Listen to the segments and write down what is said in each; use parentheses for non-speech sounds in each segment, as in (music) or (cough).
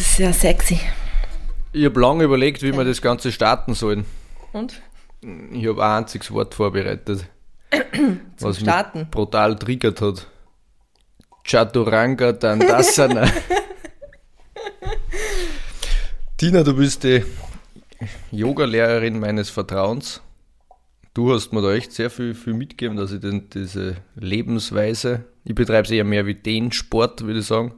ist sehr sexy. Ich habe lange überlegt, wie wir das Ganze starten sollen. Und? Ich habe ein einziges Wort vorbereitet, (clears throat) was Starten. mich brutal triggert hat. Chaturanga Dandasana. (laughs) Tina, du bist die Yoga-Lehrerin meines Vertrauens. Du hast mir da echt sehr viel, viel mitgegeben, dass ich den, diese Lebensweise, ich betreibe es eher mehr wie den Sport, würde ich sagen.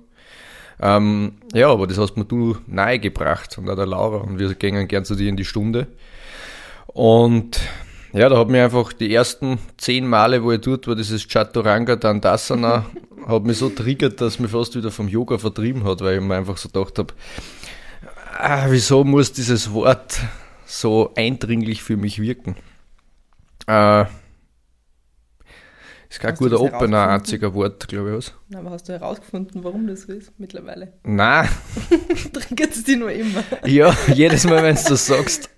Ähm, ja, aber das hast mir du nahegebracht und auch der Laura und wir gehen gern zu dir in die Stunde. Und ja, da hat mir einfach die ersten zehn Male, wo ich dort war, dieses Chaturanga Dandasana, (laughs) hat mich so triggert, dass mich fast wieder vom Yoga vertrieben hat, weil ich mir einfach so gedacht habe, ah, wieso muss dieses Wort so eindringlich für mich wirken? Äh, ist kein Hast guter Opener, einziger Wort, glaube ich. Was. Aber hast du herausgefunden, warum das so ist mittlerweile? Nein, (laughs) Triggert es dich nur immer. ja, jedes Mal, wenn du das sagst.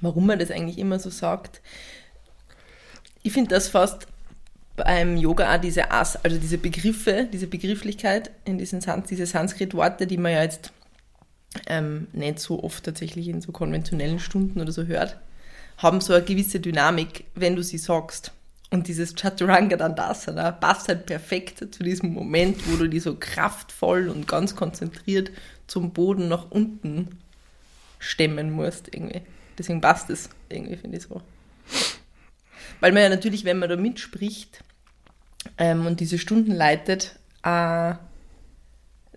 Warum man das eigentlich immer so sagt. Ich finde das fast beim Yoga auch diese As, also diese Begriffe, diese Begrifflichkeit in diesen Sans, diese Sanskrit-Worte, die man ja jetzt ähm, nicht so oft tatsächlich in so konventionellen Stunden oder so hört, haben so eine gewisse Dynamik, wenn du sie sagst. Und dieses Chaturanga Dandasana passt halt perfekt zu diesem Moment, wo du die so kraftvoll und ganz konzentriert zum Boden nach unten stemmen musst irgendwie. Deswegen passt es irgendwie, finde ich so. Weil man ja natürlich, wenn man da mitspricht ähm, und diese Stunden leitet, äh,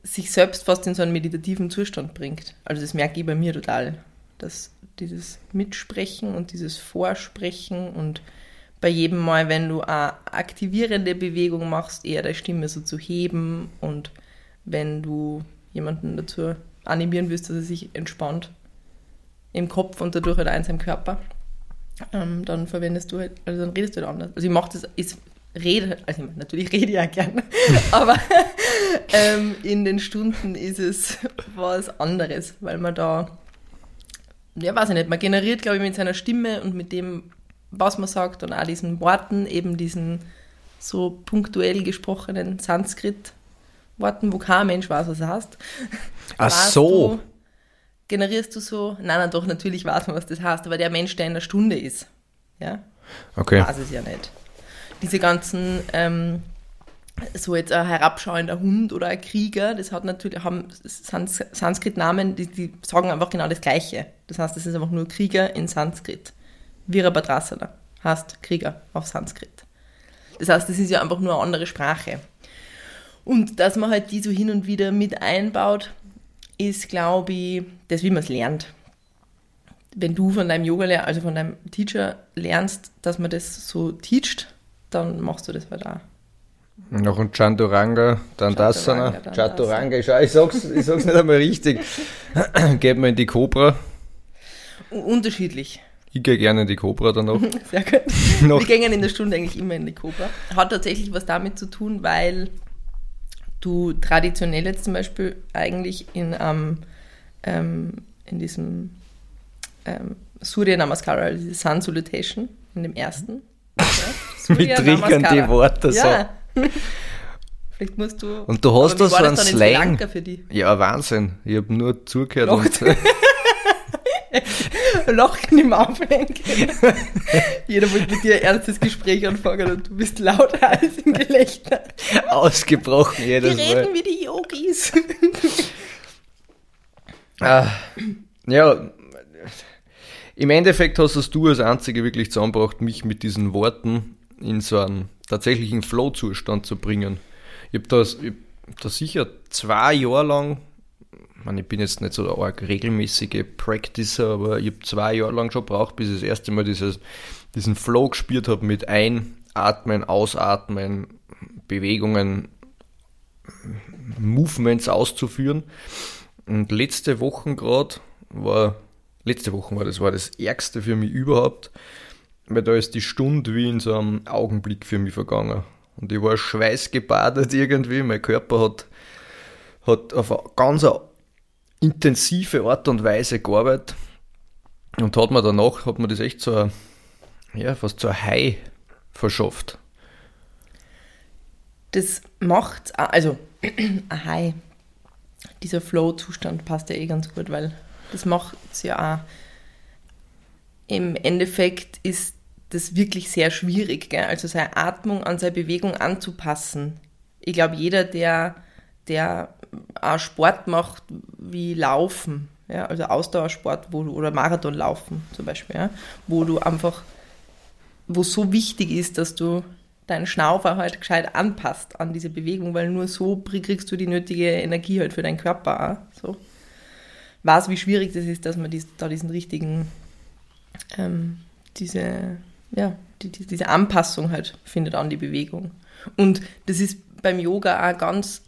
sich selbst fast in so einen meditativen Zustand bringt. Also das merke ich bei mir total, dass dieses Mitsprechen und dieses Vorsprechen und bei jedem Mal, wenn du eine aktivierende Bewegung machst, eher deine Stimme so zu heben und wenn du jemanden dazu animieren willst, dass er sich entspannt im Kopf und dadurch halt eins im Körper, ähm, dann verwendest du halt, also dann redest du halt anders. Also ich mache das, ich rede, also ich meine, natürlich (laughs) rede ich ja gerne, (laughs) aber ähm, in den Stunden ist es was anderes, weil man da, ja weiß ich nicht, man generiert, glaube ich, mit seiner Stimme und mit dem, was man sagt und auch diesen Worten, eben diesen so punktuell gesprochenen Sanskrit-Worten, wo kein Mensch weiß, was er heißt. Ach so. Du, generierst du so, nein, nein, doch, natürlich weiß man, was das heißt, aber der Mensch, der in der Stunde ist, ja, Okay. weiß es ja nicht. Diese ganzen, ähm, so jetzt ein herabschauender Hund oder ein Krieger, das hat natürlich, haben Sans Sanskrit-Namen, die, die sagen einfach genau das Gleiche. Das heißt, das ist einfach nur Krieger in Sanskrit. Virabhadrasana heißt Krieger auf Sanskrit. Das heißt, das ist ja einfach nur eine andere Sprache. Und dass man halt die so hin und wieder mit einbaut, ist, glaube ich, das, wie man es lernt. Wenn du von deinem Yoga, also von deinem Teacher lernst, dass man das so teacht, dann machst du das halt auch. Noch ein Chaturanga, Dandasana. Chaturanga, Chaturanga, ich, ich, sag's, ich sag's nicht einmal richtig. (clears throat) Geht mal in die Cobra. Unterschiedlich. Ich gehe gerne in die Cobra dann noch. (laughs) Sehr gut. (laughs) Wir gehen in der Stunde eigentlich immer in die Cobra. Hat tatsächlich was damit zu tun, weil du traditionell jetzt zum Beispiel eigentlich in, ähm, ähm, in diesem ähm, Surya Namaskara, also diese Sun Salutation, in dem ersten. (laughs) Ja, Surya triggern die Namaskara. Worte so. (laughs) Vielleicht musst du. Und du hast da so einen Slang. Ja, Wahnsinn. Ich habe nur zugehört Lacht. und (laughs) Lachen im Auflenken. (laughs) Jeder wollte mit dir ein ernstes Gespräch anfangen und du bist lauter als im Gelächter. ausgebrochen Wir jedes Mal. reden wie die Yogis. Ah, ja, im Endeffekt hast es du als Einzige wirklich zusammengebracht, mich mit diesen Worten in so einen tatsächlichen Flow-Zustand zu bringen. Ich habe das, hab da sicher zwei Jahre lang, ich, meine, ich bin jetzt nicht so der arg regelmäßige Practicer, aber ich habe zwei Jahre lang schon gebraucht, bis ich das erste Mal dieses, diesen Flow gespürt habe mit Einatmen, Ausatmen, Bewegungen, Movements auszuführen. Und letzte Woche gerade war, letzte Woche war das, war das Ärgste für mich überhaupt, weil da ist die Stunde wie in so einem Augenblick für mich vergangen. Und ich war schweißgebadet (laughs) irgendwie, mein Körper hat, hat auf eine ganz intensive Art und Weise gearbeitet und hat mir danach, hat mir das echt so, ein, ja, fast so High verschafft. Das macht, also, (clears throat) ein High, dieser Flow-Zustand passt ja eh ganz gut, weil das macht es ja auch. Im Endeffekt ist das wirklich sehr schwierig, gell? also seine Atmung an seine Bewegung anzupassen. Ich glaube, jeder, der, der auch Sport macht wie Laufen, ja, also Ausdauersport wo du, oder Marathonlaufen zum Beispiel, ja, wo du einfach, wo so wichtig ist, dass du deinen Schnaufer halt gescheit anpasst an diese Bewegung, weil nur so kriegst du die nötige Energie halt für deinen Körper auch, so. Weiß, wie schwierig das ist, dass man dies, da diesen richtigen, ähm, diese, ja, die, die, diese Anpassung halt findet an die Bewegung. Und das ist beim Yoga auch ganz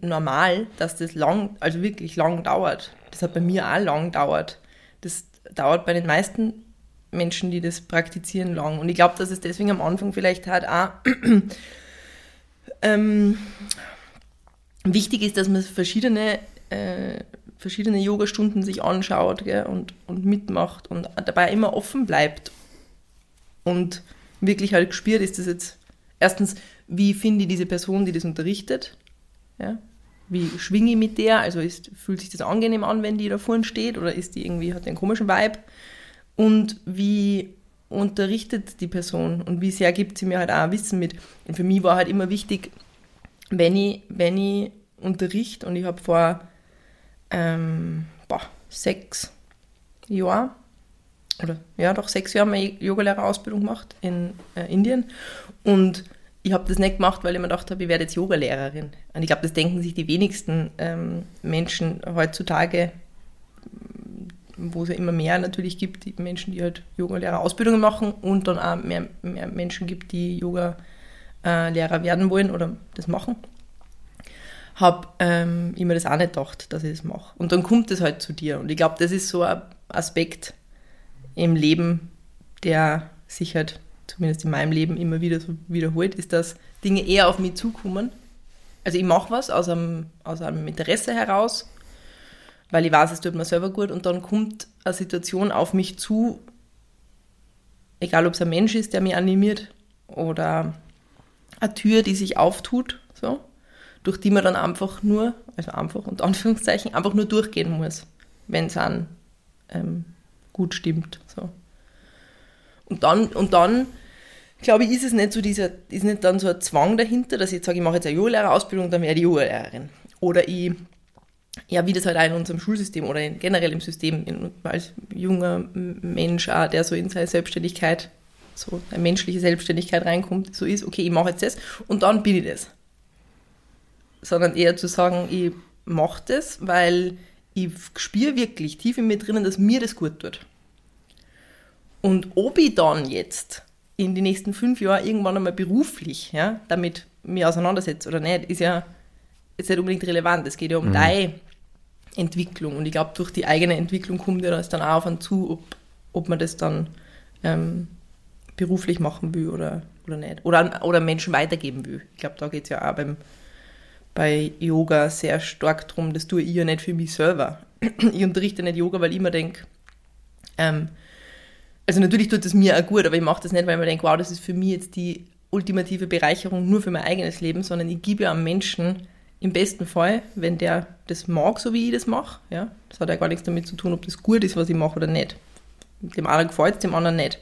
normal, dass das lang, also wirklich lang dauert. Das hat bei mir auch lang dauert. Das dauert bei den meisten Menschen, die das praktizieren, lang. Und ich glaube, dass es deswegen am Anfang vielleicht halt auch (clears throat) ähm, wichtig ist, dass man verschiedene, äh, verschiedene Yoga-Stunden sich anschaut gell, und, und mitmacht und dabei immer offen bleibt. Und wirklich halt gespürt ist das jetzt erstens, wie finde ich diese Person, die das unterrichtet? Ja? Wie schwinge ich mit der? Also ist, fühlt sich das angenehm an, wenn die da vorne steht oder ist die irgendwie, hat einen komischen Vibe? Und wie unterrichtet die Person und wie sehr gibt sie mir halt auch Wissen mit. Und für mich war halt immer wichtig, wenn ich, wenn ich unterrichte und ich habe vor ähm, boah, sechs Jahren oder ja doch sechs Jahre meine Yogalehrerausbildung gemacht in äh, Indien und ich habe das nicht gemacht, weil ich mir gedacht habe, ich werde jetzt Yogalehrerin. Und ich glaube, das denken sich die wenigsten ähm, Menschen heutzutage, wo es ja immer mehr natürlich gibt, die Menschen, die halt Yogalehrerausbildungen machen und dann auch mehr, mehr Menschen gibt, die Yoga-Lehrer äh, werden wollen oder das machen. Habe ähm, ich mir das auch nicht gedacht, dass ich das mache. Und dann kommt es halt zu dir. Und ich glaube, das ist so ein Aspekt im Leben, der sich halt zumindest in meinem Leben immer wieder so wiederholt, ist, dass Dinge eher auf mich zukommen. Also ich mache was aus einem, aus einem Interesse heraus, weil ich weiß, es tut mir selber gut und dann kommt eine Situation auf mich zu, egal ob es ein Mensch ist, der mich animiert oder eine Tür, die sich auftut, so, durch die man dann einfach nur, also einfach unter Anführungszeichen, einfach nur durchgehen muss, wenn es an ähm, gut stimmt. So. Und dann, und dann glaube ich, ist es nicht so dieser, ist nicht dann so ein Zwang dahinter, dass ich jetzt sage, ich mache jetzt eine Yoga-Lehrerausbildung, dann werde ich Yoga-Lehrerin. Oder ich, ja, wie das halt auch in unserem Schulsystem oder in, generell im System, in, als junger Mensch auch, der so in seine Selbstständigkeit, so eine menschliche Selbstständigkeit reinkommt, so ist, okay, ich mache jetzt das und dann bin ich das. Sondern eher zu sagen, ich mache das, weil ich spüre wirklich tief in mir drinnen, dass mir das gut tut. Und ob ich dann jetzt in die nächsten fünf Jahren irgendwann einmal beruflich ja, damit mich auseinandersetze oder nicht, ist ja ist nicht unbedingt relevant. Es geht ja um mhm. deine Entwicklung. Und ich glaube, durch die eigene Entwicklung kommt ja das dann auch auf und zu, ob, ob man das dann ähm, beruflich machen will oder, oder nicht. Oder, oder Menschen weitergeben will. Ich glaube, da geht es ja auch beim, bei Yoga sehr stark darum, das tue ich ja nicht für mich selber. (clears throat) Ich unterrichte nicht Yoga, weil ich immer denke, ähm, also natürlich tut es mir auch gut, aber ich mache das nicht, weil ich mir denke, wow, das ist für mich jetzt die ultimative Bereicherung nur für mein eigenes Leben, sondern ich gebe ja am Menschen im besten Fall, wenn der das mag, so wie ich das mache, ja, das hat ja gar nichts damit zu tun, ob das gut ist, was ich mache oder nicht. Dem einen gefällt es, dem anderen nicht.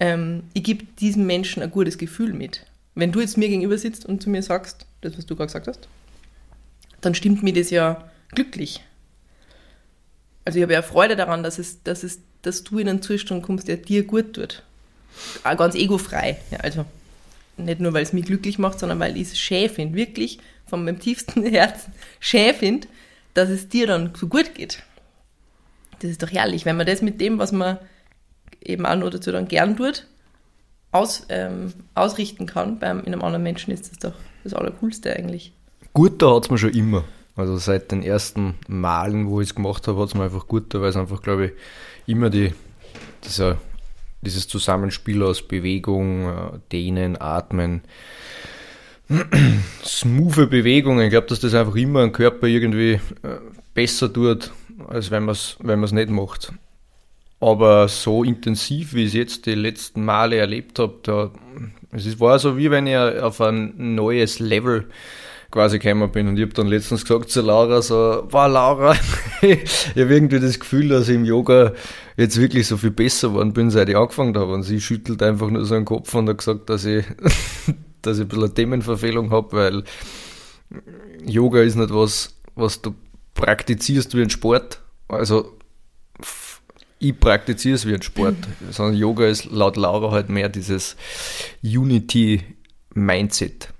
Ähm, ich gebe diesem Menschen ein gutes Gefühl mit. Wenn du jetzt mir gegenüber sitzt und zu mir sagst, das, was du gerade gesagt hast, dann stimmt mir das ja glücklich. Also ich habe ja Freude daran, dass es, dass es dass du in einen Zustand kommst, der dir gut tut. Auch ganz egofrei. Ja, also nicht nur, weil es mich glücklich macht, sondern weil ich es schön finde, wirklich von meinem tiefsten (laughs) Herzen schön finde, dass es dir dann so gut geht. Das ist doch herrlich, wenn man das mit dem, was man eben auch nur dazu dann gern tut, aus, ähm, ausrichten kann beim, in einem anderen Menschen, ist das doch das Allercoolste eigentlich. Gut, da hat es mir schon immer. Also seit den ersten Malen, wo ich es gemacht habe, hat es mir einfach gut, weil es einfach, glaube ich, immer die, dieser, dieses Zusammenspiel aus Bewegung, äh, Dehnen, Atmen, (clears throat) smoothe Bewegungen. Ich glaube, dass das einfach immer ein Körper irgendwie äh, besser tut, als wenn man es wenn nicht macht. Aber so intensiv, wie ich es jetzt die letzten Male erlebt habe, da, es war so wie wenn ich auf ein neues Level quasi gekommen bin. Und ich habe dann letztens gesagt zu Laura so, war Laura, (laughs) ich habe irgendwie das Gefühl, dass ich im Yoga jetzt wirklich so viel besser geworden bin, seit ich angefangen habe. Und sie schüttelt einfach nur so den Kopf und hat gesagt, dass ich, (laughs) dass ich ein bisschen eine Themenverfehlung habe, weil Yoga ist nicht was, was du praktizierst wie ein Sport. Also ich praktiziere es wie ein Sport, sondern Yoga ist laut Laura halt mehr dieses Unity-Mindset.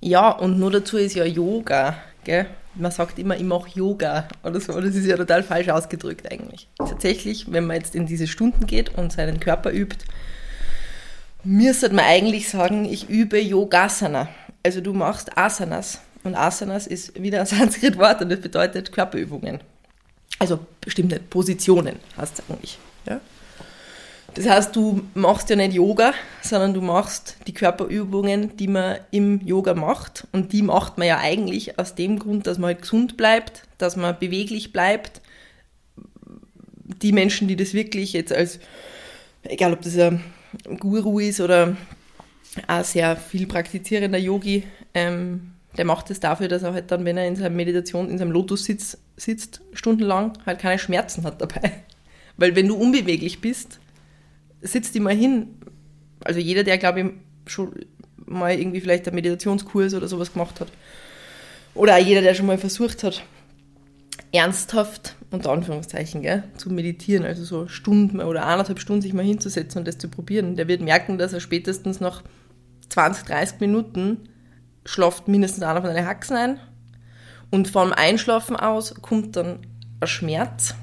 Ja, und nur dazu ist ja Yoga, gell? Man sagt immer, ich mache Yoga oder so. Das ist ja total falsch ausgedrückt eigentlich. Tatsächlich, wenn man jetzt in diese Stunden geht und seinen Körper übt, müsste man eigentlich sagen, ich übe Yogasana. Also du machst Asanas. Und Asanas ist wieder ein (laughs) Sanskrit-Wort und das bedeutet Körperübungen. Also bestimmte Positionen hast du eigentlich. Ja? Das heißt, du machst ja nicht Yoga, sondern du machst die Körperübungen, die man im Yoga macht. Und die macht man ja eigentlich aus dem Grund, dass man halt gesund bleibt, dass man beweglich bleibt. Die Menschen, die das wirklich jetzt als, egal ob das ein Guru ist oder ein sehr viel praktizierender Yogi, ähm, der macht es das dafür, dass er halt dann, wenn er in seiner Meditation, in seinem Lotus sitzt, sitzt, stundenlang, halt keine Schmerzen hat dabei. (laughs) Weil wenn du unbeweglich bist, sitzt immer hin. Also jeder, der, glaube ich, schon mal irgendwie vielleicht einen Meditationskurs oder sowas gemacht hat. Oder auch jeder, der schon mal versucht hat, ernsthaft, unter Anführungszeichen, gell, zu meditieren, also so Stunden oder eineinhalb Stunden sich mal hinzusetzen und das zu probieren, der wird merken, dass er spätestens nach 20, 30 Minuten schlaft mindestens einer von deinen Haxen ein. Und vom Einschlafen aus kommt dann ein Schmerz.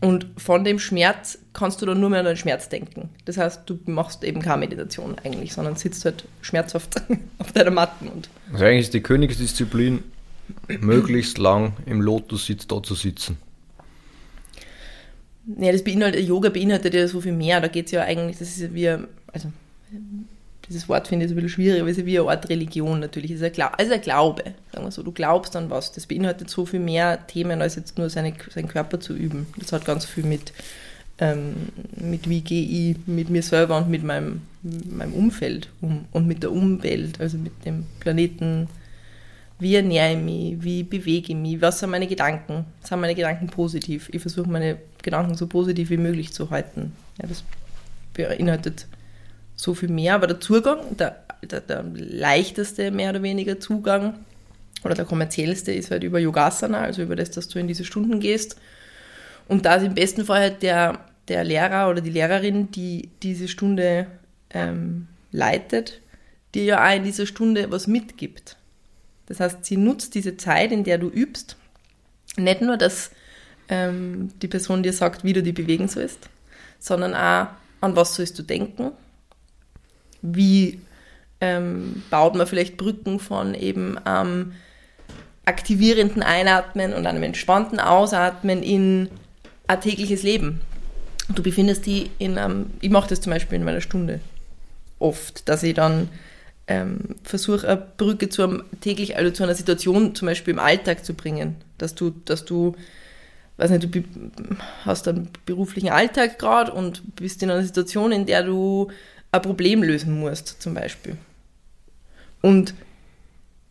Und von dem Schmerz kannst du dann nur mehr an den Schmerz denken. Das heißt, du machst eben keine Meditation eigentlich, sondern sitzt halt schmerzhaft (laughs) auf deiner Matte. Und also eigentlich ist die Königsdisziplin, möglichst lang im Lotus-Sitz da zu sitzen. Ja, das beinhaltet, Yoga beinhaltet ja so viel mehr. Da geht es ja eigentlich, das ist ja wie, also dieses Wort finde ich ein bisschen schwierig, aber es ist wie eine Art Religion natürlich. Es ist ein, Gla also ein Glaube, sagen wir so. Du glaubst an was. Das beinhaltet so viel mehr Themen, als jetzt nur seine, seinen Körper zu üben. Das hat ganz viel mit, ähm, mit wie gehe ich mit mir selber und mit meinem, meinem Umfeld um und mit der Umwelt, also mit dem Planeten. Wie ernähre ich mich? Wie bewege ich mich? Was sind meine Gedanken? Sind meine Gedanken positiv? Ich versuche meine Gedanken so positiv wie möglich zu halten. Ja, das beinhaltet so viel mehr, aber der Zugang, der, der, der leichteste mehr oder weniger Zugang oder der kommerziellste ist halt über Yogasana, also über das, dass du in diese Stunden gehst. Und da ist im besten Fall halt der, der Lehrer oder die Lehrerin, die diese Stunde ähm, leitet, dir ja auch in dieser Stunde was mitgibt. Das heißt, sie nutzt diese Zeit, in der du übst, nicht nur, dass ähm, die Person dir sagt, wie du dich bewegen sollst, sondern auch, an was sollst du denken, wie ähm, baut man vielleicht Brücken von eben ähm, aktivierenden Einatmen und einem entspannten Ausatmen in ein tägliches Leben. Du befindest dich in einem, ich mache das zum Beispiel in meiner Stunde oft, dass ich dann ähm, versuche, eine Brücke zu einem täglich, also zu einer Situation zum Beispiel im Alltag zu bringen, dass du, dass du, weiß nicht, du hast einen beruflichen Alltag gerade und bist in einer Situation, in der du ein Problem lösen musst, zum Beispiel. Und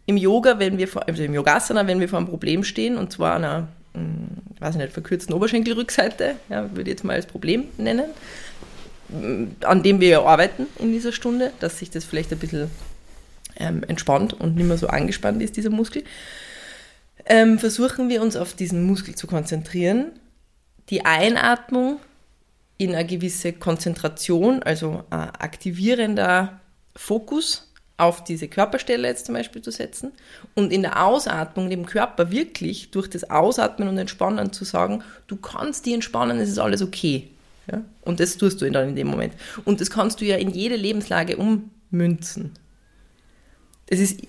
im Yoga, wenn wir vor, also im Yogasana, wenn wir vor einem Problem stehen, und zwar einer, hm, weiß ich nicht, verkürzten Oberschenkelrückseite, ja, würde ich jetzt mal als Problem nennen, hm, an dem wir arbeiten in dieser Stunde, dass sich das vielleicht ein bisschen ähm, entspannt und nicht mehr so angespannt ist, dieser Muskel, ähm, versuchen wir uns auf diesen Muskel zu konzentrieren, die Einatmung in eine gewisse Konzentration, also ein aktivierender Fokus auf diese Körperstelle jetzt zum Beispiel zu setzen und in der Ausatmung dem Körper wirklich durch das Ausatmen und Entspannen zu sagen, du kannst die entspannen, es ist alles okay. Ja? Und das tust du dann in dem Moment. Und das kannst du ja in jede Lebenslage ummünzen. Es ist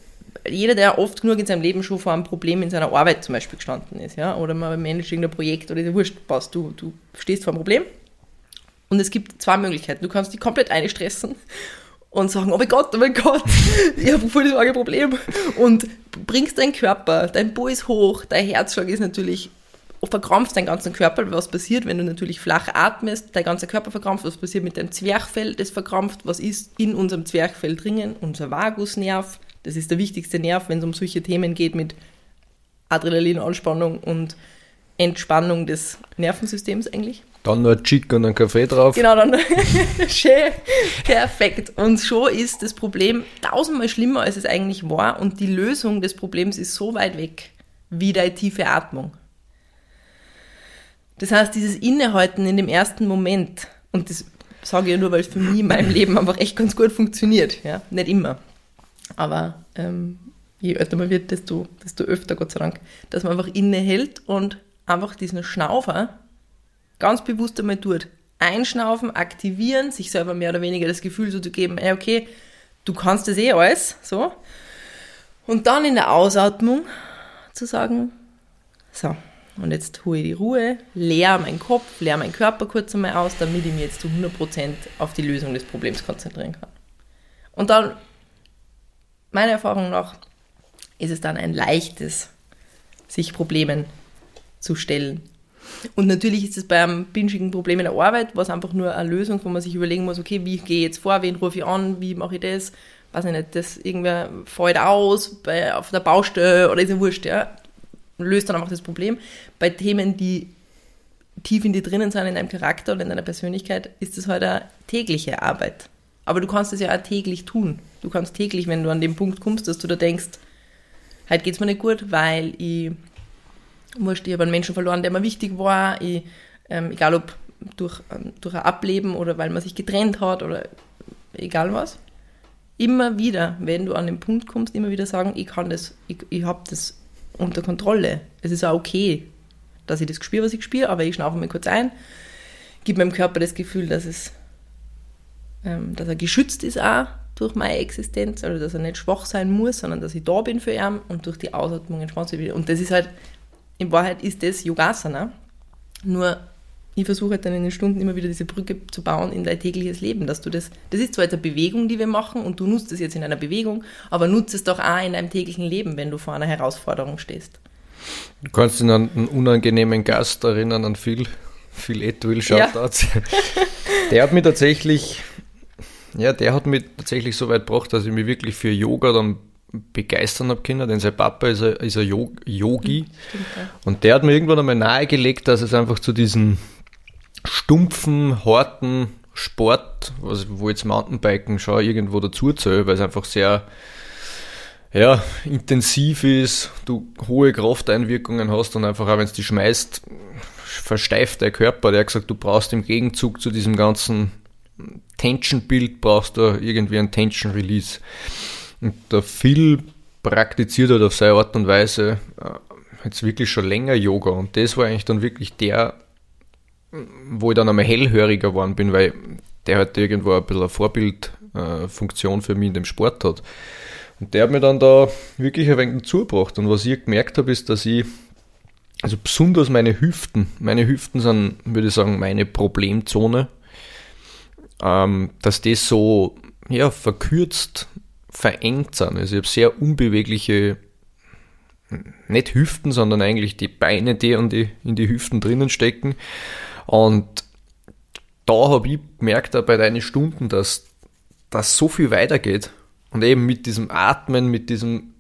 jeder, der oft genug in seinem Leben schon vor einem Problem in seiner Arbeit zum Beispiel gestanden ist, ja, oder man managt irgendein Projekt oder ist wurscht, passt, du, du stehst vor einem Problem und es gibt zwei Möglichkeiten. Du kannst dich komplett einstressen und sagen, oh mein Gott, oh mein Gott, (laughs) ich habe voll das arge Problem. Und bringst deinen Körper, dein ist hoch, dein Herzschlag ist natürlich verkrampfst deinen ganzen Körper. Was passiert, wenn du natürlich flach atmest? Dein ganzer Körper verkrampft. Was passiert mit deinem Zwerchfell? Das verkrampft. Was ist in unserem Zwerchfell drinnen? Unser Vagusnerv. Das ist der wichtigste Nerv, wenn es um solche Themen geht mit Adrenalinanspannung und Entspannung des Nervensystems eigentlich. Dann nur ein Chick und ein Kaffee drauf. Genau, dann (laughs) schön, perfekt. Und schon ist das Problem tausendmal schlimmer, als es eigentlich war. Und die Lösung des Problems ist so weit weg wie deine tiefe Atmung. Das heißt, dieses Innehalten in dem ersten Moment, und das sage ich ja nur, weil es für mich in meinem (laughs) Leben einfach echt ganz gut funktioniert. Ja? Nicht immer. Aber ähm, je älter man wird, desto, desto öfter, Gott sei Dank, dass man einfach innehält und einfach diesen Schnaufer ganz bewusst einmal tut. Einschnaufen, aktivieren, sich selber mehr oder weniger das Gefühl so zu geben, ey, okay, du kannst das eh alles, so. Und dann in der Ausatmung zu sagen, so, und jetzt hole ich die Ruhe, leere meinen Kopf, leere meinen Körper kurz einmal aus, damit ich mich jetzt zu 100% auf die Lösung des Problems konzentrieren kann. Und dann, meiner Erfahrung nach, ist es dann ein leichtes, sich Problemen zu stellen. Und natürlich ist es bei einem binschigen Problem in der Arbeit, was einfach nur eine Lösung, wo man sich überlegen muss, okay, wie gehe ich jetzt vor, wen rufe ich an, wie mache ich das, weiß ich nicht, das irgendwer fällt aus bei, auf der Baustelle oder ist ja wurscht, ja, löst dann einfach das Problem. Bei Themen, die tief in dir drinnen sind, in deinem Charakter oder in deiner Persönlichkeit, ist das halt eine tägliche Arbeit. Aber du kannst es ja auch täglich tun. Du kannst täglich, wenn du an den Punkt kommst, dass du da denkst, heute geht es mir nicht gut, weil ich, wurscht, ich habe einen Menschen verloren, der mir wichtig war, ich, ähm, egal ob durch, ähm, durch ein Ableben oder weil man sich getrennt hat oder egal was. Immer wieder, wenn du an den Punkt kommst, immer wieder sagen, ich kann das, ich, ich habe das unter Kontrolle. Es ist auch okay, dass ich das spüre, was ich spüre, aber ich schnaufe mir kurz ein, gebe meinem Körper das Gefühl, dass es, ähm, dass er geschützt ist auch durch meine Existenz, also dass er nicht schwach sein muss, sondern dass ich da bin für ihn und durch die Ausatmung entspannt sich wieder. Und das ist halt, in Wahrheit ist das Yogasana, nur ich versuche dann in den Stunden immer wieder diese Brücke zu bauen in dein tägliches Leben, dass du das, das ist zwar jetzt eine Bewegung, die wir machen und du nutzt es jetzt in einer Bewegung, aber nutzt es doch auch in deinem täglichen Leben, wenn du vor einer Herausforderung stehst. Du kannst dich an einen unangenehmen Gast erinnern, an viel, viel Etwil Shoutouts. Ja. der hat mich tatsächlich, ja, der hat mich tatsächlich so weit gebracht, dass ich mich wirklich für Yoga dann begeistern habe können, denn sein Papa ist ein, ist ein Yogi. Hm, stimmt, ja. Und der hat mir irgendwann einmal nahegelegt, dass es einfach zu diesen stumpfen, harten Sport, also wo jetzt Mountainbiken schon irgendwo dazu zählt, weil es einfach sehr ja, intensiv ist, du hohe Krafteinwirkungen hast und einfach auch wenn es dich schmeißt, versteift der Körper. Der hat gesagt, du brauchst im Gegenzug zu diesem ganzen Tension-Bild brauchst du irgendwie ein Tension-Release. Und der Phil praktiziert halt auf seine Art und Weise äh, jetzt wirklich schon länger Yoga und das war eigentlich dann wirklich der wo ich dann einmal hellhöriger geworden bin, weil der halt irgendwo ein bisschen eine Vorbildfunktion für mich in dem Sport hat. Und der hat mir dann da wirklich ein wenig zugebracht. Und was ich gemerkt habe, ist, dass ich, also besonders meine Hüften, meine Hüften sind, würde ich sagen, meine Problemzone, ähm, dass das so, ja, verkürzt, verengt sind. Also ich habe sehr unbewegliche, nicht Hüften, sondern eigentlich die Beine, die in die, in die Hüften drinnen stecken. Und da habe ich gemerkt, bei deinen Stunden, dass das so viel weitergeht. Und eben mit diesem Atmen, mit diesem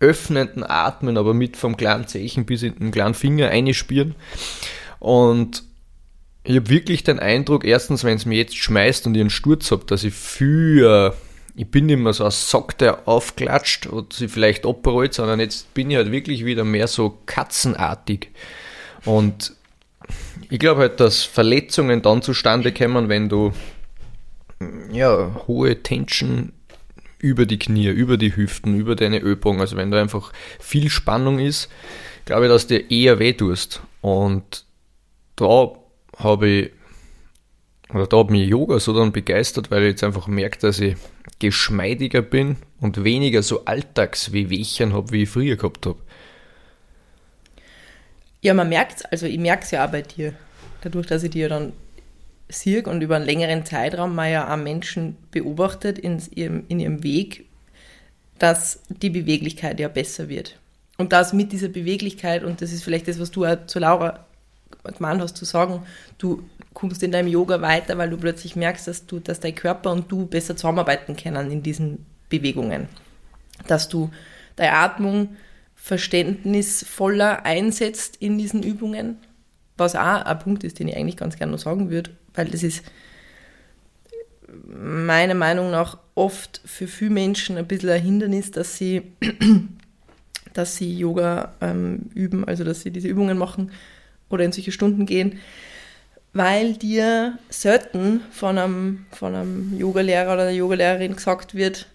öffnenden Atmen, aber mit vom kleinen Zeichen bis in den kleinen Finger einspielen. Und ich habe wirklich den Eindruck, erstens, wenn es mir jetzt schmeißt und ich einen Sturz habe, dass ich für, ich bin nicht mehr so ein Sack, der aufklatscht und sich vielleicht abrollt, sondern jetzt bin ich halt wirklich wieder mehr so katzenartig. Und ich glaube halt, dass Verletzungen dann zustande kommen, wenn du ja, hohe Tension über die Knie, über die Hüften, über deine Übung, also wenn da einfach viel Spannung ist, glaube ich, dass dir eher weh tust. Und da habe ich, oder da hat mich Yoga so dann begeistert, weil ich jetzt einfach merke, dass ich geschmeidiger bin und weniger so Alltagswehwehchen habe, wie ich früher gehabt habe. Ja, man merkt es, also ich merke es ja auch bei dir. Dadurch, dass ich dir dann sehe und über einen längeren Zeitraum mal ja auch Menschen beobachtet in ihrem, in ihrem Weg, dass die Beweglichkeit ja besser wird. Und das mit dieser Beweglichkeit, und das ist vielleicht das, was du auch zu Laura gemeint hast, zu sagen, du kommst in deinem Yoga weiter, weil du plötzlich merkst, dass du, dass dein Körper und du besser zusammenarbeiten können in diesen Bewegungen. Dass du deine Atmung verständnisvoller einsetzt in diesen Übungen, was auch ein Punkt ist, den ich eigentlich ganz gerne noch sagen würde, weil das ist meiner Meinung nach oft für viele Menschen ein bisschen ein Hindernis, dass sie, (clears throat) dass sie Yoga ähm, üben, also dass sie diese Übungen machen oder in solche Stunden gehen, weil dir selten von einem, von einem Yogalehrer oder der Yogalehrerin gesagt wird,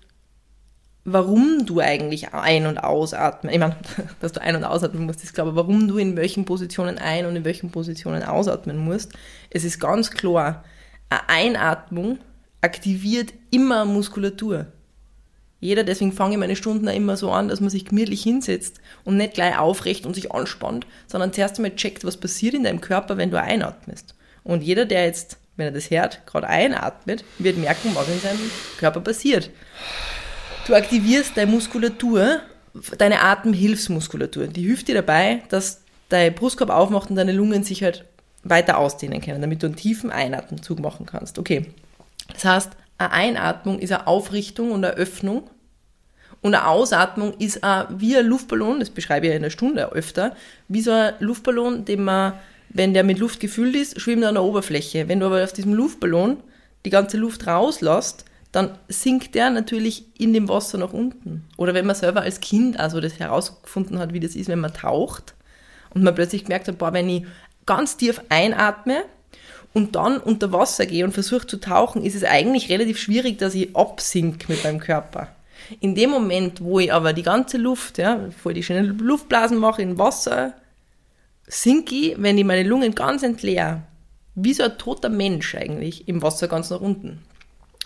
warum du eigentlich ein- und ausatmen, ich meine, (laughs) dass du ein- und ausatmen musst, ist klar, aber warum du in welchen Positionen ein- und in welchen Positionen ausatmen musst, es ist ganz klar, eine Einatmung aktiviert immer Muskulatur. Jeder, deswegen fange ich meine Stunden auch immer so an, dass man sich gemütlich hinsetzt und nicht gleich aufrecht und sich anspannt, sondern zuerst einmal checkt, was passiert in deinem Körper, wenn du einatmest. Und jeder, der jetzt, wenn er das hört, gerade einatmet, wird merken, was in seinem Körper passiert. Du aktivierst deine Muskulatur, deine Atemhilfsmuskulatur. Die hilft dir dabei, dass dein Brustkorb aufmacht und deine Lungen sich halt weiter ausdehnen können, damit du einen tiefen Einatemzug machen kannst. Okay. Das heißt, eine Einatmung ist eine Aufrichtung und eine Öffnung. Und eine Ausatmung ist auch wie ein Luftballon, das beschreibe ich ja in der Stunde öfter, wie so ein Luftballon, den man, wenn der mit Luft gefüllt ist, schwimmt er an der Oberfläche. Wenn du aber auf diesem Luftballon die ganze Luft rauslässt, dann sinkt der natürlich in dem Wasser nach unten. Oder wenn man selber als Kind also das herausgefunden hat, wie das ist, wenn man taucht und man plötzlich gemerkt hat, boah, wenn ich ganz tief einatme und dann unter Wasser gehe und versuche zu tauchen, ist es eigentlich relativ schwierig, dass ich absink mit meinem Körper. In dem Moment, wo ich aber die ganze Luft, ja, ich die schöne Luftblasen mache in Wasser, sinke ich, wenn ich meine Lungen ganz entleere, wie so ein toter Mensch eigentlich, im Wasser ganz nach unten.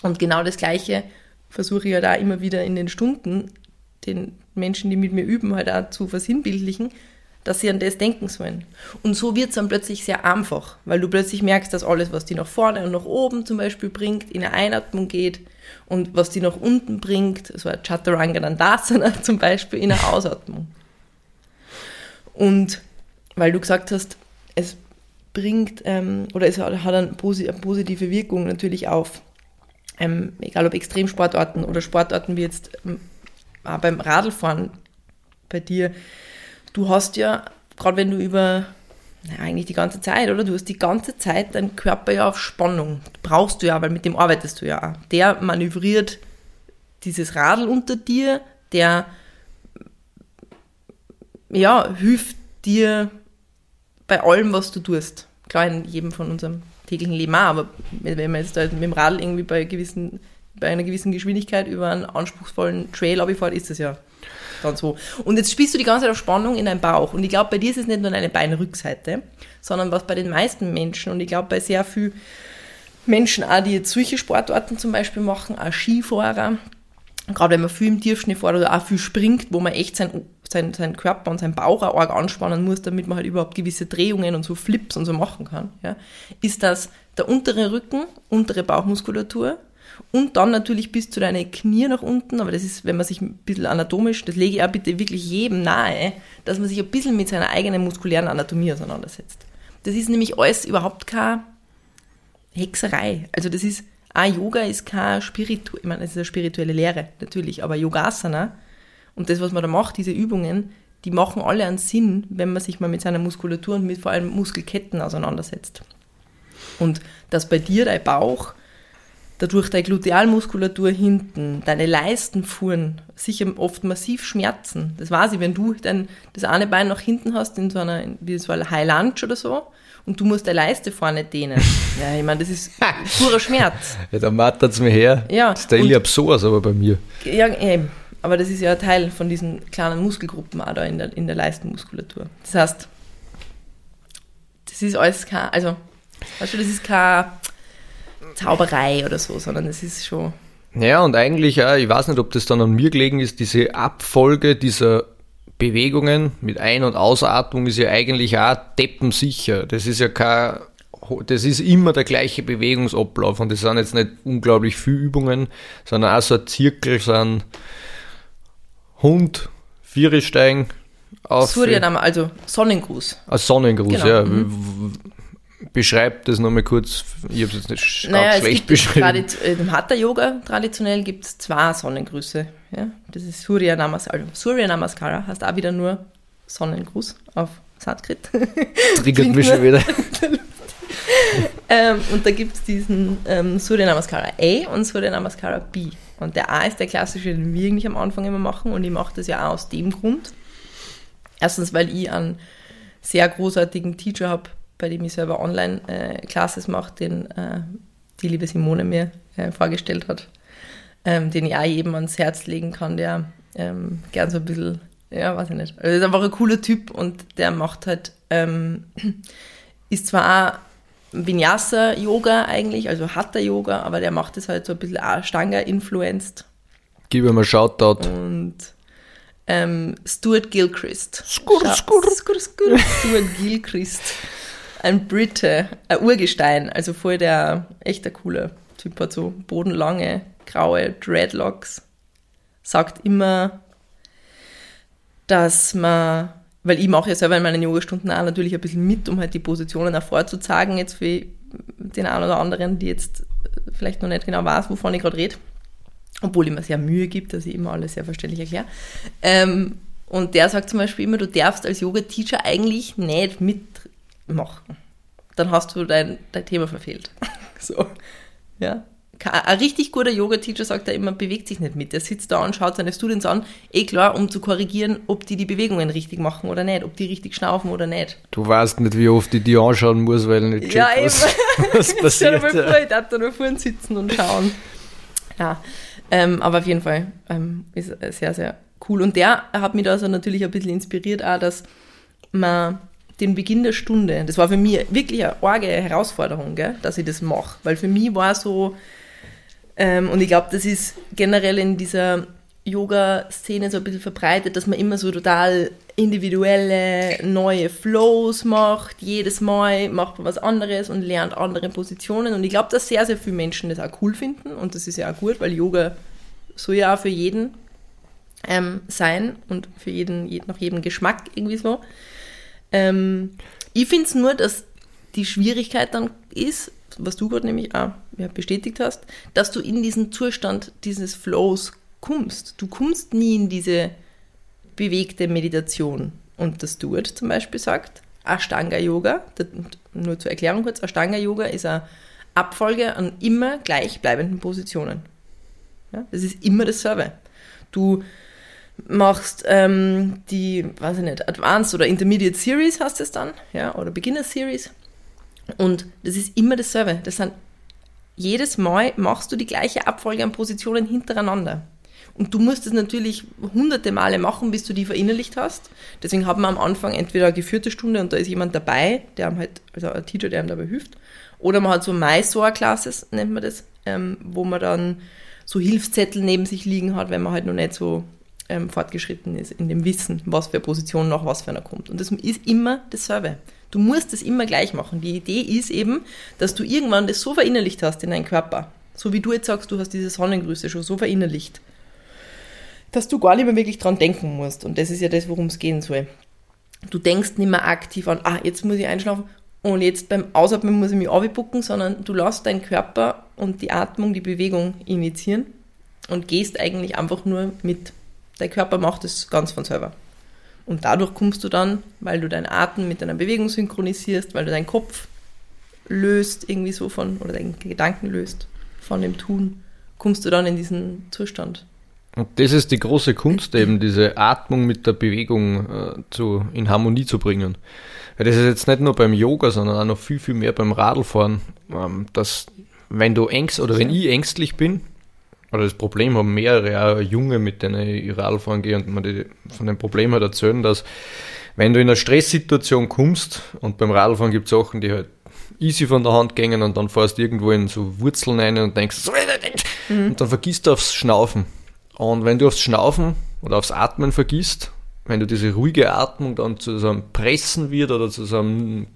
Und genau das Gleiche versuche ich ja halt da immer wieder in den Stunden den Menschen, die mit mir üben, halt auch zu versinnbildlichen, dass sie an das denken sollen. Und so wird es dann plötzlich sehr einfach, weil du plötzlich merkst, dass alles, was die nach vorne und nach oben zum Beispiel bringt, in eine Einatmung geht und was die nach unten bringt, so ein Chaturanga Dandasana (laughs) zum Beispiel, in eine Ausatmung. Und weil du gesagt hast, es bringt ähm, oder es hat, hat eine positive Wirkung natürlich auf ähm, egal ob Extremsportarten oder Sportarten wie jetzt ähm, beim Radlfahren bei dir, du hast ja, gerade wenn du über, na, eigentlich die ganze Zeit, oder? Du hast die ganze Zeit deinen Körper ja auf Spannung. Brauchst du ja, weil mit dem arbeitest du ja. Der manövriert dieses Radl unter dir, der ja, hilft dir bei allem, was du tust. Klar, in jedem von unserem täglichen Leben auch, aber wenn man jetzt halt mit dem Radl irgendwie bei, gewissen, bei einer gewissen Geschwindigkeit über einen anspruchsvollen Trail abfährt, ist das ja dann so. Und jetzt spielst du die ganze Zeit auf Spannung in deinem Bauch. Und ich glaube, bei dir ist es nicht nur eine Beinrückseite, sondern was bei den meisten Menschen und ich glaube bei sehr vielen Menschen auch, die jetzt solche Sportarten zum Beispiel machen, auch Skifahrer, gerade wenn man viel im Tiefschnee fährt oder auch viel springt, wo man echt sein, sein, sein Körper und sein Bauch auch arg anspannen muss, damit man halt überhaupt gewisse Drehungen und so Flips und so machen kann, ja, ist das der untere Rücken, untere Bauchmuskulatur und dann natürlich bis zu deinen Knie nach unten, aber das ist, wenn man sich ein bisschen anatomisch, das lege ich auch bitte wirklich jedem nahe, dass man sich ein bisschen mit seiner eigenen muskulären Anatomie auseinandersetzt. Das ist nämlich alles überhaupt keine Hexerei. Also das ist Ah, Yoga ist kein Spiritu, ich meine, es ist eine spirituelle Lehre, natürlich, aber Yogasana und das, was man da macht, diese Übungen, die machen alle einen Sinn, wenn man sich mal mit seiner Muskulatur und mit vor allem Muskelketten auseinandersetzt. Und dass bei dir dein Bauch, dadurch deine Glutealmuskulatur hinten, deine Leistenfuhren sicher oft massiv schmerzen. Das weiß ich, wenn du dein, das eine Bein nach hinten hast, in so einer, wie so ein High Lunge oder so, und du musst deine Leiste vorne dehnen. Ja, ich meine, das ist (laughs) purer Schmerz. Ja, da mattert es mir her. Ja. Das ist der Iliab sowas aber bei mir. Ja, eben. Aber das ist ja ein Teil von diesen kleinen Muskelgruppen auch da in der, in der Leistenmuskulatur. Das heißt, das ist alles kein, also, weißt du, das ist keine Zauberei oder so, sondern es ist schon. Ja, und eigentlich, ja, ich weiß nicht, ob das dann an mir gelegen ist, diese Abfolge dieser Bewegungen mit Ein- und Ausatmung ist ja eigentlich auch deppensicher. Das ist ja kein, das ist immer der gleiche Bewegungsablauf und das sind jetzt nicht unglaublich viele Übungen, sondern auch so ein Zirkel, so ein Hund, Viere steigen, auf. Also Sonnengruß. Als Sonnengruß, Genau, ja. mhm. W- w- Beschreib das nochmal kurz. Ich habe es jetzt nicht Naja, ganz es schlecht beschrieben. äh, im Hatha-Yoga traditionell gibt es zwei Sonnengrüße. Ja? Das ist Surya Namaskara. Also Surya Namaskara heißt auch wieder nur Sonnengruß auf Sanskrit. (laughs) Triggert mich schon wieder. (laughs) ähm, und da gibt es diesen ähm, Surya Namaskara A und Surya Namaskara B. Und der A ist der klassische, den wir eigentlich am Anfang immer machen. Und ich mache das ja auch aus dem Grund. Erstens, weil ich einen sehr großartigen Teacher habe, bei dem ich selber Online-Classes mache, den äh, die liebe Simone mir äh, vorgestellt hat, ähm, den ich auch jedem ans Herz legen kann, der ähm, gern so ein bisschen, ja, weiß ich nicht. Also, er ist einfach ein cooler Typ und der macht halt, ähm, (clears throat) ist zwar auch Vinyasa-Yoga eigentlich, also Hatha-Yoga, aber der macht es halt so ein bisschen Ashtanga-influenced Gib ihm einen Shoutout. und ähm, Stuart Gilchrist. Skur, skur. skur, skur. Stuart Gilchrist. Ein Brite, ein Urgestein, also voll der, echt ein cooler Typ, hat so bodenlange, graue Dreadlocks. Sagt immer, dass man, weil ich mache ja selber in meinen Yogastunden auch natürlich ein bisschen mit, um halt die Positionen auch vorzuzeigen, jetzt für den einen oder anderen, die jetzt vielleicht noch nicht genau weiß, wovon ich gerade rede obwohl ich mir sehr Mühe gibt, dass ich immer alles sehr verständlich erkläre. Ähm, und der sagt zum Beispiel immer, du darfst als Yoga-Teacher eigentlich nicht mitmachen. Dann hast du dein, dein Thema verfehlt. (laughs) so, ja. Ein richtig guter Yoga-Teacher sagt er immer, bewegt sich nicht mit. Der sitzt da und schaut seine Students an, eh klar, um zu korrigieren, ob die die Bewegungen richtig machen oder nicht, ob die richtig schnaufen oder nicht. Du weißt nicht, wie oft ich die anschauen muss, weil ich nicht check, Ja, was, (laughs) was (laughs) Stell dir passiert. mal ja. vor, ich darf da nur vorne sitzen und schauen. Ja, ähm, aber auf jeden Fall ähm, ist äh, sehr, sehr cool. Und der hat mich da so natürlich ein bisschen inspiriert, auch, dass man den Beginn der Stunde, das war für mich wirklich eine arge Herausforderung, gell, dass ich das mache. Weil für mich war so, ähm, und ich glaube, das ist generell in dieser Yoga-Szene so ein bisschen verbreitet, dass man immer so total individuelle, neue Flows macht. Jedes Mal macht man was anderes und lernt andere Positionen. Und ich glaube, dass sehr, sehr viele Menschen das auch cool finden. Und das ist ja auch gut, weil Yoga soll ja auch für jeden ähm, sein und für jeden, je- nach jedem Geschmack irgendwie so. Ähm, ich finde es nur, dass die Schwierigkeit dann ist, was du gerade nämlich auch ja, bestätigt hast, dass du in diesen Zustand dieses Flows kommst. Du kommst nie in diese bewegte Meditation. Und das Stuart zum Beispiel sagt, Ashtanga-Yoga, nur zur Erklärung kurz, Ashtanga-Yoga ist eine Abfolge an immer gleichbleibenden Positionen. Ja, das ist immer dasselbe. Du machst ähm, die, weiß ich nicht, Advanced oder Intermediate Series hast es dann, ja, oder Beginner Series. Und das ist immer dasselbe. Das sind, jedes Mal machst du die gleiche Abfolge an Positionen hintereinander. Und du musst es natürlich hunderte Male machen, bis du die verinnerlicht hast. Deswegen haben wir am Anfang entweder eine geführte Stunde und da ist jemand dabei, der einem halt, also ein Teacher, der einem dabei hilft. Oder man hat so Mysore-Classes, nennt man das, ähm, wo man dann so Hilfszettel neben sich liegen hat, wenn man halt noch nicht so ähm, fortgeschritten ist in dem Wissen, was für Position nach was für einer kommt. Und das ist immer dasselbe. Du musst es immer gleich machen. Die Idee ist eben, dass du irgendwann das so verinnerlicht hast in deinen Körper, so wie du jetzt sagst, du hast diese Sonnengrüße schon so verinnerlicht, dass du gar nicht mehr wirklich dran denken musst. Und das ist ja das, worum es gehen soll. Du denkst nicht mehr aktiv an, ah, jetzt muss ich einschlafen und jetzt beim Ausatmen muss ich mich aufbucken, sondern du lässt deinen Körper und die Atmung, die Bewegung initiieren und gehst eigentlich einfach nur mit. Dein Körper macht es ganz von selber. Und dadurch kommst du dann, weil du deinen Atem mit deiner Bewegung synchronisierst, weil du deinen Kopf löst, irgendwie so von, oder deinen Gedanken löst von dem Tun, kommst du dann in diesen Zustand. Und das ist die große Kunst, eben diese Atmung mit der Bewegung äh, zu, in Harmonie zu bringen. Weil das ist jetzt nicht nur beim Yoga, sondern auch noch viel, viel mehr beim Radlfahren, ähm, dass wenn du ängst oder wenn ich ängstlich bin, oder das Problem haben mehrere auch Junge, mit denen ich Radlfahren gehe und mir die von dem Problem halt erzählen, dass wenn du in eine Stresssituation kommst und beim Radlfahren gibt es Sachen, die halt easy von der Hand gehen und dann fährst du irgendwo in so Wurzeln rein und denkst, und dann vergisst du aufs Schnaufen. Und wenn du aufs Schnaufen oder aufs Atmen vergisst, wenn du diese ruhige Atmung dann zu so einem Pressen wird oder zu so einem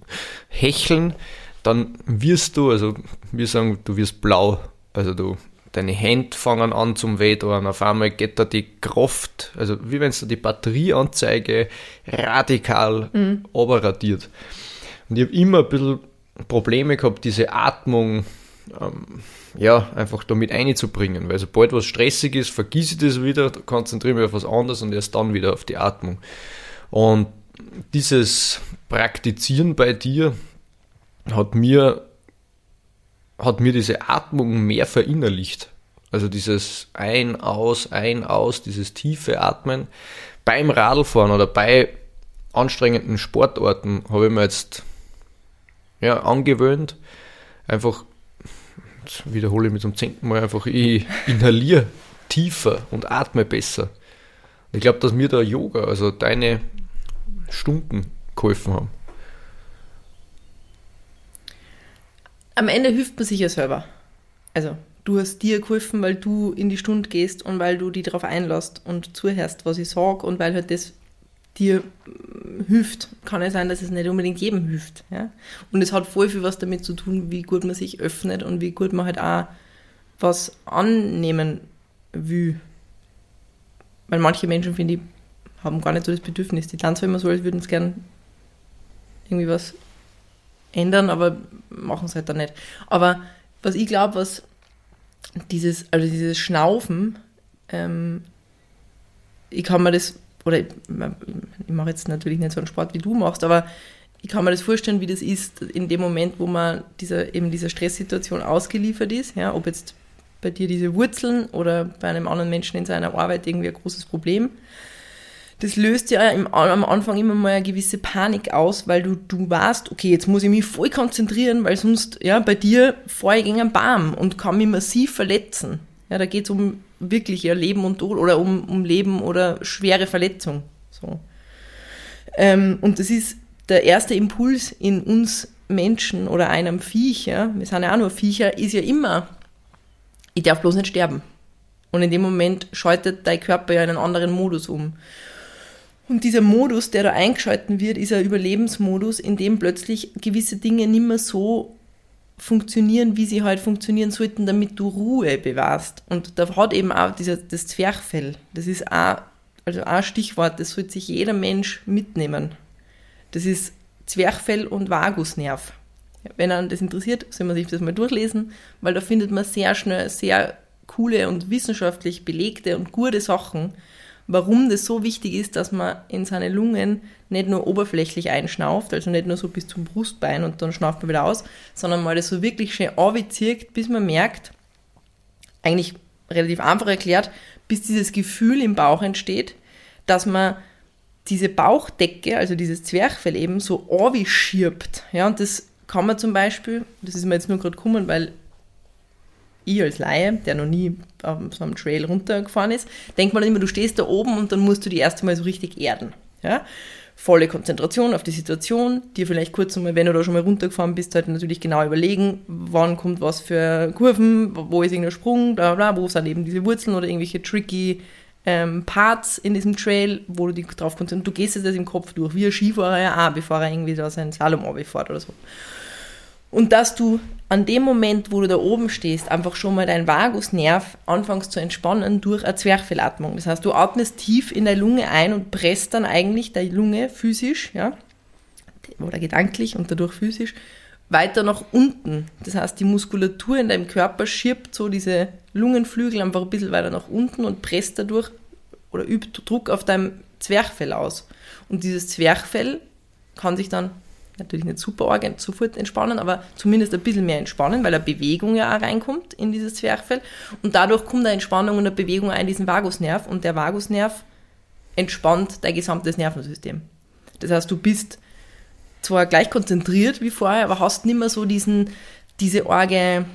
Hecheln, dann wirst du, also wir sagen, du wirst blau. Also du deine Hände fangen an zum Wehtun, auf einmal geht da die Kraft, also wie wenn es da die Batterieanzeige radikal mhm. operatiert. Und ich habe immer ein bisschen Probleme gehabt, diese Atmung ähm, ja, einfach damit einzubringen, weil sobald was stressig ist, vergieße ich das wieder, konzentriere mich auf was anderes und erst dann wieder auf die Atmung. Und dieses Praktizieren bei dir hat mir, hat mir diese Atmung mehr verinnerlicht. Also dieses Ein, Aus, Ein, Aus, dieses tiefe Atmen beim Radlfahren oder bei anstrengenden Sportorten habe ich mir jetzt ja, angewöhnt. Einfach, wiederhole ich mit zum zehnten Mal einfach, ich inhaliere tiefer und atme besser. Ich glaube, dass mir da Yoga, also deine Stunden geholfen haben. Am Ende hilft man sich ja selber. Also, du hast dir geholfen, weil du in die Stunde gehst und weil du dich darauf einlässt und zuhörst, was ich sage und weil halt das dir hilft. Kann ja sein, dass es nicht unbedingt jedem hilft. Ja? Und es hat voll viel was damit zu tun, wie gut man sich öffnet und wie gut man halt auch was annehmen will. Weil manche Menschen, finde ich, haben gar nicht so das Bedürfnis. Die tanzen immer so, als würden sie gern irgendwie was ändern, aber machen es halt dann nicht. Aber was ich glaube, was dieses, also dieses Schnaufen, ähm, ich kann mir das, oder ich, ich mache jetzt natürlich nicht so einen Sport, wie du machst, aber ich kann mir das vorstellen, wie das ist in dem Moment, wo man dieser, eben dieser Stresssituation ausgeliefert ist, ja, ob jetzt bei dir diese Wurzeln oder bei einem anderen Menschen in seiner Arbeit irgendwie ein großes Problem das löst ja im, am Anfang immer mal eine gewisse Panik aus, weil du, du weißt, okay, jetzt muss ich mich voll konzentrieren, weil sonst, ja, bei dir fahre ich gegen einen Baum und kann mich massiv verletzen. Ja, da geht es um wirklich ja, Leben und Tod oder um, um Leben oder schwere Verletzung. So. Ähm, und das ist der erste Impuls in uns Menschen oder einem Viecher, wir sind ja auch nur Viecher, ist ja immer, ich darf bloß nicht sterben. Und in dem Moment schaltet dein Körper ja in einen anderen Modus um. Und dieser Modus, der da eingeschalten wird, ist ein Überlebensmodus, in dem plötzlich gewisse Dinge nicht mehr so funktionieren, wie sie halt funktionieren sollten, damit du Ruhe bewahrst. Und da hat eben auch dieser, das Zwerchfell, das ist auch, also ein Stichwort, das sollte sich jeder Mensch mitnehmen. Das ist Zwerchfell und Vagusnerv. Wenn einen das interessiert, soll man sich das mal durchlesen, weil da findet man sehr schnell sehr coole und wissenschaftlich belegte und gute Sachen, warum das so wichtig ist, dass man in seine Lungen nicht nur oberflächlich einschnauft, also nicht nur so bis zum Brustbein und dann schnauft man wieder aus, sondern mal das so wirklich schön anzieht, bis man merkt, eigentlich relativ einfach erklärt, bis dieses Gefühl im Bauch entsteht, dass man diese Bauchdecke, also dieses Zwerchfell eben, so schirbt. Ja, und das kann man zum Beispiel, das ist mir jetzt nur gerade gekommen, weil ich als Laie, der noch nie auf so einem Trail runtergefahren ist, denkt man immer, du stehst da oben und dann musst du die erste Mal so richtig erden. Ja? Volle Konzentration auf die Situation, dir vielleicht kurz einmal, wenn du da schon mal runtergefahren bist, halt natürlich genau überlegen, wann kommt was für Kurven, wo ist irgendein Sprung, bla bla, wo sind eben diese Wurzeln oder irgendwelche tricky ähm, Parts in diesem Trail, wo du dich drauf konzentrierst. Du gehst jetzt das im Kopf durch, wie ein Skifahrer ja auch, bevor er irgendwie da seinen Slalom fährt oder so. Und dass du an dem Moment, wo du da oben stehst, einfach schon mal deinen Vagusnerv anfängst zu entspannen durch eine Zwerchfellatmung. Das heißt, du atmest tief in der Lunge ein und presst dann eigentlich deine Lunge physisch, ja, oder gedanklich und dadurch physisch, weiter nach unten. Das heißt, die Muskulatur in deinem Körper schirbt so diese Lungenflügel einfach ein bisschen weiter nach unten und presst dadurch oder übt Druck auf deinem Zwerchfell aus. Und dieses Zwerchfell kann sich dann natürlich nicht super arg sofort entspannen, aber zumindest ein bisschen mehr entspannen, weil eine Bewegung ja auch reinkommt in dieses Zwerchfell. Und dadurch kommt eine Entspannung und eine Bewegung ein in diesen Vagusnerv und der Vagusnerv entspannt dein gesamtes Nervensystem. Das heißt, du bist zwar gleich konzentriert wie vorher, aber hast nicht mehr so diesen, diese Orge,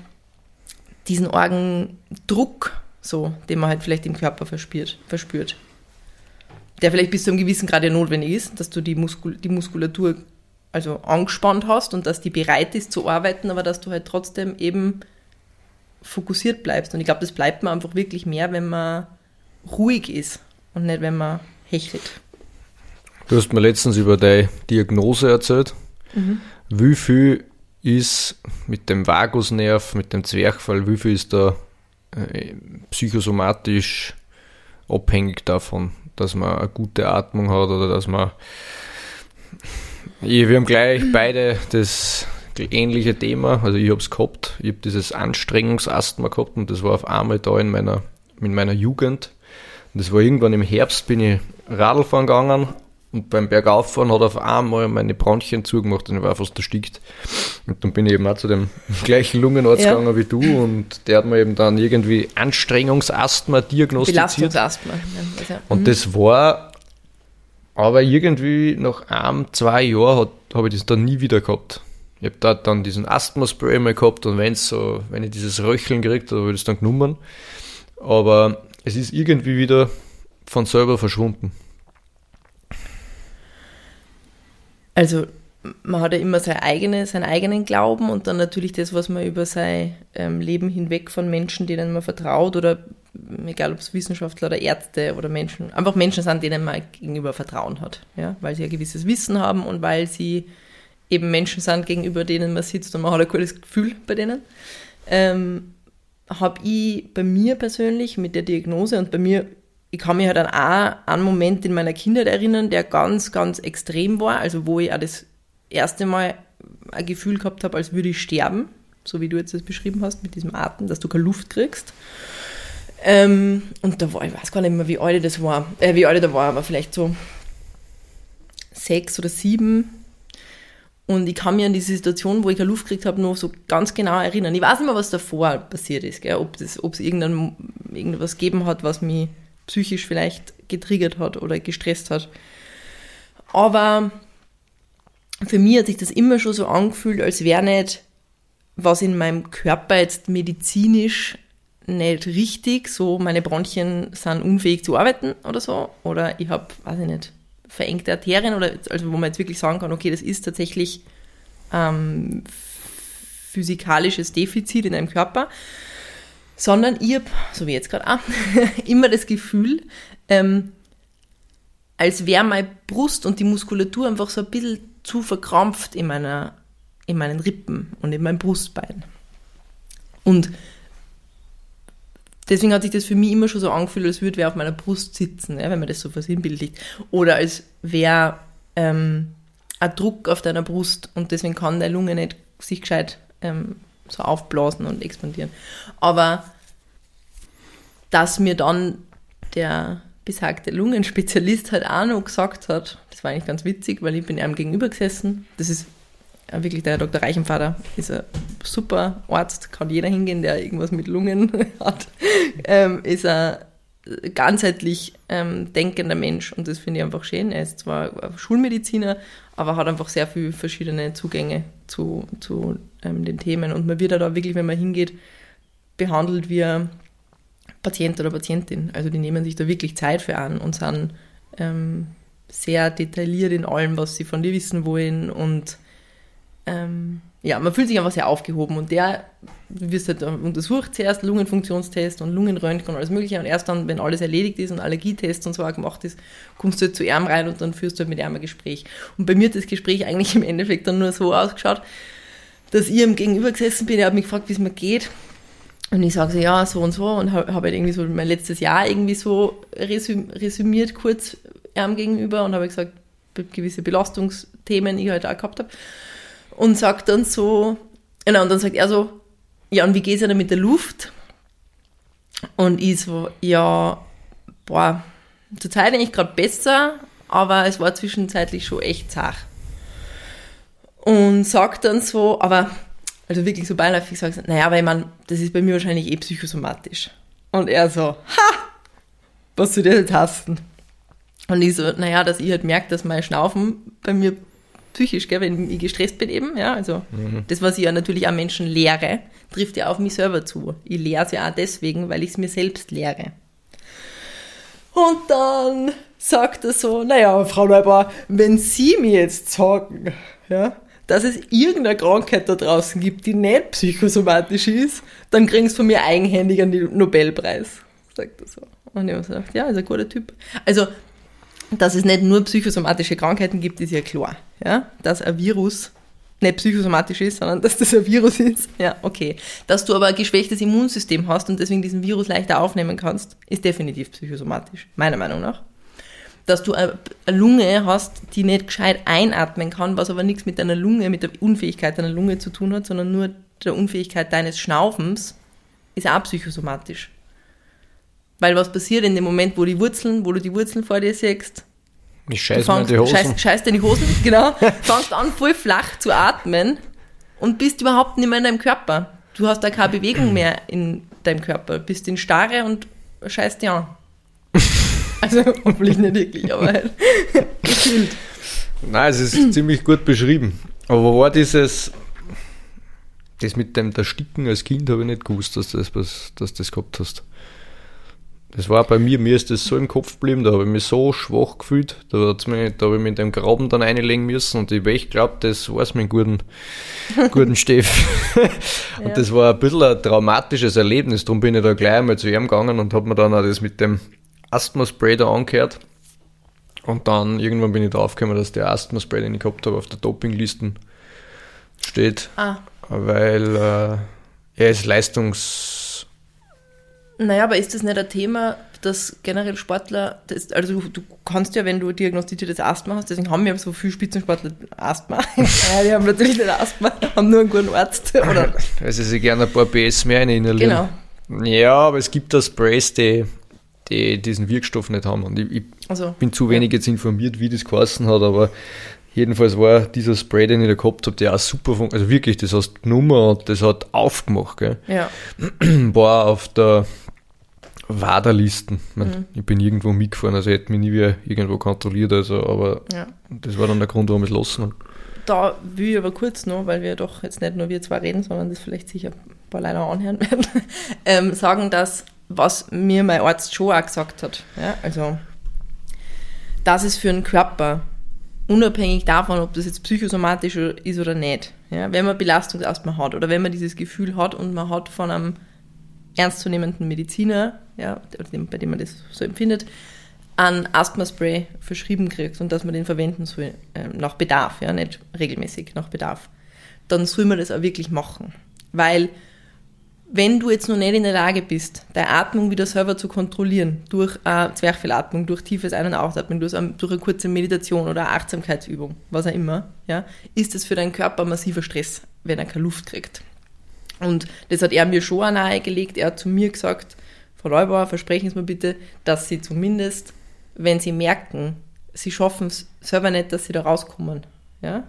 diesen Orgendruck, so, den man halt vielleicht im Körper verspürt, verspürt. Der vielleicht bis zu einem gewissen Grad ja notwendig ist, dass du die, Muskul die Muskulatur also angespannt hast und dass die bereit ist zu arbeiten, aber dass du halt trotzdem eben fokussiert bleibst. Und ich glaube, das bleibt man einfach wirklich mehr, wenn man ruhig ist und nicht, wenn man hechelt. Du hast mir letztens über deine Diagnose erzählt. Mhm. Wie viel ist mit dem Vagusnerv, mit dem Zwerchfall, wie viel ist da äh, psychosomatisch abhängig davon, dass man eine gute Atmung hat oder dass man. Wir haben gleich beide das ähnliche Thema. Also ich habe es gehabt. Ich habe dieses Anstrengungsasthma gehabt und das war auf einmal da in meiner, in meiner Jugend. Und das war irgendwann im Herbst, bin ich Radl fahren gegangen und beim Bergauffahren hat auf einmal meine Bronchien zugemacht und ich war fast erstickt. Und dann bin ich eben auch zu dem (laughs) gleichen Lungenarzt ja. gegangen wie du und der hat mir eben dann irgendwie Anstrengungsasthma diagnostiziert. Belastungsasthma. Ja. Und mhm. das war aber irgendwie nach einem, zwei Jahren habe ich das dann nie wieder gehabt. Ich habe dort dann diesen Asthma-Spray mal gehabt und wenn's so, wenn ich dieses Röcheln gekriegt habe, habe ich das dann genommen. Aber es ist irgendwie wieder von selber verschwunden. Also man hat ja immer seine eigene, seinen eigenen Glauben und dann natürlich das, was man über sein ähm, Leben hinweg von Menschen, denen man vertraut oder egal ob es Wissenschaftler oder Ärzte oder Menschen, einfach Menschen sind, denen man gegenüber Vertrauen hat, ja, weil sie ein gewisses Wissen haben und weil sie eben Menschen sind, gegenüber denen man sitzt und man hat ein cooles Gefühl bei denen. Ähm, habe ich bei mir persönlich mit der Diagnose und bei mir ich kann mich halt an einen Moment in meiner Kindheit erinnern, der ganz, ganz extrem war, also wo ich auch das erste Mal ein Gefühl gehabt habe, als würde ich sterben, so wie du jetzt das beschrieben hast, mit diesem Atem, dass du keine Luft kriegst. Ähm, und da war, ich weiß gar nicht mehr, wie alt das war, äh, wie alt da war, aber vielleicht so sechs oder sieben. Und ich kann mich an diese Situation, wo ich keine Luft gekriegt habe, noch so ganz genau erinnern. Ich weiß nicht mehr, was davor passiert ist, gell? ob es irgendwas gegeben hat, was mich psychisch vielleicht getriggert hat oder gestresst hat. Aber für mich hat sich das immer schon so angefühlt, als wäre nicht was in meinem Körper jetzt medizinisch nicht richtig, so meine Bronchien sind unfähig zu arbeiten oder so, oder ich habe, weiß ich nicht, verengte Arterien oder also wo man jetzt wirklich sagen kann, okay, das ist tatsächlich ähm, physikalisches Defizit in einem Körper, sondern ich habe, so wie jetzt gerade auch, (laughs) immer das Gefühl, ähm, als wäre meine Brust und die Muskulatur einfach so ein bisschen zu verkrampft in, meiner, in meinen Rippen und in meinem Brustbein. Und deswegen hat sich das für mich immer schon so angefühlt, als würde wer auf meiner Brust sitzen, ja, wenn man das so versinnbildlicht. Oder als wäre ähm, ein Druck auf deiner Brust und deswegen kann deine Lunge nicht sich gescheit ähm, so aufblasen und expandieren. Aber dass mir dann der besagte Lungenspezialist halt auch noch gesagt hat, das war eigentlich ganz witzig, weil ich bin ihm gegenüber gesessen. Das ist wirklich der Dr. Reichenvater, ist ein super Arzt, kann jeder hingehen, der irgendwas mit Lungen (laughs) hat. Ähm, ist ein ganzheitlich ähm, denkender Mensch und das finde ich einfach schön. Er ist zwar Schulmediziner, aber hat einfach sehr viele verschiedene Zugänge zu, zu ähm, den Themen und man wird da wirklich, wenn man hingeht, behandelt wie ein Patient oder Patientin. Also die nehmen sich da wirklich Zeit für an und sind ähm, sehr detailliert in allem, was sie von dir wissen wollen und ähm, ja, man fühlt sich einfach sehr aufgehoben und der, wirst halt untersucht zuerst, Lungenfunktionstest und Lungenröntgen und alles mögliche und erst dann, wenn alles erledigt ist und Allergietest und so auch gemacht ist, kommst du halt zu ihm rein und dann führst du halt mit ihm ein Gespräch. Und bei mir hat das Gespräch eigentlich im Endeffekt dann nur so ausgeschaut, dass ich ihm gegenüber gesessen bin, er hat mich gefragt, wie es mir geht und ich sage so, ja, so und so und habe hab halt irgendwie so mein letztes Jahr irgendwie so resüm resümiert kurz ihm gegenüber und habe gesagt, gewisse Belastungsthemen ich halt auch gehabt habe und sagt dann so, genau, und dann sagt er so, ja, und wie geht es denn mit der Luft? Und ich so, ja, boah, zur Zeit eigentlich gerade besser, aber es war zwischenzeitlich schon echt zart. Und sagt dann so, aber, also wirklich so beiläufig sagt, naja, weil man, das ist bei mir wahrscheinlich eh psychosomatisch. Und er so, ha, was soll das jetzt hassen? Und ich so, naja, dass ich halt merke, dass mein Schnaufen bei mir psychisch, gell, wenn ich gestresst bin eben, ja, also mhm. das, was ich ja natürlich am Menschen lehre, trifft ja auf mich selber zu. Ich lehre es ja auch deswegen, weil ich es mir selbst lehre. Und dann sagt er so, naja, Frau Neubauer, wenn Sie mir jetzt sagen, ja, dass es irgendeine Krankheit da draußen gibt, die nicht psychosomatisch ist, dann kriegen Sie von mir eigenhändig einen Nobelpreis, sagt er so. Und ich habe gesagt, ja, ist ein guter Typ. Also dass es nicht nur psychosomatische Krankheiten gibt, ist ja klar. Ja? Dass ein Virus nicht psychosomatisch ist, sondern dass das ein Virus ist. Ja, okay. Dass du aber ein geschwächtes Immunsystem hast und deswegen diesen Virus leichter aufnehmen kannst, ist definitiv psychosomatisch, meiner Meinung nach. Dass du eine Lunge hast, die nicht gescheit einatmen kann, was aber nichts mit deiner Lunge, mit der Unfähigkeit deiner Lunge zu tun hat, sondern nur der Unfähigkeit deines Schnaufens, ist auch psychosomatisch. Weil was passiert in dem Moment, wo die Wurzeln, wo du die Wurzeln vor dir siehst, ich scheiß in die Hosen. Scheiß, scheiß in die Hosen, (laughs) genau. (laughs) fangst an, voll flach zu atmen und bist überhaupt nicht mehr in deinem Körper. Du hast da keine Bewegung (clears throat) mehr in deinem Körper. Bist in Starre und scheißt dir an. Also, (laughs) hoffentlich nicht wirklich, aber halt (laughs) gefühlt. Nein, es ist ziemlich gut beschrieben. Aber wo war dieses, das mit dem Ersticken als Kind habe ich nicht gewusst, dass, das, dass, dass das gehabt hast. Das war bei mir, mir ist das so im Kopf geblieben, da habe ich mich so schwach gefühlt, da, mich, da habe ich mich in dem Graben dann einlegen müssen und ich glaube, das war es mit dem guten, (laughs) guten Steff. und ja. das war ein bisschen ein traumatisches Erlebnis, darum bin ich da gleich einmal zu ihm gegangen und habe mir dann auch das mit dem Asthma-Spray da angehört. Und dann irgendwann bin ich draufgekommen, dass der Asthma-Spray, den ich gehabt habe, auf der Dopingliste steht. Ah. Weil äh, er ist Leistungs- naja, aber ist das nicht ein Thema, dass generell Sportler, das, also du, du, kannst ja, wenn du diagnostiziertes Asthma hast, deswegen haben wir so viele Spitzensportler Asthma. (laughs) ja, die haben natürlich nicht Asthma, haben nur einen guten Arzt. Oder? Weil sie gerne ein paar PS mehr inhalieren. Genau. Ja, aber es gibt da Sprays, die, die diesen Wirkstoff nicht haben. Und ich, ich also, bin zu wenig jetzt informiert, wie das geheißen hat, aber Jedenfalls war dieser Spray, den ich da gehabt habe, der auch super funktioniert. Also wirklich, das hast Nummer und das hat aufgemacht. Gell? Ja. (clears throat) War auf der Waderlisten. Ich, mhm. ich bin irgendwo mitgefahren, also hätte mich nie wieder irgendwo kontrolliert, also, aber ja. das war dann der Grund, warum ich es lassen habe. Da will ich aber kurz noch, weil wir doch jetzt nicht nur wir zwei reden, sondern das vielleicht sicher ein paar Leute anhören werden, (laughs) ähm, sagen, dass was mir mein Arzt schon auch gesagt hat, ja, also dass es für einen Körper, unabhängig davon, ob das jetzt psychosomatisch ist oder nicht, ja, wenn man Belastungsasthma hat oder wenn man dieses Gefühl hat und man hat von einem ernstzunehmenden Mediziner, ja, bei dem man das so empfindet, ein Asthma-Spray verschrieben kriegt und dass man den verwenden soll, äh, nach Bedarf, ja, nicht regelmäßig, nach Bedarf, dann soll man das auch wirklich machen. Weil, wenn du jetzt noch nicht in der Lage bist, deine Atmung wieder selber zu kontrollieren, durch eine Zwerchfellatmung, durch tiefes Ein- und Ausatmen, durch, eine, durch eine kurze Meditation oder eine Achtsamkeitsübung, was auch immer, ja, ist es für deinen Körper massiver Stress, wenn er keine Luft kriegt. Und das hat er mir schon auch nahegelegt. Er hat zu mir gesagt, Frau Leubauer, versprechen Sie mir bitte, dass Sie zumindest, wenn Sie merken, Sie schaffen es selber nicht, dass Sie da rauskommen, ja,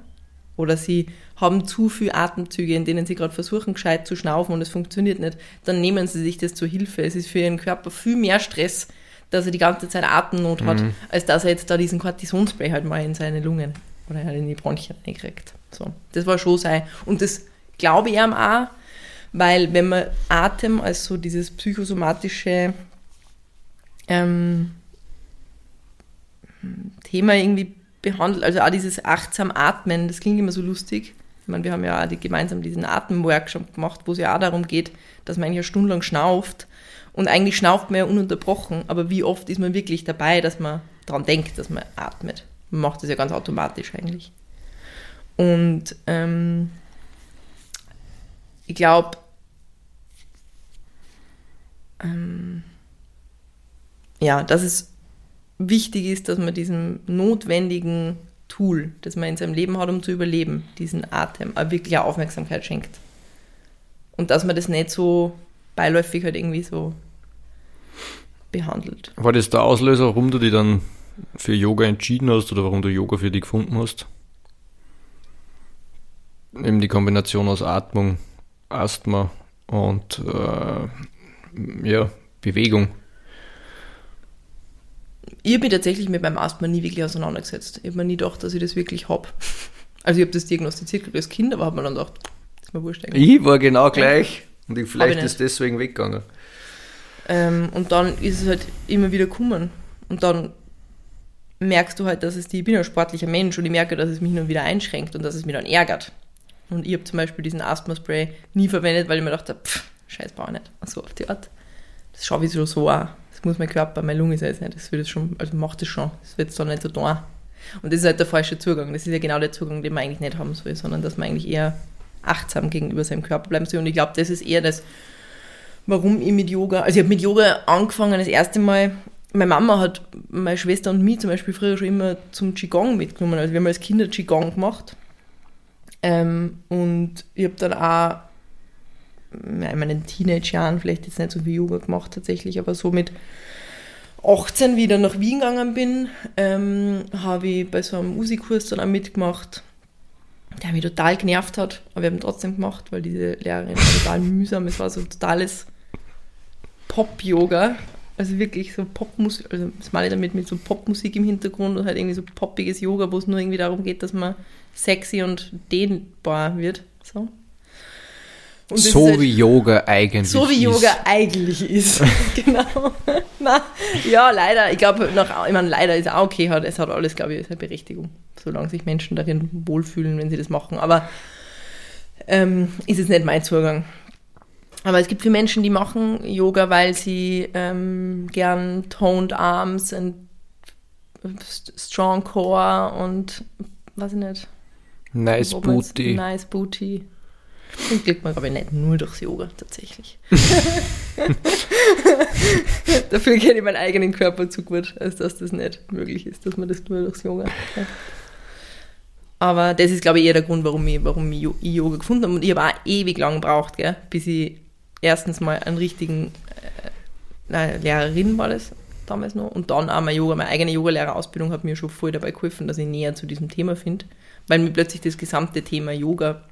oder Sie haben zu viele Atemzüge, in denen Sie gerade versuchen, gescheit zu schnaufen und es funktioniert nicht, dann nehmen Sie sich das zur Hilfe. Es ist für Ihren Körper viel mehr Stress, dass er die ganze Zeit Atemnot hat, mhm. als dass er jetzt da diesen Cortisonspray halt mal in seine Lungen oder halt in die Bronchien einkriegt. So, das war schon sein. Und das glaube ich ihm auch, weil wenn man Atem als so dieses psychosomatische ähm, Thema irgendwie behandelt, also auch dieses achtsam Atmen, das klingt immer so lustig. Meine, wir haben ja die, gemeinsam diesen Atemworkshop gemacht, wo es ja auch darum geht, dass man eigentlich eine Stunde lang schnauft. Und eigentlich schnauft man ja ununterbrochen, aber wie oft ist man wirklich dabei, dass man daran denkt, dass man atmet? Man macht das ja ganz automatisch eigentlich. Und ähm, ich glaube, ähm, ja, dass es wichtig ist, dass man diesem notwendigen Tool, das man in seinem Leben hat, um zu überleben, diesen Atem, auch wirklich auch Aufmerksamkeit schenkt. Und dass man das nicht so beiläufig halt irgendwie so behandelt. War das der Auslöser, warum du dich dann für Yoga entschieden hast oder warum du Yoga für dich gefunden hast? Eben die Kombination aus Atmung, Asthma und äh, ja, Bewegung. Ich habe mich tatsächlich mit meinem Asthma nie wirklich auseinandergesetzt. Ich habe mir nie gedacht, dass ich das wirklich habe. Also ich habe das diagnostiziert als Kind, aber habe mir dann gedacht, das ist mir wurscht eigentlich. Ich war genau gleich und ich, vielleicht ist deswegen weggegangen. Ähm, und dann ist es halt immer wieder gekommen. Und dann merkst du halt, dass es die, ich bin ein sportlicher Mensch und ich merke, dass es mich nun wieder einschränkt und dass es mich dann ärgert. Und ich habe zum Beispiel diesen Asthma-Spray nie verwendet, weil ich mir dachte, pff, scheiß brauche nicht. So auf die Art. Das schaue ich so auch. Das muss mein Körper, meine Lunge sein. Das wird schon, also macht es schon. Das wird es dann nicht so da. Und das ist halt der falsche Zugang. Das ist ja genau der Zugang, den man eigentlich nicht haben soll, sondern dass man eigentlich eher achtsam gegenüber seinem Körper bleiben soll. Und ich glaube, das ist eher das, warum ich mit Yoga, also ich habe mit Yoga angefangen das erste Mal, meine Mama hat meine Schwester und mich zum Beispiel früher schon immer zum Qigong mitgenommen. Also wir haben als Kinder Qigong gemacht. Ähm, und ich habe dann auch in meinen Teenage-Jahren vielleicht jetzt nicht so viel Yoga gemacht tatsächlich, aber so mit 18 wieder nach Wien gegangen bin, ähm, habe ich bei so einem Musikkurs dann auch mitgemacht, der mich total genervt hat, aber wir haben trotzdem gemacht, weil diese Lehrerin war total mühsam, es war so totales Pop-Yoga, also wirklich so Popmusik, also das meine ich damit mit so Popmusik im Hintergrund und halt irgendwie so poppiges Yoga, wo es nur irgendwie darum geht, dass man sexy und dehnbar wird, so. So halt, wie Yoga eigentlich ist. So wie Yoga eigentlich ist. (laughs) genau. Na, ja, leider. Ich glaube, ich meine, leider ist auch okay. Hat, es hat alles, glaube ich, eine Berechtigung. Solange sich Menschen darin wohlfühlen, wenn sie das machen. Aber ähm, ist es nicht mein Zugang. Aber es gibt viele Menschen, die machen Yoga, weil sie ähm, gern toned arms und strong core und weiß ich nicht. Nice booty. Nice booty. Den kriegt man, glaube ich, nicht nur durchs Yoga tatsächlich. (laughs) Dafür kenne ich meinen eigenen Körper zu gut, als dass das nicht möglich ist, dass man das nur durchs Yoga hat. Aber das ist, glaube ich, eher der Grund, warum ich, warum ich Yoga gefunden habe. Und ich habe auch ewig lang gebraucht, gell, bis ich erstens mal einen richtigen, äh, nein, Lehrerin war das damals noch, und dann auch mein Yoga, meine eigene Yogalehrerausbildung hat mir schon voll dabei geholfen, dass ich näher zu diesem Thema finde, weil mir plötzlich das gesamte Thema Yoga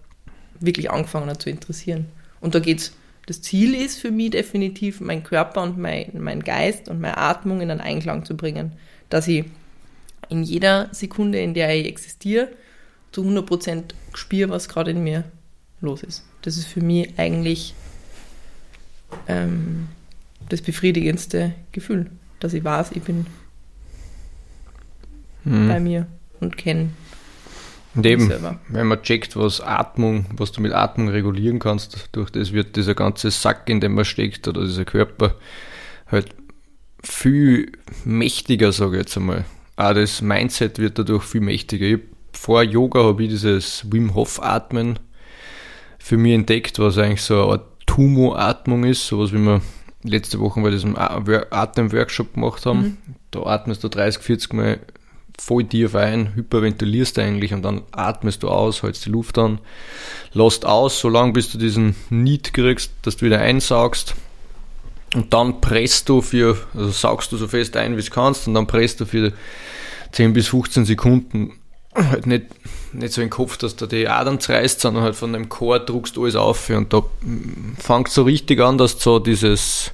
wirklich angefangen hat zu interessieren. Und da geht's, das Ziel ist für mich definitiv, meinen Körper und mein, mein Geist und meine Atmung in einen Einklang zu bringen. Dass ich in jeder Sekunde, in der ich existiere, zu 100% spüre, was gerade in mir los ist. Das ist für mich eigentlich ähm, das befriedigendste Gefühl, dass ich weiß, ich bin hm. bei mir und kenne und eben, wenn man checkt, was Atmung, was du mit Atmung regulieren kannst, durch das wird dieser ganze Sack, in dem man steckt, oder dieser Körper halt viel mächtiger, sage ich jetzt einmal. Auch das Mindset wird dadurch viel mächtiger. Ich, vor Yoga habe ich dieses Wim Hof Atmen für mich entdeckt, was eigentlich so eine Art Tumo-Atmung ist, sowas wie wir letzte Woche bei diesem Atem-Workshop gemacht haben. Mhm. Da atmest du 30, 40 Mal voll tief ein, hyperventilierst eigentlich und dann atmest du aus, hältst die Luft an, lässt aus, solange bis du diesen Need kriegst, dass du wieder einsaugst. Und dann presst du für, also saugst du so fest ein, wie es kannst, und dann presst du für 10 bis 15 Sekunden halt nicht, nicht so den Kopf, dass du die Adern zerreißt, sondern halt von dem Chor druckst du alles auf und da fängt so richtig an, dass so dieses,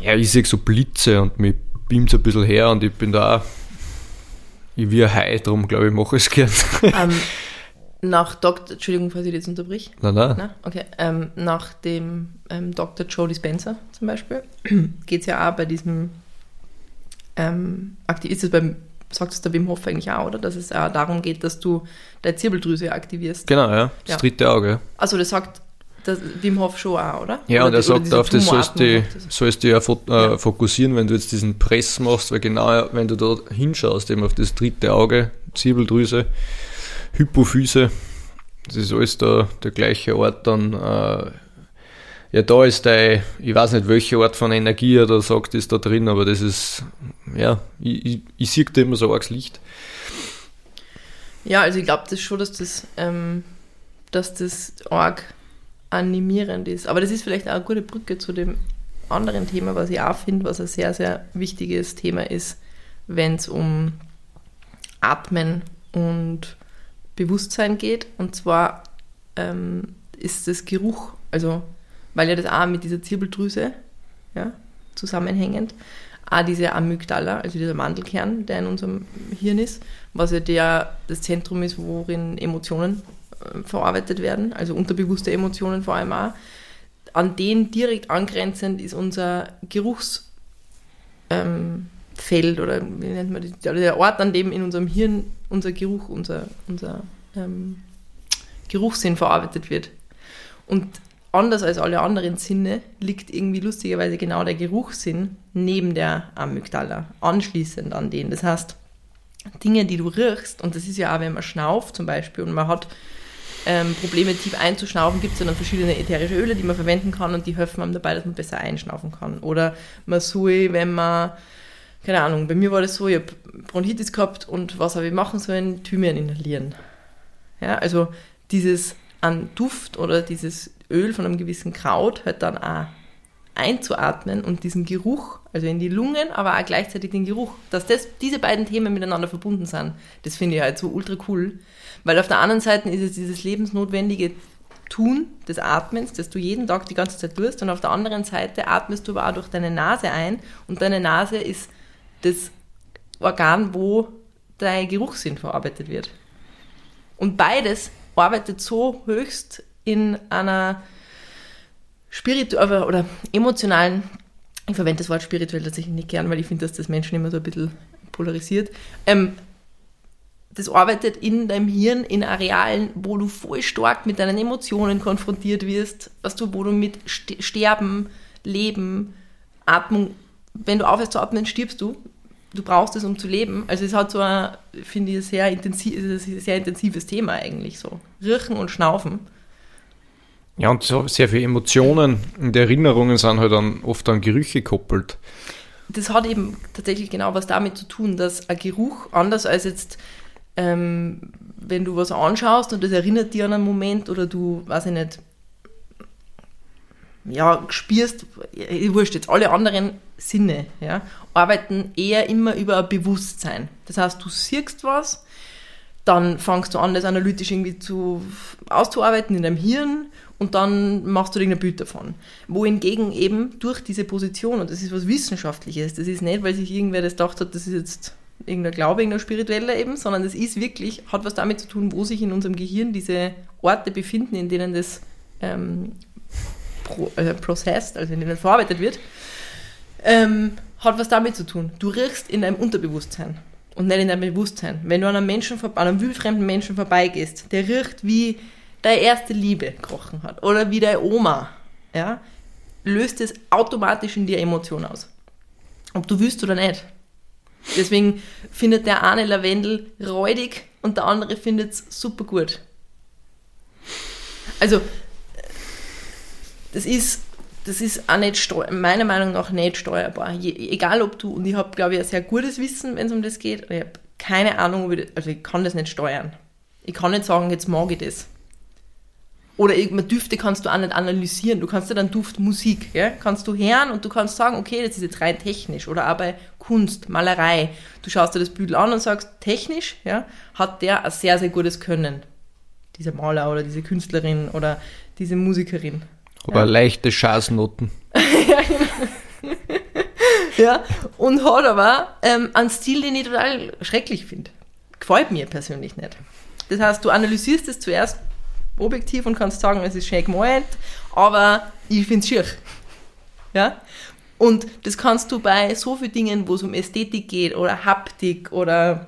ja, ich sehe so Blitze und mich beamt ein bisschen her und ich bin da auch ich wie ein Hai, darum glaube ich, mache ich es gern. (laughs) Ähm, nach Dr. Entschuldigung, falls ich jetzt unterbrich. Nein, nein. Na, okay. Ähm, nach dem ähm, Dr. Joe Dispenza zum Beispiel (clears throat) geht es ja auch bei diesem ähm, ist es beim, sagt es der Wim Hof eigentlich auch, oder? Dass es auch darum geht, dass du deine Zirbeldrüse aktivierst. Genau, ja. Das ja. dritte Auge. Also das sagt das Wim Hof schon auch, oder? Ja, oder und er sagt, auf das sollst du, sollst ja, äh, fokussieren, wenn du jetzt diesen Press machst, weil genau, wenn du da hinschaust, eben auf das dritte Auge, Zirbeldrüse, Hypophyse, das ist alles da der gleiche Ort dann. Äh, ja, da ist dein, ich weiß nicht, welcher Ort von Energie er da sagt, ist da drin, aber das ist, ja, ich, ich, ich sehe da immer so arg Licht. Ja, also ich glaube das schon, dass das, ähm, dass das arg animierend ist. Aber das ist vielleicht auch eine gute Brücke zu dem anderen Thema, was ich auch finde, was ein sehr, sehr wichtiges Thema ist, wenn es um Atmen und Bewusstsein geht. Und zwar ähm, ist das Geruch, also weil ja das auch mit dieser Zirbeldrüse ja, zusammenhängend, auch diese Amygdala, also dieser Mandelkern, der in unserem Hirn ist, was ja der, das Zentrum ist, worin Emotionen verarbeitet werden, also unterbewusste Emotionen vor allem auch. An den direkt angrenzend ist unser Geruchsfeld ähm, oder wie nennt man das, der Ort, an dem in unserem Hirn unser Geruch, unser, unser ähm, Geruchssinn verarbeitet wird. Und anders als alle anderen Sinne liegt irgendwie lustigerweise genau der Geruchssinn neben der Amygdala, anschließend an den. Das heißt, Dinge, die du riechst, und das ist ja auch, wenn man schnauft zum Beispiel und man hat ähm, Probleme tief einzuschnaufen, gibt es ja dann verschiedene ätherische Öle, die man verwenden kann und die helfen einem dabei, dass man besser einschnaufen kann. Oder soll, wenn man, keine Ahnung, bei mir war das so, ich habe Bronchitis gehabt und was habe ich machen sollen? Thymian inhalieren. Ja, also dieses an Duft oder dieses Öl von einem gewissen Kraut halt dann auch einzuatmen und diesen Geruch, also in die Lungen, aber auch gleichzeitig den Geruch, dass das, diese beiden Themen miteinander verbunden sind, das finde ich halt so ultra cool. Weil auf der anderen Seite ist es dieses lebensnotwendige Tun des Atmens, das du jeden Tag die ganze Zeit tust, und auf der anderen Seite atmest du aber auch durch deine Nase ein. Und deine Nase ist das Organ, wo dein Geruchssinn verarbeitet wird. Und beides arbeitet so höchst in einer spirituellen oder emotionalen, ich verwende das Wort spirituell tatsächlich nicht gern, weil ich finde, dass das Menschen immer so ein bisschen polarisiert, ähm, das arbeitet in deinem Hirn in Arealen, wo du voll stark mit deinen Emotionen konfrontiert wirst, was du, wo du mit Sterben, Leben, Atmung, wenn du aufhörst zu atmen, stirbst du. Du brauchst es, um zu leben. Also es hat so ein, finde ich, sehr, intensiv, ein sehr intensives Thema eigentlich so. Riechen und Schnaufen. Ja, und so sehr viele Emotionen und Erinnerungen sind halt dann oft an Gerüche gekoppelt. Das hat eben tatsächlich genau was damit zu tun, dass ein Geruch, anders als jetzt ähm, wenn du was anschaust und das erinnert dir an einen Moment oder du, weiß ich nicht, ja, spürst, wurscht jetzt, alle anderen Sinne, ja, arbeiten eher immer über ein Bewusstsein. Das heißt, du siehst was, dann fangst du an, das analytisch irgendwie zu, auszuarbeiten in deinem Hirn und dann machst du dir ein Bild davon. Wohingegen eben durch diese Position, und das ist was Wissenschaftliches, das ist nicht, weil sich irgendwer das gedacht hat, das ist jetzt irgendein Glaube, irgendein spiritueller eben, sondern es ist wirklich, hat was damit zu tun, wo sich in unserem Gehirn diese Orte befinden, in denen das ähm, pro, äh, processed, also in denen verarbeitet wird, ähm, hat was damit zu tun. Du riechst in deinem Unterbewusstsein und nicht in deinem Bewusstsein. Wenn du an einem Menschen, an einem wildfremden Menschen vorbeigehst, der riecht wie deine erste Liebe gerochen hat oder wie deine Oma, ja, löst es automatisch in dir Emotionen aus. Ob du willst oder nicht. Deswegen findet der eine Lavendel räudig und der andere findet es super gut. Also, das ist, das ist auch nicht meiner Meinung nach nicht steuerbar. Je, egal ob du, und ich habe, glaube ich, ein sehr gutes Wissen, wenn es um das geht. Ich habe keine Ahnung, also ich kann das nicht steuern. Ich kann nicht sagen, jetzt mag ich das. Oder Düfte kannst du auch nicht analysieren. Du kannst ja dann Duft Musik, ja? kannst du hören und du kannst sagen, okay, das ist jetzt rein technisch. Oder auch bei Kunst, Malerei. Du schaust dir das Bild an und sagst, technisch ja, hat der ein sehr, sehr gutes Können. Dieser Maler oder diese Künstlerin oder diese Musikerin. Oder ja. leichte Schaßnoten. ja, genau. (laughs) ja, und hat aber ähm, einen Stil, den ich total schrecklich finde. Gefällt mir persönlich nicht. Das heißt, du analysierst es zuerst objektiv und kannst sagen, es ist schön gemalt, aber ich finde es schier. Ja? Und das kannst du bei so vielen Dingen, wo es um Ästhetik geht oder Haptik oder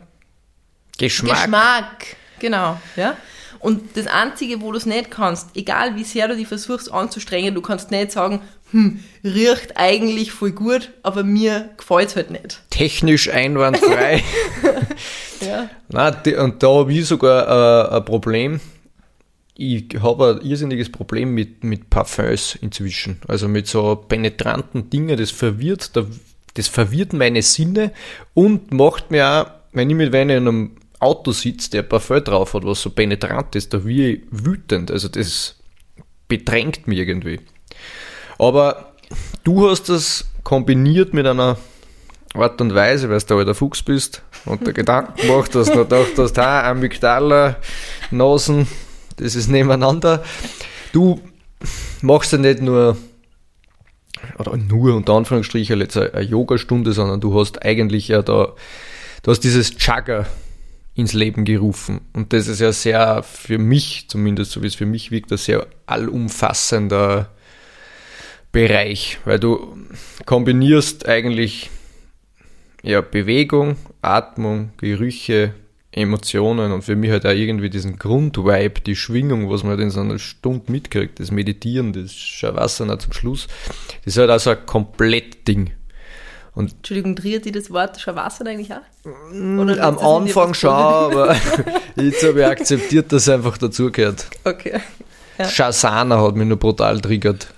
Geschmack. Geschmack. Genau, ja. Und das Einzige, wo du es nicht kannst, egal wie sehr du dich versuchst anzustrengen, du kannst nicht sagen, hm, riecht eigentlich voll gut, aber mir gefällt es halt nicht. Technisch einwandfrei. (laughs) ja. Nein, und da habe ich sogar äh, ein Problem ich habe ein irrsinniges Problem mit, mit Parfums inzwischen. Also mit so penetranten Dingen, das verwirrt, das verwirrt meine Sinne und macht mir auch, wenn ich mit einem in einem Auto sitze, der Parfum drauf hat, was so penetrant ist, da wie wütend. Also das bedrängt mich irgendwie. Aber du hast das kombiniert mit einer Art und Weise, weil du der Fuchs bist und der (laughs) Gedanken gemacht hast, und gedacht hast, ha, Amygdala, Nasen, das ist nebeneinander. Du machst ja nicht nur, oder nur unter Anführungsstrichen jetzt eine, eine Yoga-Stunde, sondern du hast eigentlich ja da, du hast dieses Chagger ins Leben gerufen. Und das ist ja sehr für mich, zumindest so wie es für mich wirkt, ein sehr allumfassender Bereich, weil du kombinierst eigentlich ja, Bewegung, Atmung, Gerüche, Emotionen und für mich halt auch irgendwie diesen Grundvibe, die Schwingung, was man halt in so einer Stunde mitkriegt, das Meditieren, das Shavasana zum Schluss, das ist halt auch so ein komplett Ding. Und Entschuldigung, triert die das Wort Shavasana eigentlich auch? Oder am Anfang schon, aber (laughs) jetzt habe ich akzeptiert, dass es einfach dazugehört. Okay. Ja. Shasana hat mich nur brutal triggert.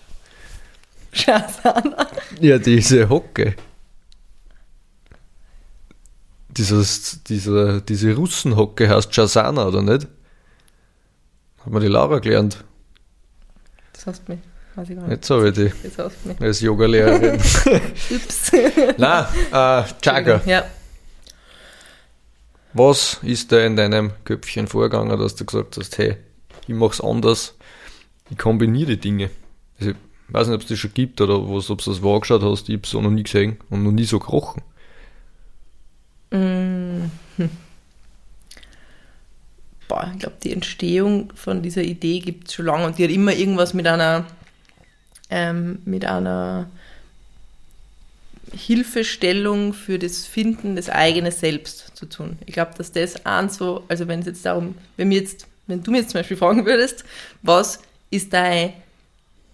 Shasana. Ja, diese Hocke. Dieses, dieser, diese Russenhocke heißt Shasana, oder nicht? Hat mir die Laura gelernt. Das hast du mich. Weiß ich gar nicht. Jetzt habe ich die Jetzt hast du mich. als Yogalehrerin. (laughs) Ups. (laughs) Nein, äh, Chaga. Ja. Was ist da in deinem Köpfchen vorgegangen, dass du gesagt hast, hey, ich mach's anders, ich kombiniere die Dinge. Also, ich weiß nicht, ob es das schon gibt oder was, ob du das wahrgeschaut hast, ich hab's auch noch nie gesehen und noch nie so gerochen. Mm, hm. (laughs) Boah, ich glaube, die Entstehung von dieser Idee gibt es schon lange und die hat immer irgendwas mit einer, ähm, mit einer Hilfestellung für das Finden des eigenen Selbst zu tun. Ich glaube, dass das an so, also wenn es jetzt darum, wenn mir jetzt, wenn du mir jetzt zum Beispiel fragen würdest, was ist dein,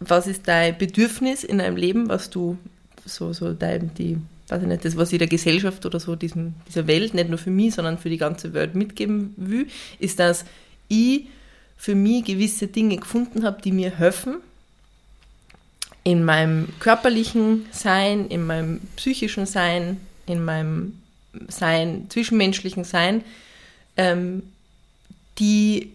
was ist dein Bedürfnis in deinem Leben, was du so, so dein, die, weiß ich nicht, das, was ich der Gesellschaft oder so diesem, dieser Welt, nicht nur für mich, sondern für die ganze Welt mitgeben will, ist, dass ich für mich gewisse Dinge gefunden habe, die mir helfen, in meinem körperlichen Sein, in meinem psychischen Sein, in meinem Sein, zwischenmenschlichen Sein, ähm, die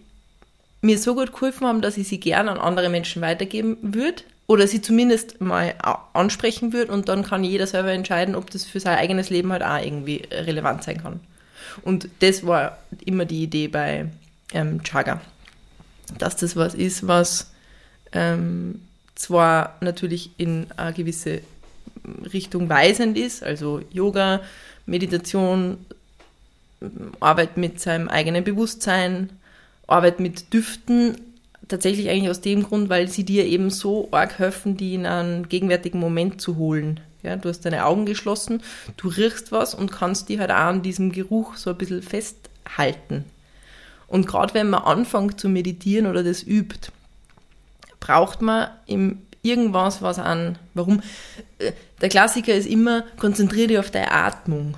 mir so gut geholfen haben, dass ich sie gerne an andere Menschen weitergeben würde oder sie zumindest mal ansprechen würde und dann kann jeder selber entscheiden, ob das für sein eigenes Leben halt auch irgendwie relevant sein kann. Und das war immer die Idee bei ähm, Chaga, dass das was ist, was ähm, zwar natürlich in eine gewisse Richtung weisend ist, also Yoga, Meditation, Arbeit mit seinem eigenen Bewusstsein, Arbeit mit Düften, tatsächlich eigentlich aus dem Grund, weil sie dir eben so arg helfen, die in einen gegenwärtigen Moment zu holen. Ja, du hast deine Augen geschlossen, du riechst was und kannst die halt auch an diesem Geruch so ein bisschen festhalten. Und gerade wenn man anfängt zu meditieren oder das übt, braucht man im irgendwas, was an. Warum? Äh, Der Klassiker ist immer, konzentriere dich auf deine Atmung.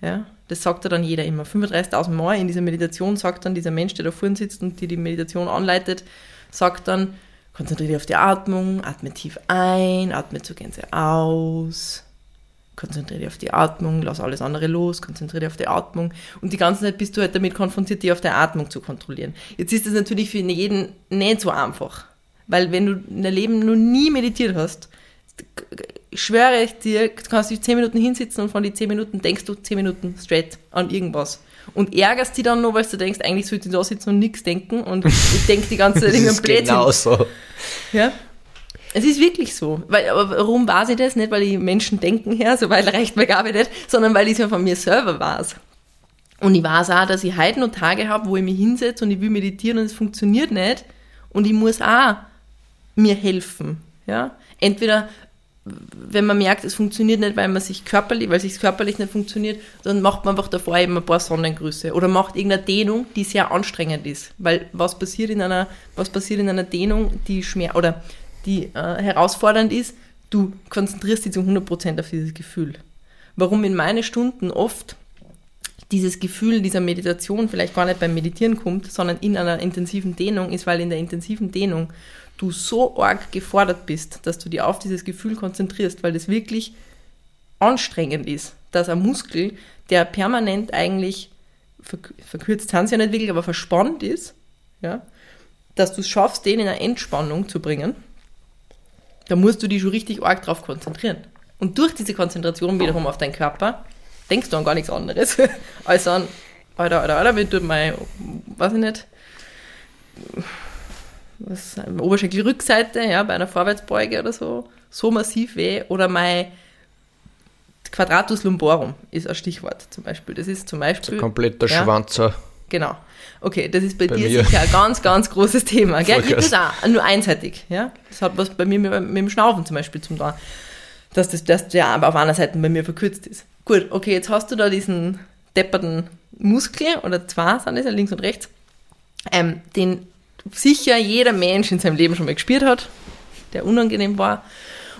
Ja, das sagt dann jeder immer. 35.000 Mal in dieser Meditation sagt dann dieser Mensch, der da vorne sitzt und dir die Meditation anleitet, sagt dann, konzentriere dich auf die Atmung, atme tief ein, atme zur Gänze aus, konzentriere dich auf die Atmung, lass alles andere los, konzentriere dich auf die Atmung. Und die ganze Zeit bist du halt damit konfrontiert, dich auf deine Atmung zu kontrollieren. Jetzt ist das natürlich für jeden nicht so einfach. Weil wenn du in deinem Leben noch nie meditiert hast, schwöre ich dir, du kannst dich 10 Minuten hinsitzen und von den 10 Minuten denkst du 10 Minuten straight an irgendwas. Und ärgerst dich dann noch, weil du denkst, eigentlich sollte ich da sitzen und nichts denken und (laughs) ich denke die ganze Zeit ist Blödsinn. genau so. Ja. Es ist wirklich so. Weil, aber warum weiß ich das? Nicht, weil ich Menschen denken her, so weit reicht mir Gabe nicht, sondern weil ich es ja von mir selber weiß. Und ich weiß auch, dass ich heute noch Tage habe, wo ich mich hinsetze und ich will meditieren und es funktioniert nicht. Und ich muss auch mir helfen. Ja? Entweder, wenn man merkt, es funktioniert nicht, weil man sich körperlich, weil sich körperlich nicht funktioniert, dann macht man einfach davor eben ein paar Sonnengrüße oder macht irgendeine Dehnung, die sehr anstrengend ist. Weil was passiert in einer, was passiert in einer Dehnung, die schmer oder die äh, herausfordernd ist, du konzentrierst dich zu 100% auf dieses Gefühl. Warum in meine Stunden oft dieses Gefühl dieser Meditation vielleicht gar nicht beim Meditieren kommt, sondern in einer intensiven Dehnung ist, weil in der intensiven Dehnung du so arg gefordert bist, dass du dich auf dieses Gefühl konzentrierst, weil das wirklich anstrengend ist, dass ein Muskel, der permanent eigentlich, verk- verkürzt haben sie ja nicht wirklich, aber verspannt ist, ja, dass du es schaffst, den in eine Entspannung zu bringen, da musst du dich schon richtig arg drauf konzentrieren. Und durch diese Konzentration wiederum auf deinen Körper denkst du an gar nichts anderes, (laughs) als an, Alter, Alter, Alter, wie tut mein, weiß ich nicht, was, Oberschenkelrückseite, ja, bei einer Vorwärtsbeuge oder so, so massiv weh. Oder mein Quadratus lumborum ist ein Stichwort zum Beispiel. Das ist zum Beispiel. Kompletter ja, Schwanzer. Genau. Okay, das ist bei, Bei dir mir. sicher ein ganz, ganz großes Thema. Gell? Ich das auch, nur einseitig. Ja? Das hat was bei mir mit, mit dem Schnaufen zum Beispiel zum da, dass, das, dass der aber auf einer Seite bei mir verkürzt ist. Gut, okay, jetzt hast du da diesen depperten Muskel, oder zwei sind das ja, links und rechts, ähm, den sicher jeder Mensch in seinem Leben schon mal gespürt hat, der unangenehm war.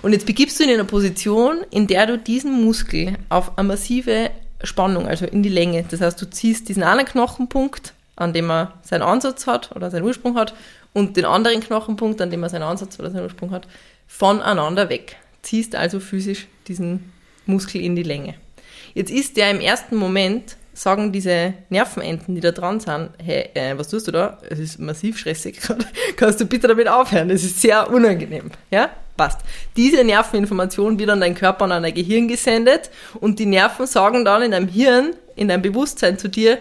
Und jetzt begibst du ihn in eine Position, in der du diesen Muskel auf eine massive Spannung, also in die Länge, das heißt, du ziehst diesen einen Knochenpunkt, an dem er seinen Ansatz hat oder seinen Ursprung hat, und den anderen Knochenpunkt, an dem er seinen Ansatz oder seinen Ursprung hat, voneinander weg. Ziehst also physisch diesen Muskel in die Länge. Jetzt ist der im ersten Moment, sagen diese Nervenenden, die da dran sind, hey, äh, was tust du da? Es ist massiv stressig gerade. (laughs) Kannst du bitte damit aufhören? Es ist sehr unangenehm. Ja? Passt. Diese Nerveninformation wird an dein Körper und an dein Gehirn gesendet und die Nerven sagen dann in deinem Hirn, in deinem Bewusstsein zu dir,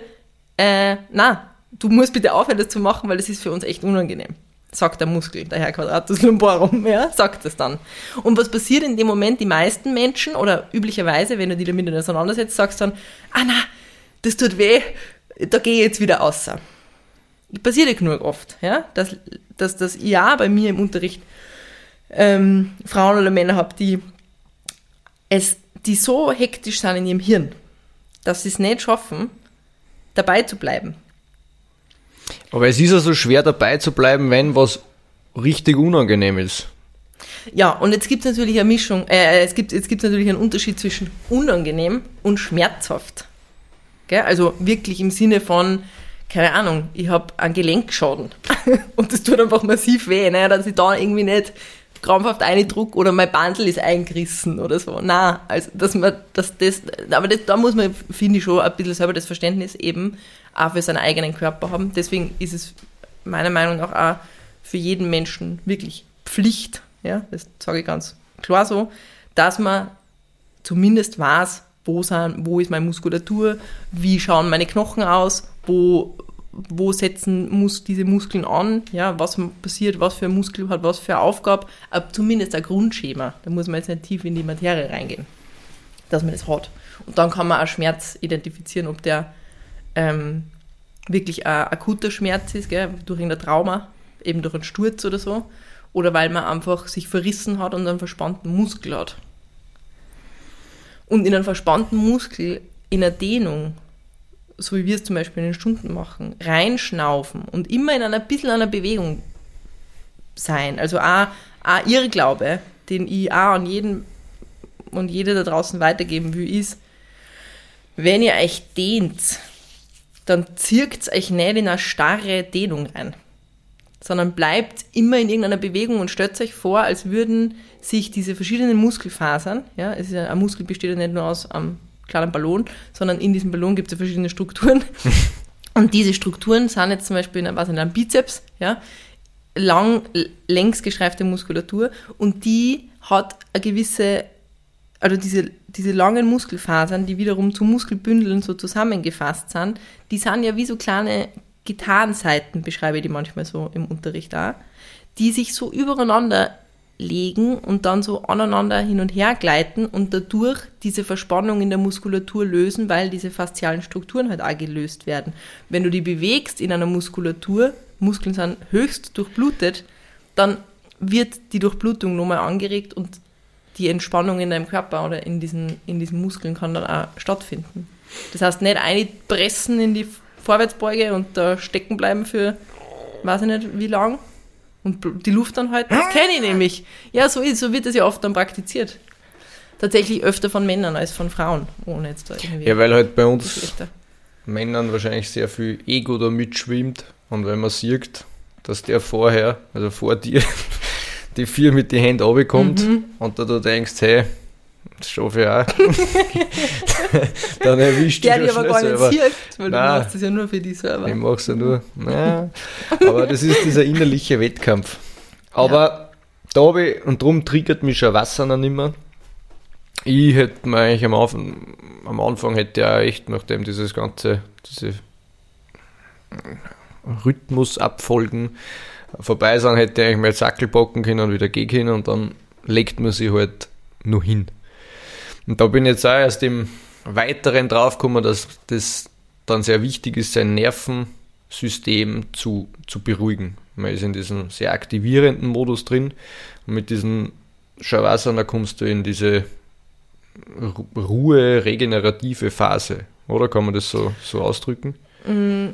äh, na, du musst bitte aufhören, das zu machen, weil das ist für uns echt unangenehm. Sagt der Muskel, der Herr Quadratus lumborum, ja, sagt das dann. Und was passiert in dem Moment? Die meisten Menschen, oder üblicherweise, wenn du dich damit auseinandersetzt, sagst dann, ah na, das tut weh, da gehe ich jetzt wieder außer. Passiert ja genug oft, ja, dass, dass das ja bei mir im Unterricht ähm, Frauen oder Männer habe, die es, die so hektisch sind in ihrem Hirn, dass sie es nicht schaffen, dabei zu bleiben. Aber es ist ja so schwer dabei zu bleiben, wenn was richtig unangenehm ist. Ja, und jetzt gibt es natürlich eine Mischung, äh, es gibt, jetzt gibt natürlich einen Unterschied zwischen unangenehm und schmerzhaft. Gell? Also wirklich im Sinne von, keine Ahnung, ich habe einen Gelenkschaden (laughs) und das tut einfach massiv weh, ne? dass ich da irgendwie nicht krampfhaft eindruck oder mein Bandel ist eingerissen oder so. Na, also dass man, dass das, aber das, da muss man, finde ich, schon ein bisschen selber das Verständnis eben auch für seinen eigenen Körper haben. Deswegen ist es meiner Meinung nach auch für jeden Menschen wirklich Pflicht, ja, das sage ich ganz klar so, dass man zumindest weiß, wo, sind, wo ist meine Muskulatur, wie schauen meine Knochen aus, wo, wo setzen muss diese Muskeln an, ja, was passiert, was für ein Muskel hat was für eine Aufgabe, aber zumindest ein Grundschema. Da muss man jetzt nicht tief in die Materie reingehen, dass man das hat. Und dann kann man auch Schmerz identifizieren, ob der ähm, wirklich ein akuter Schmerz ist, gell, durch irgendein Trauma, eben durch einen Sturz oder so, oder weil man einfach sich verrissen hat und einen verspannten Muskel hat. Und in einem verspannten Muskel, in einer Dehnung, so wie wir es zum Beispiel in den Stunden machen, reinschnaufen und immer in einer bisschen einer Bewegung sein. Also auch, auch Irrglaube, den ich auch an jeden und jede da draußen weitergeben will, ist, wenn ihr euch dehnt, dann zirkt euch nicht in eine starre Dehnung rein, sondern bleibt immer in irgendeiner Bewegung und stellt euch vor, als würden sich diese verschiedenen Muskelfasern, ja, es ist ein Muskel besteht ja nicht nur aus einem kleinen Ballon, sondern in diesem Ballon gibt es ja verschiedene Strukturen. (laughs) Und diese Strukturen sind jetzt zum Beispiel in, was, in einem Bizeps, ja, lang, längs geschreifte Muskulatur und die hat eine gewisse also diese, diese langen Muskelfasern, die wiederum zu Muskelbündeln so zusammengefasst sind, die sind ja wie so kleine Gitarrenseiten, beschreibe ich die manchmal so im Unterricht auch, die sich so übereinander legen und dann so aneinander hin und her gleiten und dadurch diese Verspannung in der Muskulatur lösen, weil diese faszialen Strukturen halt auch gelöst werden. Wenn du die bewegst in einer Muskulatur, Muskeln sind höchst durchblutet, dann wird die Durchblutung nochmal angeregt und die Entspannung in deinem Körper oder in diesen, in diesen Muskeln kann dann auch stattfinden. Das heißt, nicht einpressen in die Vorwärtsbeuge und da stecken bleiben für, weiß ich nicht wie lang, und die Luft dann halt, das kenne ich nämlich. Ja, so, ist, so wird das ja oft dann praktiziert. Tatsächlich öfter von Männern als von Frauen, ohne jetzt da irgendwie. Ja, weil halt bei uns Männern wahrscheinlich sehr viel Ego da mitschwimmt und wenn man sieht, dass der vorher, also vor dir, (laughs) die vier mit den Händen runterkommt mhm. und da du denkst, hey, (laughs) das schaffe ich auch. dann erwischt Der dich aber gar nicht hilft, weil Nein, du machst das ja nur für dich selber. Ich mach's ja nur. Nein. Aber das ist dieser innerliche Wettkampf. Aber ja. da habe ich, und darum triggert mich schon Wasser noch nicht mehr. Ich hätte mir eigentlich am Anfang, am Anfang hätte ja echt, nachdem dieses ganze, diese Rhythmus abfolgen vorbei sein, hätte ich eigentlich mal Sackel packen können und wieder gehen können und dann legt man sich halt nur hin. Und da bin ich jetzt auch erst im Weiteren draufgekommen, dass das dann sehr wichtig ist, sein Nervensystem zu, zu beruhigen. Man ist in diesem sehr aktivierenden Modus drin und mit diesem Shavasana kommst du in diese Ruhe, regenerative Phase, oder kann man das so, so ausdrücken? Mm,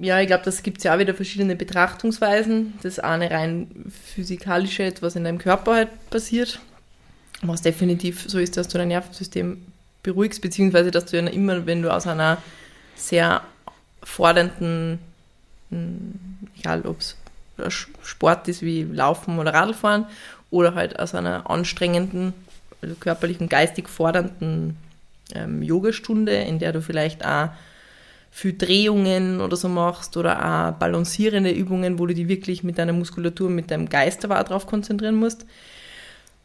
ja, ich glaube, das gibt es ja auch wieder verschiedene Betrachtungsweisen. Das eine rein physikalische, etwas in deinem Körper halt passiert, was definitiv so ist, dass du dein Nervensystem beruhigst, beziehungsweise dass du ja immer, wenn du aus einer sehr fordernden, hm, egal ob es Sport ist wie Laufen oder Radfahren, oder halt aus einer anstrengenden, also körperlich und geistig fordernden ähm, Yogastunde, in der du vielleicht auch viel Drehungen oder so machst oder auch balancierende Übungen, wo du dich wirklich mit deiner Muskulatur, mit deinem Geist aber auch drauf konzentrieren musst,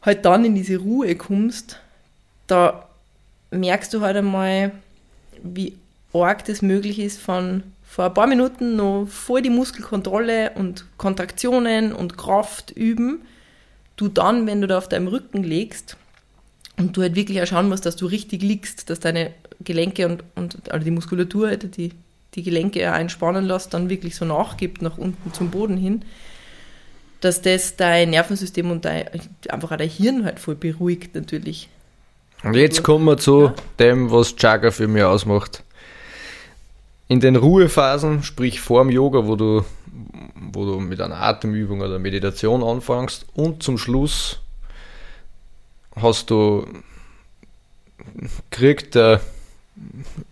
halt dann in diese Ruhe kommst, da merkst du halt einmal, wie arg das möglich ist, von vor ein paar Minuten noch voll die Muskelkontrolle und Kontraktionen und Kraft üben, du dann, wenn du da auf deinem Rücken legst und du halt wirklich auch schauen musst, dass du richtig liegst, dass deine Gelenke und, und also die Muskulatur, die, die Gelenke einspannen lässt, dann wirklich so nachgibt nach unten zum Boden hin, dass das dein Nervensystem und dein, einfach auch dein Hirn halt voll beruhigt natürlich. Und jetzt kommen wir zu ja. dem, was Chaga für mich ausmacht. In den Ruhephasen, sprich vor dem Yoga, wo du, wo du mit einer Atemübung oder Meditation anfängst und zum Schluss hast du kriegt der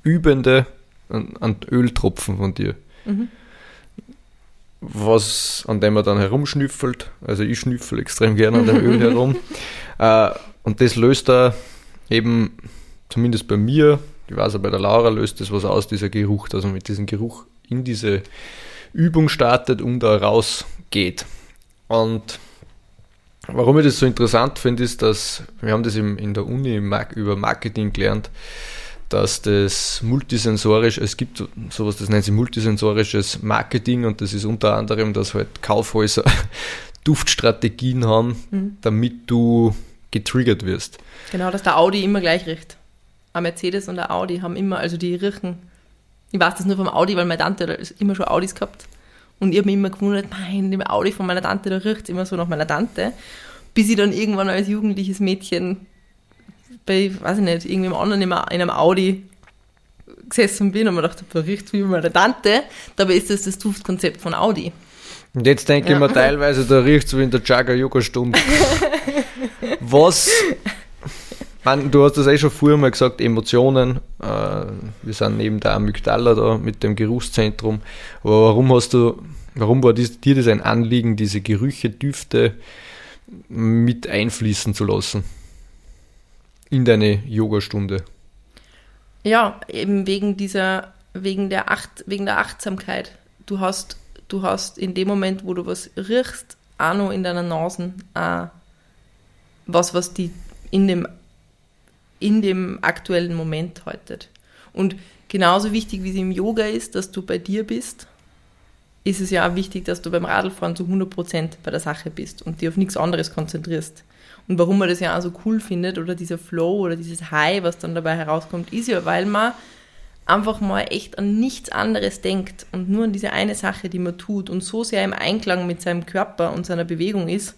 Übende einen Öltropfen von dir. Mhm. Was, an dem er dann herumschnüffelt. Also ich schnüffel extrem gerne an dem Öl herum. (laughs) Äh, und das löst er eben, zumindest bei mir, ich weiß auch bei der Laura löst das was aus, dieser Geruch, dass man mit diesem Geruch in diese Übung startet und da rausgeht. Und warum ich das so interessant finde, ist, dass wir haben das in der Uni über Marketing gelernt, dass das multisensorisch, es gibt sowas, das nennt sich multisensorisches Marketing und das ist unter anderem, dass halt Kaufhäuser (laughs) Duftstrategien haben, mhm. damit du getriggert wirst. Genau, dass der Audi immer gleich riecht. Ein Mercedes und der Audi haben immer, also die riechen, ich weiß das nur vom Audi, weil meine Tante hat immer schon Audis gehabt und ich habe mich immer gewundert, mein, dem Audi von meiner Tante, da riecht es immer so nach meiner Tante, bis ich dann irgendwann als jugendliches Mädchen bei, weiß ich nicht, irgendwem anderen in einem Audi gesessen bin und mir gedacht, da riecht wie meine Tante. Dabei ist das das Duftkonzept von Audi. Und jetzt denke ja. ich mir teilweise, da riecht es wie in der Jagger-Yoga-Stunde. (laughs) Was, man, du hast das eh schon vorher mal gesagt, Emotionen. Äh, wir sind neben der Amygdala da mit dem Geruchszentrum. Aber warum hast du, warum war dies, dir das ein Anliegen, diese Gerüche, Düfte mit einfließen zu lassen? In deine Yogastunde? Ja, eben wegen dieser, wegen der Acht, wegen der Achtsamkeit. Du hast, du hast in dem Moment, wo du was riechst, auch noch in deiner Nase äh, was, was die in dem, in dem aktuellen Moment haltet. Und genauso wichtig, wie es im Yoga ist, dass du bei dir bist, ist es ja auch wichtig, dass du beim Radlfahren zu 100% bei der Sache bist und dich auf nichts anderes konzentrierst. Und warum man das ja auch so cool findet oder dieser Flow oder dieses High, was dann dabei herauskommt, ist ja, weil man einfach mal echt an nichts anderes denkt und nur an diese eine Sache, die man tut und so sehr im Einklang mit seinem Körper und seiner Bewegung ist.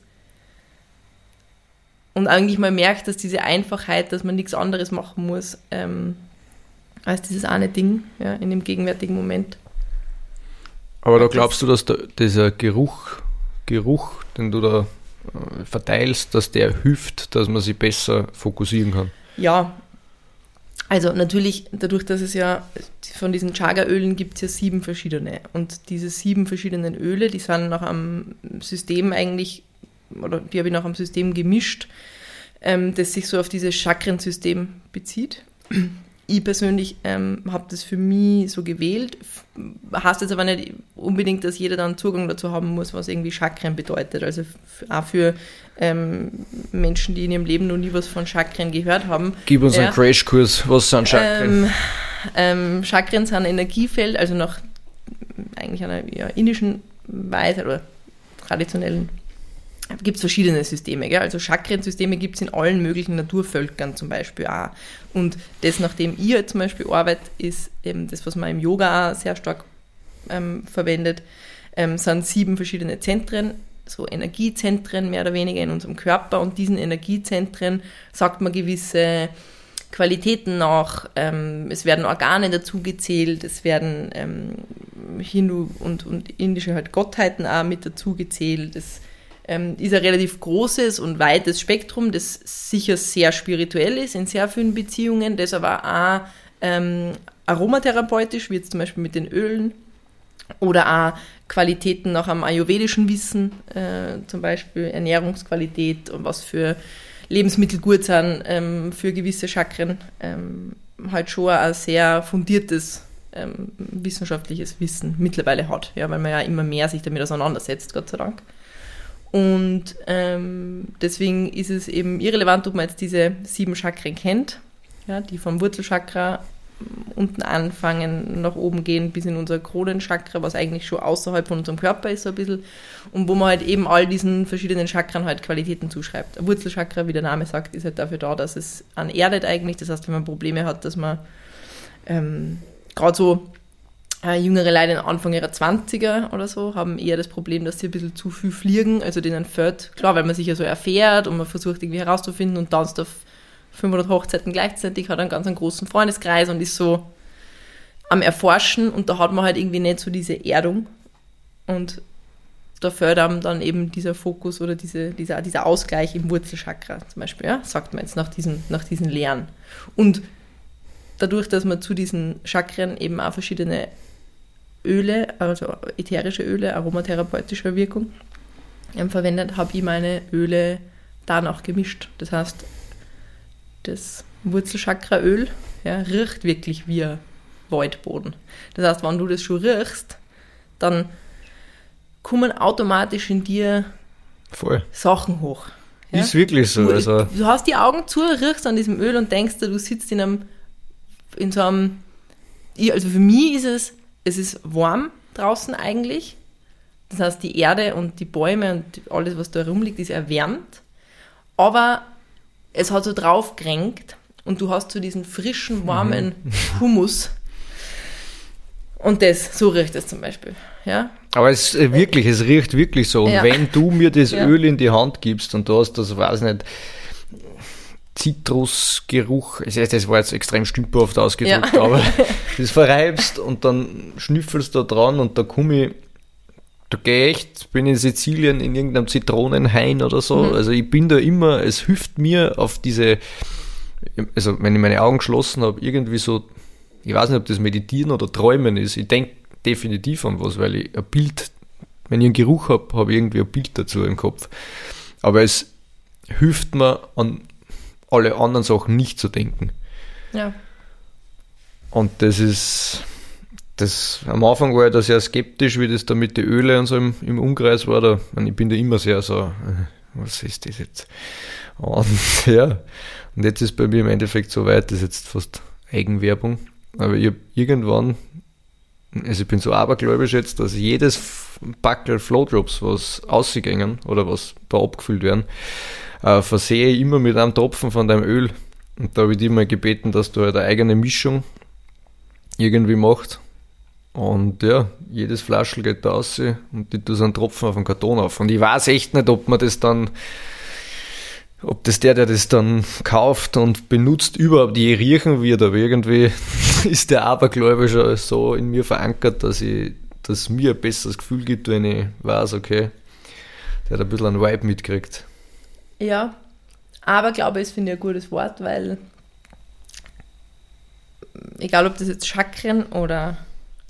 Und eigentlich mal merkt, dass diese Einfachheit, dass man nichts anderes machen muss, ähm, als dieses eine Ding ja, in dem gegenwärtigen Moment. Aber da glaubst du, dass da, dieser Geruch, Geruch, den du da verteilst, dass der hilft, dass man sich besser fokussieren kann? Ja, also natürlich, dadurch, dass es ja von diesen Chaga-Ölen gibt es ja sieben verschiedene. Und diese sieben verschiedenen Öle, die sind nach einem System eigentlich, oder die habe ich nach einem System gemischt, ähm, das sich so auf dieses Chakrensystem bezieht ich persönlich ähm, habe das für mich so gewählt. Heißt jetzt aber nicht unbedingt, dass jeder dann Zugang dazu haben muss, was irgendwie Chakren bedeutet. Also auch für ähm, Menschen, die in ihrem Leben noch nie was von Chakren gehört haben. Gib uns ja, einen Crashkurs, was sind Chakren? Ähm, ähm, Chakren sind Energiefeld, also nach eigentlich einer ja, indischen Weise oder traditionellen gibt es verschiedene Systeme. Gell? Also Chakrensysteme gibt es in allen möglichen Naturvölkern zum Beispiel auch. Und das, nachdem ihr zum Beispiel arbeitet, ist eben das, was man im Yoga auch sehr stark ähm, verwendet, ähm, sind sieben verschiedene Zentren, so Energiezentren mehr oder weniger in unserem Körper. Und diesen Energiezentren sagt man gewisse Qualitäten nach. Ähm, es werden Organe dazugezählt, es werden ähm, Hindu und, und indische halt Gottheiten auch mit dazugezählt. Es ähm, ist ein relativ großes und weites Spektrum, das sicher sehr spirituell ist in sehr vielen Beziehungen, das aber auch ähm, aromatherapeutisch, wie jetzt zum Beispiel mit den Ölen oder auch Qualitäten nach einem ayurvedischen Wissen, äh, zum Beispiel Ernährungsqualität und was für Lebensmittel gut sind ähm, für gewisse Chakren, ähm, halt schon ein sehr fundiertes ähm, wissenschaftliches Wissen mittlerweile hat, ja, weil man ja immer mehr sich damit auseinandersetzt, Gott sei Dank. Und ähm, deswegen ist es eben irrelevant, ob man jetzt diese sieben Chakren kennt, ja, die vom Wurzelchakra unten anfangen, nach oben gehen bis in unser Kronenchakra, was eigentlich schon außerhalb von unserem Körper ist so ein bisschen und wo man halt eben all diesen verschiedenen Chakren halt Qualitäten zuschreibt. Ein Wurzelchakra, wie der Name sagt, ist halt dafür da, dass es anerdet eigentlich, das heißt, wenn man Probleme hat, dass man ähm, gerade so jüngere Leute Anfang ihrer 20er oder so haben eher das Problem, dass sie ein bisschen zu viel fliegen, also denen fällt, klar, weil man sich ja so erfährt und man versucht irgendwie herauszufinden und tanzt auf 500 Hochzeiten gleichzeitig, hat einen ganz einen großen Freundeskreis und ist so am Erforschen und da hat man halt irgendwie nicht so diese Erdung und da fördert dann eben dieser Fokus oder diese, dieser, dieser Ausgleich im Wurzelchakra zum Beispiel, ja, sagt man jetzt nach diesen, nach diesen Lehren. Und dadurch, dass man zu diesen Chakren eben auch verschiedene Öle, also ätherische Öle, aromatherapeutischer Wirkung ähm, verwendet, habe ich meine Öle danach gemischt. Das heißt, das Wurzelchakraöl ja, riecht wirklich wie ein Waldboden. Das heißt, wenn du das schon riechst, dann kommen automatisch in dir Voll. Sachen hoch. Ja? Ist wirklich so. Du, also. du hast die Augen zu, riechst an diesem Öl und denkst du sitzt in einem, in so einem, also für mich ist es, es ist warm draußen eigentlich. Das heißt, die Erde und die Bäume und alles, was da rumliegt, ist erwärmt. Aber es hat so draufgerenkt und du hast so diesen frischen, warmen mhm. Humus. Und das, so riecht es zum Beispiel. Ja? Aber es äh, wirklich, es riecht wirklich so. Und ja. wenn du mir das ja. Öl in die Hand gibst und du hast das, weiß nicht, Zitrusgeruch, das war jetzt extrem stümperhaft ausgedrückt, ja. aber (laughs) das verreibst und dann schnüffelst du da dran und da komme ich da gehe ich echt, bin in Sizilien in irgendeinem Zitronenhain oder so. Mhm. Also ich bin da immer, es hilft mir auf diese, also wenn ich meine Augen geschlossen habe, irgendwie so, ich weiß nicht, ob das Meditieren oder Träumen ist. Ich denke definitiv an was, weil ich ein Bild, wenn ich einen Geruch habe, habe ich irgendwie ein Bild dazu im Kopf. Aber es hilft mir an alle anderen Sachen nicht zu denken. Ja. Und das ist, das, am Anfang war ich da sehr skeptisch, wie das da mit den Öle und so im, im Umkreis war. Da, ich bin da immer sehr so, äh, was ist das jetzt? Und (laughs) ja, und jetzt ist bei mir im Endeffekt so weit, das ist jetzt fast Eigenwerbung. Aber ich habe irgendwann, also ich bin so abergläubisch jetzt, dass jedes Backel Flowdrops, was ausgegangen oder was da abgefüllt werden, äh, versehe ich immer mit einem Tropfen von deinem Öl. Und da habe ich dir mal gebeten, dass du halt eine eigene Mischung irgendwie machst und ja, jedes Flaschel geht da raus und die tut so einen Tropfen auf den Karton auf. Und ich weiß echt nicht, ob man das dann, ob das der, der das dann kauft und benutzt, überhaupt je riechen wird, aber irgendwie (laughs) ist der Abergläubische so in mir verankert, dass ich, dass mir ein besseres Gefühl gibt, wenn ich weiß, okay, der hat ein bisschen einen Vibe mitkriegt. Ja, aber glaube ich, finde ich ein gutes Wort, weil egal ob das jetzt Chakren oder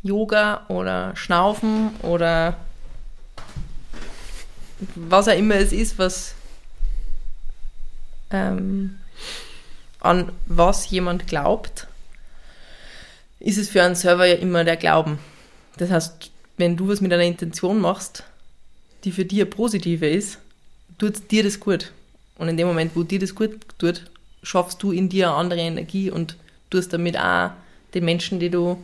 Yoga oder Schnaufen oder was auch immer es ist, was ähm, an was jemand glaubt, ist es für einen Server ja immer der Glauben. Das heißt, wenn du was mit einer Intention machst, die für dich positive ist, tut dir das gut. Und in dem Moment, wo dir das gut tut, schaffst du in dir eine andere Energie und tust damit auch den Menschen, die du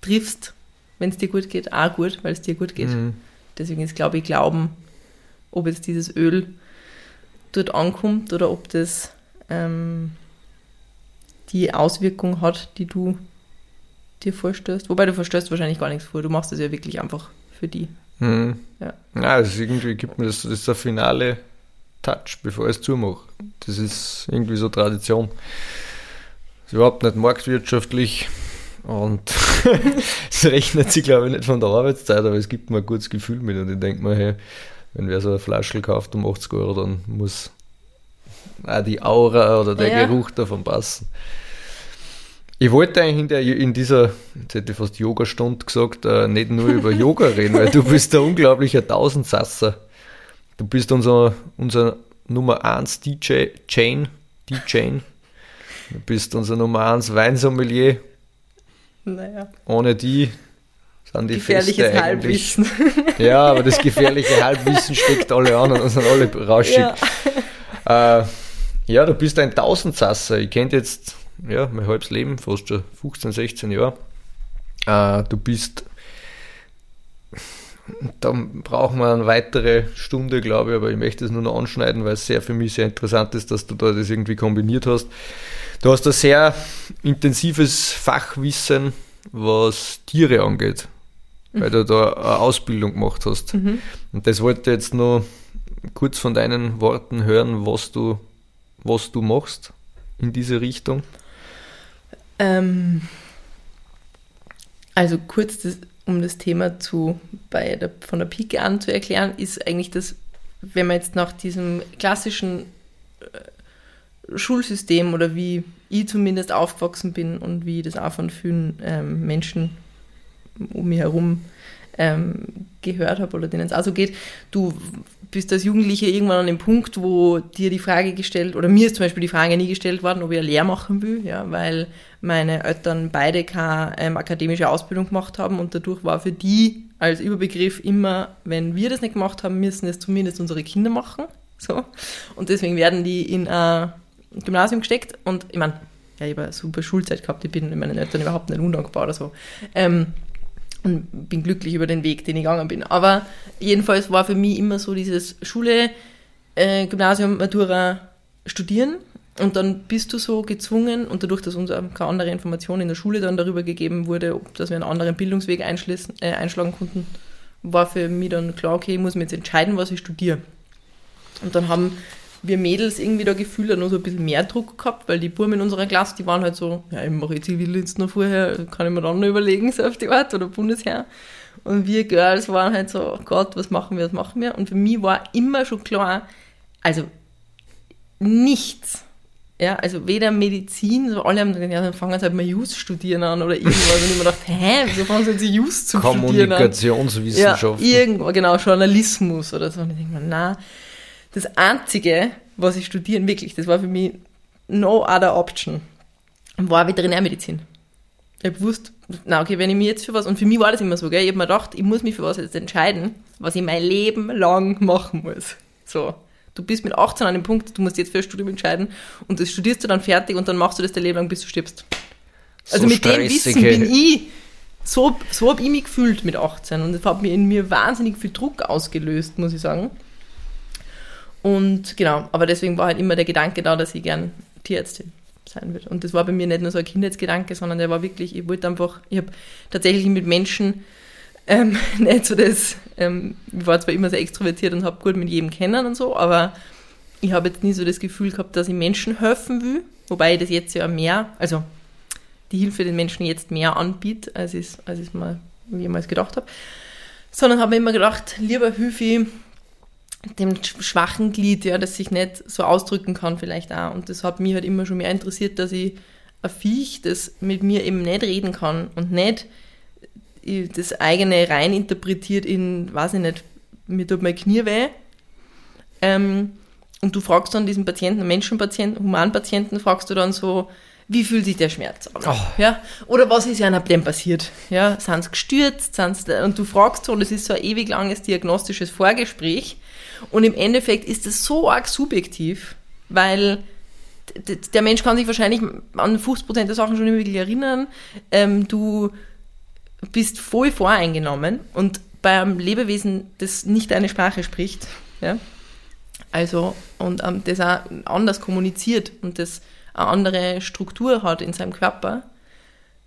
triffst, wenn es dir gut geht, auch gut, weil es dir gut geht. Mhm. Deswegen ist, glaube ich, Glauben, ob jetzt dieses Öl dort ankommt oder ob das ähm, die Auswirkung hat, die du dir vorstellst. Wobei du vorstellst wahrscheinlich gar nichts vor. Du machst das ja wirklich einfach für die. Mhm. Ja. ja, also irgendwie gibt mir das, das ist der finale Touch, bevor ich es zumache. Das ist irgendwie so Tradition. Das ist überhaupt nicht marktwirtschaftlich und (laughs) es rechnet sich, glaube ich, nicht von der Arbeitszeit, aber es gibt mir ein gutes Gefühl mit. Und ich denke mir, hey, wenn wer so eine Flasche kauft um 80 Euro, dann muss auch die Aura oder der ja. Geruch davon passen. Ich wollte eigentlich in, der, in dieser, jetzt hätte ich fast Yoga-Stunde gesagt, äh, nicht nur über Yoga reden, weil du bist ein unglaublicher Tausendsasser. Du bist unser, unser Nummer 1 DJ, Chain, DJ. Du bist unser Nummer 1 Weinsommelier. Naja. Ohne die sind die Gefährliches Feste Halbwissen. (laughs) Ja, aber das gefährliche Halbwissen steckt alle an und sind alle rauschig. Ja. Äh, ja, du bist ein Tausendsasser. Ich kenne jetzt ja, mein halbes Leben, fast schon 15, 16 Jahre. Äh, du bist, da brauchen wir eine weitere Stunde, glaube ich, aber ich möchte es nur noch anschneiden, weil es sehr für mich sehr interessant ist, dass du da das irgendwie kombiniert hast. Du hast ein sehr intensives Fachwissen, was Tiere angeht, weil du da eine Ausbildung gemacht hast. Mhm. Und das wollte ich jetzt nur kurz von deinen Worten hören, was du, was du machst in diese Richtung. Ähm, also kurz, das, um das Thema zu, bei der, von der Pike an zu erklären, ist eigentlich das, wenn man jetzt nach diesem klassischen äh, Schulsystem oder wie ich zumindest aufgewachsen bin und wie das auch von vielen ähm, Menschen um mich herum ähm, gehört habe oder denen es auch so geht, du bist als Jugendliche irgendwann an dem Punkt, wo dir die Frage gestellt, oder mir ist zum Beispiel die Frage nie gestellt worden, ob ich eine Lehre machen will, ja, weil meine Eltern beide keine ähm, akademische Ausbildung gemacht haben und dadurch war für die als Überbegriff immer, wenn wir das nicht gemacht haben, müssen es zumindest unsere Kinder machen. (laughs) So. Und deswegen werden die in ein Gymnasium gesteckt und ich meine, ja, ich habe eine super Schulzeit gehabt, ich bin meinen Eltern überhaupt nicht undankbar oder so. Ähm, und bin glücklich über den Weg, den ich gegangen bin. Aber jedenfalls war für mich immer so dieses Schule, äh, Gymnasium, Matura, Studieren. Und dann bist du so gezwungen, und dadurch, dass uns keine andere Information in der Schule dann darüber gegeben wurde, dass wir einen anderen Bildungsweg äh, einschlagen konnten, war für mich dann klar, okay, ich muss mir jetzt entscheiden, was ich studiere. Und dann haben wir Mädels irgendwie da gefühlt noch so ein bisschen mehr Druck gehabt, weil die Buben in unserer Klasse, die waren halt so, ja, ich mache Zivildienst noch vorher, kann ich mir dann noch überlegen, (laughs) so auf die Art, oder Bundesheer. Und wir Girls waren halt so, oh Gott, was machen wir, was machen wir? Und für mich war immer schon klar, also nichts. Ja, also weder Medizin, so alle haben gesagt, ja, dann fangen sie halt mal Just studieren an oder irgendwas. Und ich mir gedacht, hä, wieso fangen sie jetzt Just zu studieren an? Kommunikationswissenschaft. Ja, irgendwo, genau, Journalismus oder so. Und ich denke mir, na, das Einzige, was ich studieren, wirklich, das war für mich no other option, war Veterinärmedizin. Ich habe gewusst, na okay, wenn ich mich jetzt für was, und für mich war das immer so, gell, ich habe mir gedacht, ich muss mich für was jetzt entscheiden, was ich mein Leben lang machen muss. So. Du bist mit 18 an dem Punkt, du musst jetzt für ein Studium entscheiden und das studierst du dann fertig und dann machst du das dein Leben lang, bis du stirbst. Also so mit dem Wissen bin ich, so, so habe ich mich gefühlt mit 18 und das hat mir in mir wahnsinnig viel Druck ausgelöst, muss ich sagen. Und genau, aber deswegen war halt immer der Gedanke da, dass ich gern Tierärztin sein würde. Und das war bei mir nicht nur so ein Kindheitsgedanke, sondern der war wirklich, ich wollte einfach, ich habe tatsächlich mit Menschen ähm, (laughs) nicht so das, ähm, ich war zwar immer sehr extrovertiert und habe gut mit jedem kennen und so, aber ich habe jetzt nie so das Gefühl gehabt, dass ich Menschen helfen will, wobei ich das jetzt ja mehr, also die Hilfe den Menschen jetzt mehr anbietet, als ich es als mal jemals gedacht habe, sondern habe immer gedacht, lieber hilfe dem schwachen Glied, ja, das sich nicht so ausdrücken kann vielleicht auch. Und das hat mich halt immer schon mehr interessiert, dass ich ein Viech, das mit mir eben nicht reden kann und nicht das eigene rein interpretiert in, weiß ich nicht, mir tut mein Knie weh. Ähm, und du fragst dann diesen Patienten, Menschenpatienten, Humanpatienten, fragst du dann so, wie fühlt sich der Schmerz an? Oh. Ja? Oder was ist ja an dem passiert? Ja? Sind sie gestürzt? Sind's, und du fragst so, und es ist so ein ewig langes diagnostisches Vorgespräch, und im Endeffekt ist es so arg subjektiv, weil der Mensch kann sich wahrscheinlich an 50% der Sachen schon nicht wirklich erinnern. Ähm, du bist voll voreingenommen und beim Lebewesen, das nicht deine Sprache spricht, ja, also und ähm, das auch anders kommuniziert und das eine andere Struktur hat in seinem Körper,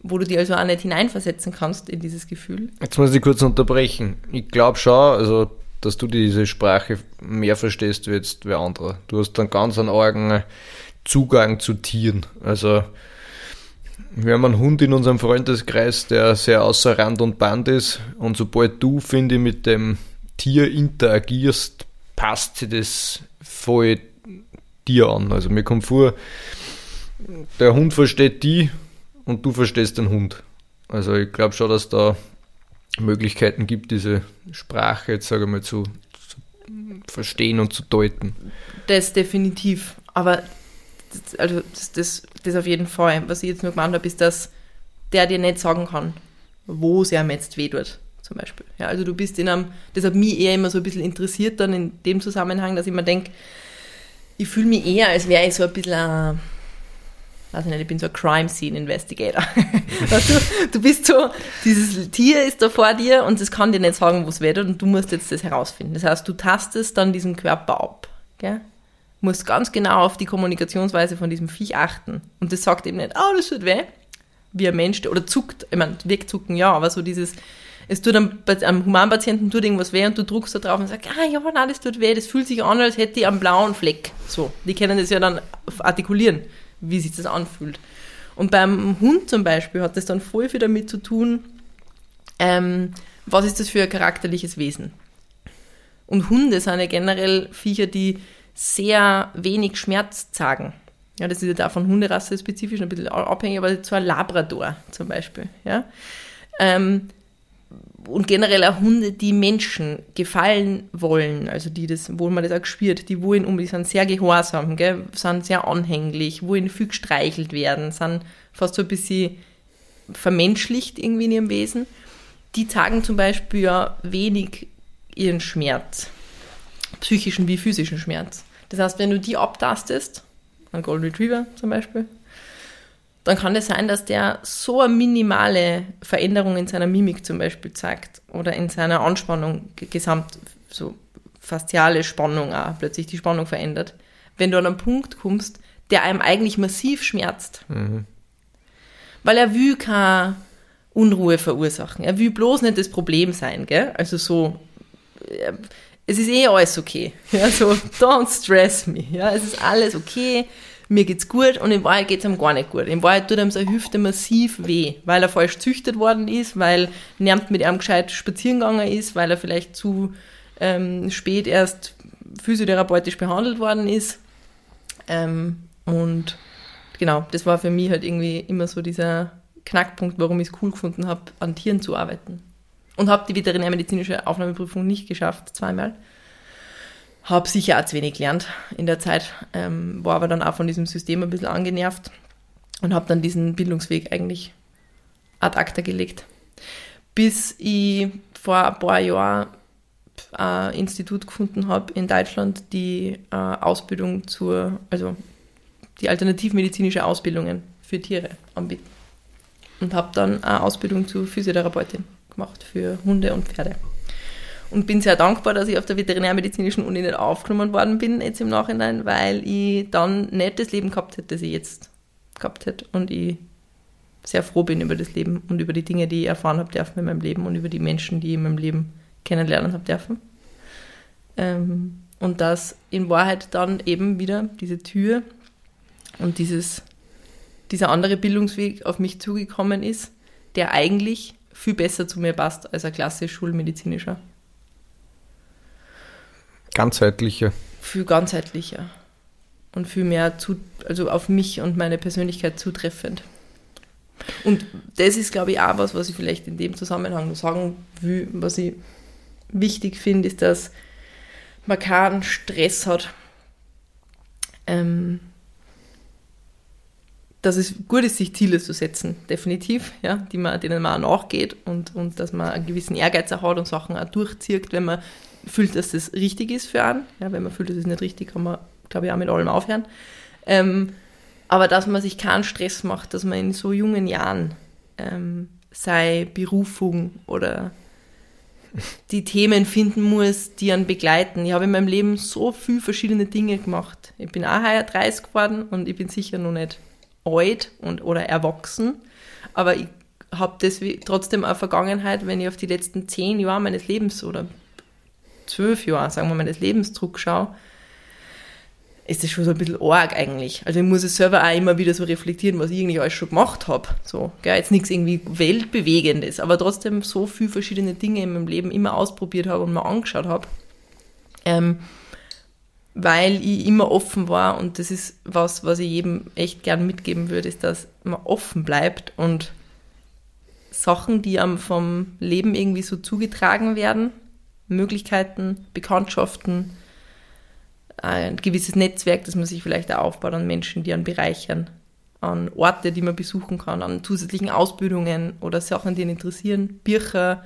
wo du dir also auch nicht hineinversetzen kannst in dieses Gefühl. Jetzt muss ich kurz unterbrechen. Ich glaube schon, also dass du diese Sprache mehr verstehst wie jetzt wer andere. Du hast dann ganz einen argen Zugang zu Tieren. Also wir haben einen Hund in unserem Freundeskreis, der sehr außer Rand und Band ist und sobald du, finde ich, mit dem Tier interagierst, passt sich das voll dir an. Also mir kommt vor, der Hund versteht die und du verstehst den Hund. Also ich glaube schon, dass da Möglichkeiten gibt, diese Sprache jetzt, sage ich mal, zu, zu verstehen und zu deuten. Das definitiv. Aber das, also das, das, das auf jeden Fall. Was ich jetzt nur gemeint habe, ist, dass der dir nicht sagen kann, wo es ihm jetzt weh tut, zum Beispiel. Ja, also du bist in einem, das hat mich eher immer so ein bisschen interessiert dann in dem Zusammenhang, dass ich mir denke, ich fühle mich eher, als wäre ich so ein bisschen ein, weiß ich nicht, ich bin so ein Crime Scene Investigator. (laughs) du, du bist so, dieses Tier ist da vor dir und es kann dir nicht sagen, wo es weh tut und du musst jetzt das herausfinden. Das heißt, du tastest dann diesen Körper ab. Gell? Musst ganz genau auf die Kommunikationsweise von diesem Viech achten. Und das sagt eben nicht, oh, das tut weh, wie ein Mensch, oder zuckt, ich meine, wegzucken, ja, aber so dieses, es tut einem, einem Humanpatienten tut irgendwas weh und du druckst da drauf und sagst, ah ja, nein, das tut weh, das fühlt sich an, als hätte ich einen blauen Fleck. So, die können das ja dann artikulieren, wie sich das anfühlt. Und beim Hund zum Beispiel hat das dann voll viel damit zu tun, ähm, was ist das für ein charakterliches Wesen. Und Hunde sind ja generell Viecher, die sehr wenig Schmerz zeigen. Ja, das ist jetzt auch von Hunderasse spezifisch ein bisschen abhängig, aber so ein Labrador zum Beispiel. Ja? Ähm, und generell auch Hunde, die Menschen gefallen wollen, also die das, wo man das auch spürt, die wollen um, sind sehr gehorsam, gell, sind sehr anhänglich, wollen viel gestreichelt werden, sind fast so ein bisschen vermenschlicht irgendwie in ihrem Wesen. Die zeigen zum Beispiel ja wenig ihren Schmerz psychischen wie physischen Schmerz. Das heißt, wenn du die abtastest, ein Golden Retriever zum Beispiel, dann kann es das sein, dass der so eine minimale Veränderung in seiner Mimik zum Beispiel zeigt oder in seiner Anspannung, gesamt so fasziale Spannung auch, plötzlich die Spannung verändert. Wenn du an einen Punkt kommst, der einem eigentlich massiv schmerzt. Mhm. Weil er will keine Unruhe verursachen. Er will bloß nicht das Problem sein, gell? Also so, es ist eh alles okay. Ja, (laughs) so, don't stress me. Ja, es ist alles okay, mir geht's gut und in Wahrheit geht's ihm gar nicht gut. In Wahrheit tut ihm seine Hüfte massiv weh, weil er falsch züchtet worden ist, weil niemand mit ihm gescheit spazieren gegangen ist, weil er vielleicht zu ähm, spät erst physiotherapeutisch behandelt worden ist. Ähm, und genau, das war für mich halt irgendwie immer so dieser Knackpunkt, warum ich es cool gefunden habe, an Tieren zu arbeiten und habe die veterinärmedizinische Aufnahmeprüfung nicht geschafft, zweimal. Habe sicher auch zu wenig gelernt in der Zeit, ähm, war aber dann auch von diesem System ein bisschen angenervt und habe dann diesen Bildungsweg eigentlich ad acta gelegt. Bis ich vor ein paar Jahren ein Institut gefunden habe in Deutschland, die äh, Ausbildung zur, also die alternativmedizinische Ausbildungen für Tiere anbieten. Und habe dann eine Ausbildung zur Physiotherapeutin gemacht für Hunde und Pferde. Und bin sehr dankbar, dass ich auf der Veterinärmedizinischen Uni nicht aufgenommen worden bin, jetzt im Nachhinein, weil ich dann nicht das Leben gehabt hätte, das ich jetzt gehabt hätte. Und ich sehr froh bin über das Leben und über die Dinge, die ich erfahren habe dürfen in meinem Leben und über die Menschen, die ich in meinem Leben kennenlernen habe dürfen. Ähm, und dass in Wahrheit dann eben wieder diese Tür und dieses, dieser andere Bildungsweg auf mich zugekommen ist, der eigentlich viel besser zu mir passt als ein klassisch schulmedizinischer. Ganzheitlicher. Viel ganzheitlicher. Und viel mehr zu, also auf mich und meine Persönlichkeit zutreffend. Und das ist, glaube ich, auch was, was ich vielleicht in dem Zusammenhang noch sagen will, was ich wichtig finde, ist, dass man keinen Stress hat. Ähm, dass es gut ist, sich Ziele zu setzen, definitiv, ja, die man, denen man auch nachgeht und, und dass man einen gewissen Ehrgeiz auch hat und Sachen auch durchzieht, wenn man fühlt, dass das richtig ist für einen. Ja, wenn man fühlt, das ist nicht richtig, kann man, glaube ich, auch mit allem aufhören. Ähm, aber dass man sich keinen Stress macht, dass man in so jungen Jahren ähm, sei Berufung oder die Themen finden muss, die einen begleiten. Ich habe in meinem Leben so viele verschiedene Dinge gemacht. Ich bin auch heuer 30 geworden und ich bin sicher noch nicht alt und, oder erwachsen, aber ich habe trotzdem eine Vergangenheit, wenn ich auf die letzten zehn Jahre meines Lebens oder zwölf Jahre, sagen wir, meines Lebens zurückschaue, ist das schon so ein bisschen arg eigentlich. Also ich muss es selber auch immer wieder so reflektieren, was ich eigentlich alles schon gemacht habe. So? Jetzt nichts irgendwie weltbewegendes, aber trotzdem so viele verschiedene Dinge in meinem Leben immer ausprobiert habe und mal angeschaut habe. Ähm, weil ich immer offen war und das ist was, was ich jedem echt gern mitgeben würde, ist, dass man offen bleibt und Sachen, die einem vom Leben irgendwie so zugetragen werden, Möglichkeiten, Bekanntschaften, ein gewisses Netzwerk, das man sich vielleicht auch aufbaut an Menschen, die einen bereichern, an Orte, die man besuchen kann, an zusätzlichen Ausbildungen oder Sachen, die ihn interessieren, Bücher,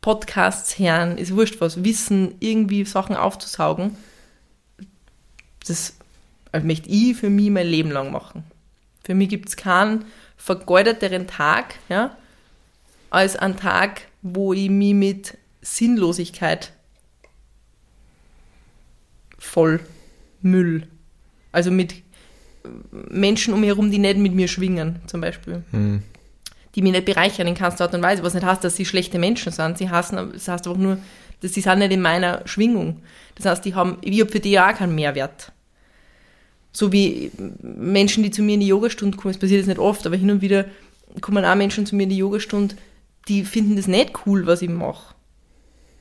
Podcasts hören, ist wurscht was, Wissen, irgendwie Sachen aufzusaugen, das also möchte ich für mich mein Leben lang machen. Für mich gibt es keinen vergeudeteren Tag, ja, als einen Tag, wo ich mich mit Sinnlosigkeit voll Müll. Also mit Menschen um mich herum, die nicht mit mir schwingen, zum Beispiel. Mhm. Die mich nicht bereichern in keinster Art und Weise. Was nicht heißt, dass sie schlechte Menschen sind. Sie hassen, das heißt einfach nur, dass sie sind nicht in meiner Schwingung. Das heißt, die haben, ich habe für die ja auch keinen Mehrwert. So wie Menschen, die zu mir in die Yogastunde kommen, es passiert jetzt nicht oft, aber hin und wieder kommen auch Menschen zu mir in die Yogastunde, die finden das nicht cool, was ich mache.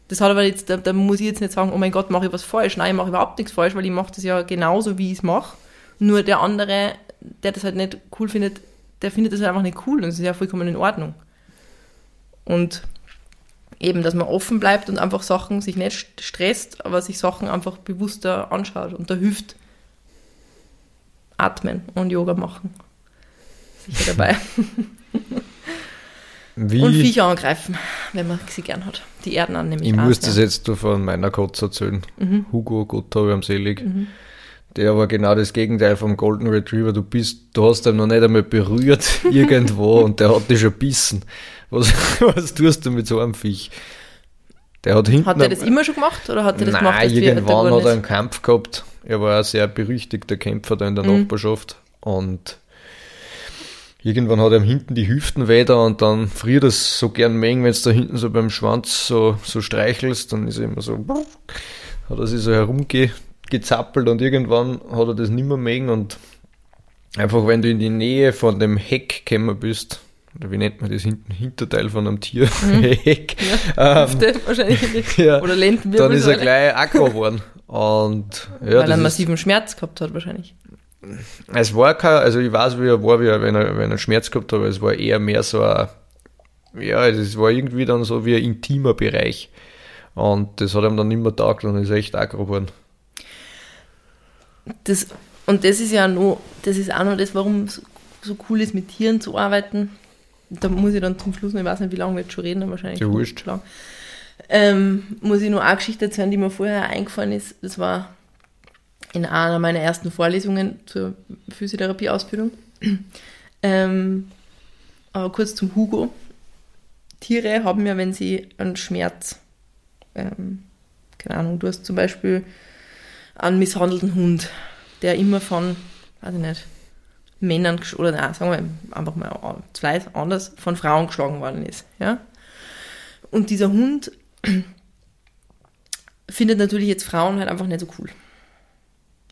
Das hat aber jetzt, da, da, muss ich jetzt nicht sagen, oh mein Gott, mache ich was falsch. Nein, ich mache überhaupt nichts falsch, weil ich mache das ja genauso, wie ich es mache. Nur der andere, der das halt nicht cool findet, der findet das halt einfach nicht cool und das ist ja vollkommen in Ordnung. Und eben, dass man offen bleibt und einfach Sachen sich nicht stresst, aber sich Sachen einfach bewusster anschaut. Und da hilft Atmen und Yoga machen. Sicher dabei. (laughs) Wie? Und Viecher angreifen, wenn man sie gern hat. Die Erden an nämlich Ich muss das jetzt von meiner Katze erzählen. Mhm. Hugo, Gott habe am selig. Mhm. Der war genau das Gegenteil vom Golden Retriever. Du bist, du hast ihn noch nicht einmal berührt (laughs) irgendwo und der hat dich schon bissen. Was, (laughs) was tust du mit so einem Viech? Der hat hinten. Hat er das immer schon gemacht oder hat er das Nein, gemacht? irgendwann hat er einen Kampf gehabt. Er war ein sehr berüchtigter Kämpfer da in der mhm. Nachbarschaft und irgendwann hat er hinten die Hüften weh und dann friert es so gern mengen, wenn es da hinten so beim Schwanz so, so streichelst, dann ist er immer so, hat er sich so herumgezappelt und irgendwann hat er das nicht mehr mengen und einfach wenn du in die Nähe von dem Heck gekommen bist, oder wie nennt man das hinten, Hinterteil von einem Tier, mhm. (laughs) Heck, ja, ähm, wahrscheinlich, (laughs) ja, oder Lendenwirbel. Dann ist er gleich aggro geworden. Und, ja, Weil er einen massiven Schmerz gehabt hat wahrscheinlich. Es war kein, also ich weiß, wie er war, wie er, wenn, er, wenn er Schmerz gehabt hat, aber es war eher mehr so ein, ja, es war irgendwie dann so wie ein intimer Bereich. Und das hat ihm dann nicht mehr taugt und ist echt aggro geworden. Das, und das ist ja noch, das ist auch noch das, warum es so cool ist, mit Tieren zu arbeiten. Da muss ich dann zum Schluss noch, ich weiß nicht, wie lange wir jetzt schon reden, wahrscheinlich. Ja, wurscht. Lang. Ähm, muss ich noch eine Geschichte erzählen, die mir vorher eingefallen ist. Das war in einer meiner ersten Vorlesungen zur Physiotherapieausbildung. (clears throat) ähm, aber kurz zum Hugo. Tiere haben ja, wenn sie einen Schmerz, ähm, keine Ahnung, du hast zum Beispiel einen misshandelten Hund, der immer von, weiß ich nicht, Männern, oder nein, sagen wir einfach mal vielleicht anders, von Frauen geschlagen worden ist. Ja? Und dieser Hund (clears throat) findet natürlich jetzt Frauen halt einfach nicht so cool.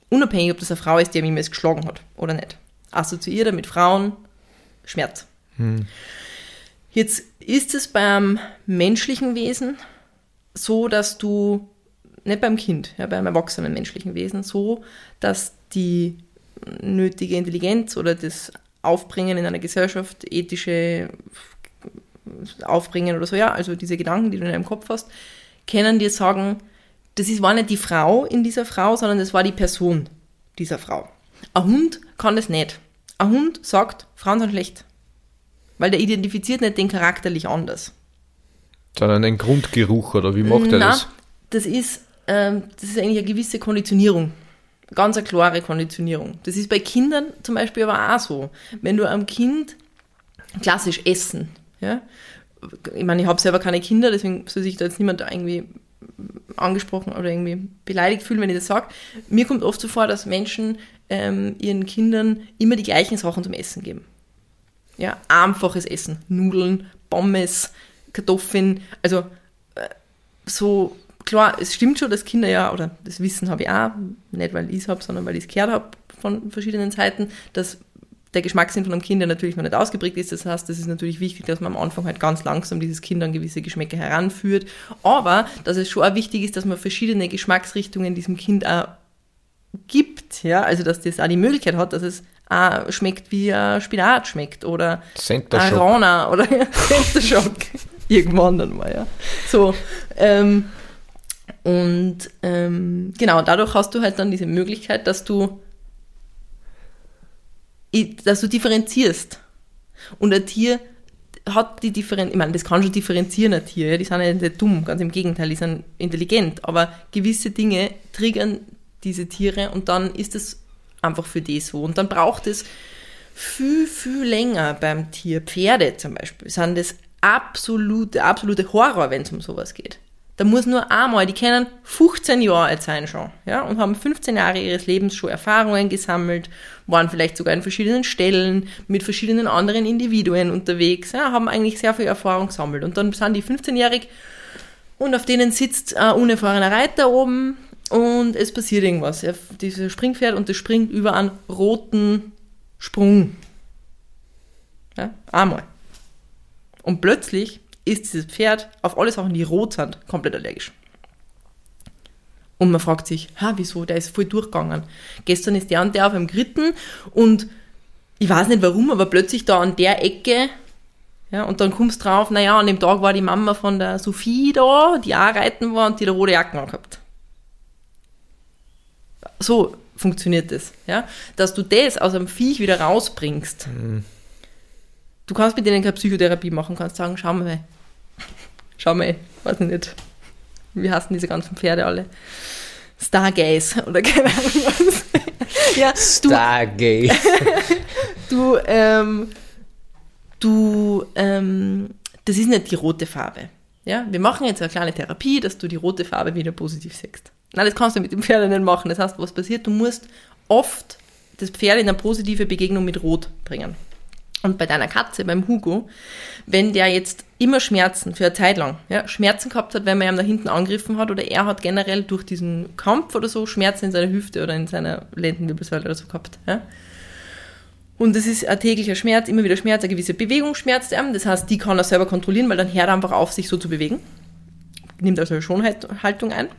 Unabhängig, ob das eine Frau ist, die ihm jetzt geschlagen hat oder nicht. Assoziiert er mit Frauen Schmerz. Hm. Jetzt ist es beim menschlichen Wesen so, dass du, nicht beim Kind, ja, beim erwachsenen menschlichen Wesen, so, dass die nötige Intelligenz oder das Aufbringen in einer Gesellschaft, ethische Aufbringen oder so, ja, also diese Gedanken, die du in deinem Kopf hast, können dir sagen, das ist, war nicht die Frau in dieser Frau, sondern das war die Person dieser Frau. Ein Hund kann das nicht. Ein Hund sagt, Frauen sind schlecht. Weil der identifiziert nicht den charakterlich anders. Sondern den Grundgeruch, oder wie macht er das? Das ist, ähm, das ist eigentlich eine gewisse Konditionierung. Ganz eine klare Konditionierung. Das ist bei Kindern zum Beispiel aber auch so. Wenn du am Kind klassisch essen, ja, ich meine, ich habe selber keine Kinder, deswegen soll sich da jetzt niemand irgendwie angesprochen oder irgendwie beleidigt fühlen, wenn ich das sage. Mir kommt oft so vor, dass Menschen ähm, ihren Kindern immer die gleichen Sachen zum Essen geben. Ja, einfaches Essen. Nudeln, Pommes, Kartoffeln, also äh, so klar, es stimmt schon, dass Kinder ja, oder das Wissen habe ich auch, nicht weil ich es habe, sondern weil ich es gehört habe von verschiedenen Seiten, dass der Geschmackssinn von einem Kind natürlich noch nicht ausgeprägt ist. Das heißt, das ist natürlich wichtig, dass man am Anfang halt ganz langsam dieses Kind an gewisse Geschmäcker heranführt. Aber dass es schon auch wichtig ist, dass man verschiedene Geschmacksrichtungen diesem Kind auch gibt. Ja, also dass das auch die Möglichkeit hat, dass es auch schmeckt, wie ein Spinat schmeckt oder Arana oder (laughs) Center Shock. Irgendwann dann mal, ja. So, ähm, und ähm, genau, dadurch hast du halt dann diese Möglichkeit, dass du dass du differenzierst. Und ein Tier hat die Differenz, ich meine, das kann schon differenzieren, ein Tier, ja, die sind ja nicht dumm, ganz im Gegenteil, die sind intelligent, aber gewisse Dinge triggern diese Tiere und dann ist es einfach für die so. Und dann braucht es viel, viel länger beim Tier. Pferde zum Beispiel sind das absolute, absolute Horror, wenn es um sowas geht. Da muss nur einmal, die kennen 15 Jahre alt sein schon, ja, und haben 15 Jahre ihres Lebens schon Erfahrungen gesammelt, waren vielleicht sogar in verschiedenen Stellen mit verschiedenen anderen Individuen unterwegs, ja, haben eigentlich sehr viel Erfahrung gesammelt. Und dann sind die 15-jährig und auf denen sitzt ein unerfahrener Reiter oben und es passiert irgendwas. Ja, dieser Springpferd und das springt über einen roten Sprung. Ja, einmal. Und plötzlich ist dieses Pferd auf alle Sachen, die rot sind, komplett allergisch. Und man fragt sich, ha, wieso? Der ist voll durchgegangen. Gestern ist der und der auf einem Gritten und ich weiß nicht warum, aber plötzlich da an der Ecke, ja, und dann kommst du drauf, naja, an dem Tag war die Mama von der Sophie da, die auch reiten war und die da rote Jacken angehabt. So funktioniert das, ja. Dass du das aus einem Viech wieder rausbringst. Mhm. Du kannst mit denen keine Psychotherapie machen, kannst sagen, schau mal, schau mal, weiß ich nicht, wie heißen diese ganzen Pferde alle? Stargaze oder keine Ahnung was. (laughs) ja, Stargaze. (laughs) du, ähm, du, ähm, das ist nicht die rote Farbe. Ja, wir machen jetzt eine kleine Therapie, dass du die rote Farbe wieder positiv siehst. Nein, das kannst du mit dem Pferd nicht machen. Das heißt, was passiert? Du musst oft das Pferd in eine positive Begegnung mit Rot bringen. Und bei deiner Katze, beim Hugo, wenn der jetzt immer Schmerzen für eine Zeit lang, ja, Schmerzen gehabt hat, wenn man ihm da hinten angegriffen hat, oder er hat generell durch diesen Kampf oder so Schmerzen in seiner Hüfte oder in seiner Lendenwirbelsäule oder so gehabt, ja. Und das ist ein täglicher Schmerz, immer wieder Schmerz, eine gewisse Bewegung schmerzt er. Das heißt, die kann er selber kontrollieren, weil dann hört er einfach auf, sich so zu bewegen. Nimmt also eine Schonhaltung ein.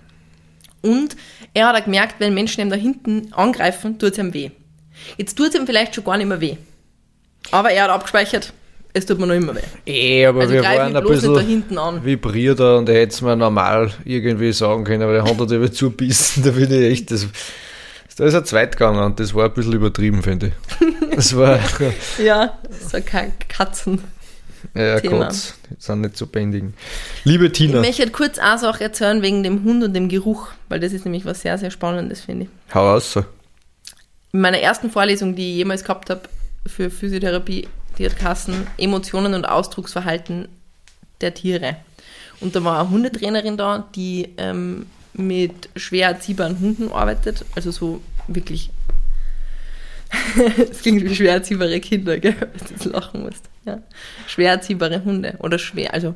Und er hat auch gemerkt, wenn Menschen ihm da hinten angreifen, tut es ihm weh. Jetzt tut es ihm vielleicht schon gar nicht mehr weh. Aber er hat abgespeichert, es tut mir noch immer weh. Eh, aber also wir waren ein bisschen da hinten an. vibrierter und er hätte es mir normal irgendwie sagen können, aber der hat natürlich (laughs) zubissen, da bin ich echt, das, da ist er zweit gegangen und das war ein bisschen übertrieben, finde ich. Das war... (laughs) ja, so kein Katzen. Ja, Thema. Gott, die sind nicht zu bändigen. Liebe Tina. Ich möchte kurz eine Sache erzählen wegen dem Hund und dem Geruch, weil das ist nämlich was sehr, sehr Spannendes, finde ich. Hau aus. In meiner ersten Vorlesung, die ich jemals gehabt habe, für Physiotherapie, die hat Kassen Emotionen und Ausdrucksverhalten der Tiere. Und da war eine Hundetrainerin da, die ähm, mit schwer erziehbaren Hunden arbeitet, also so wirklich. (laughs) Es klingt wie schwer erziehbare Kinder, gell, wenn du jetzt lachen musst. Ja. Schwer erziehbare Hunde oder schwer, also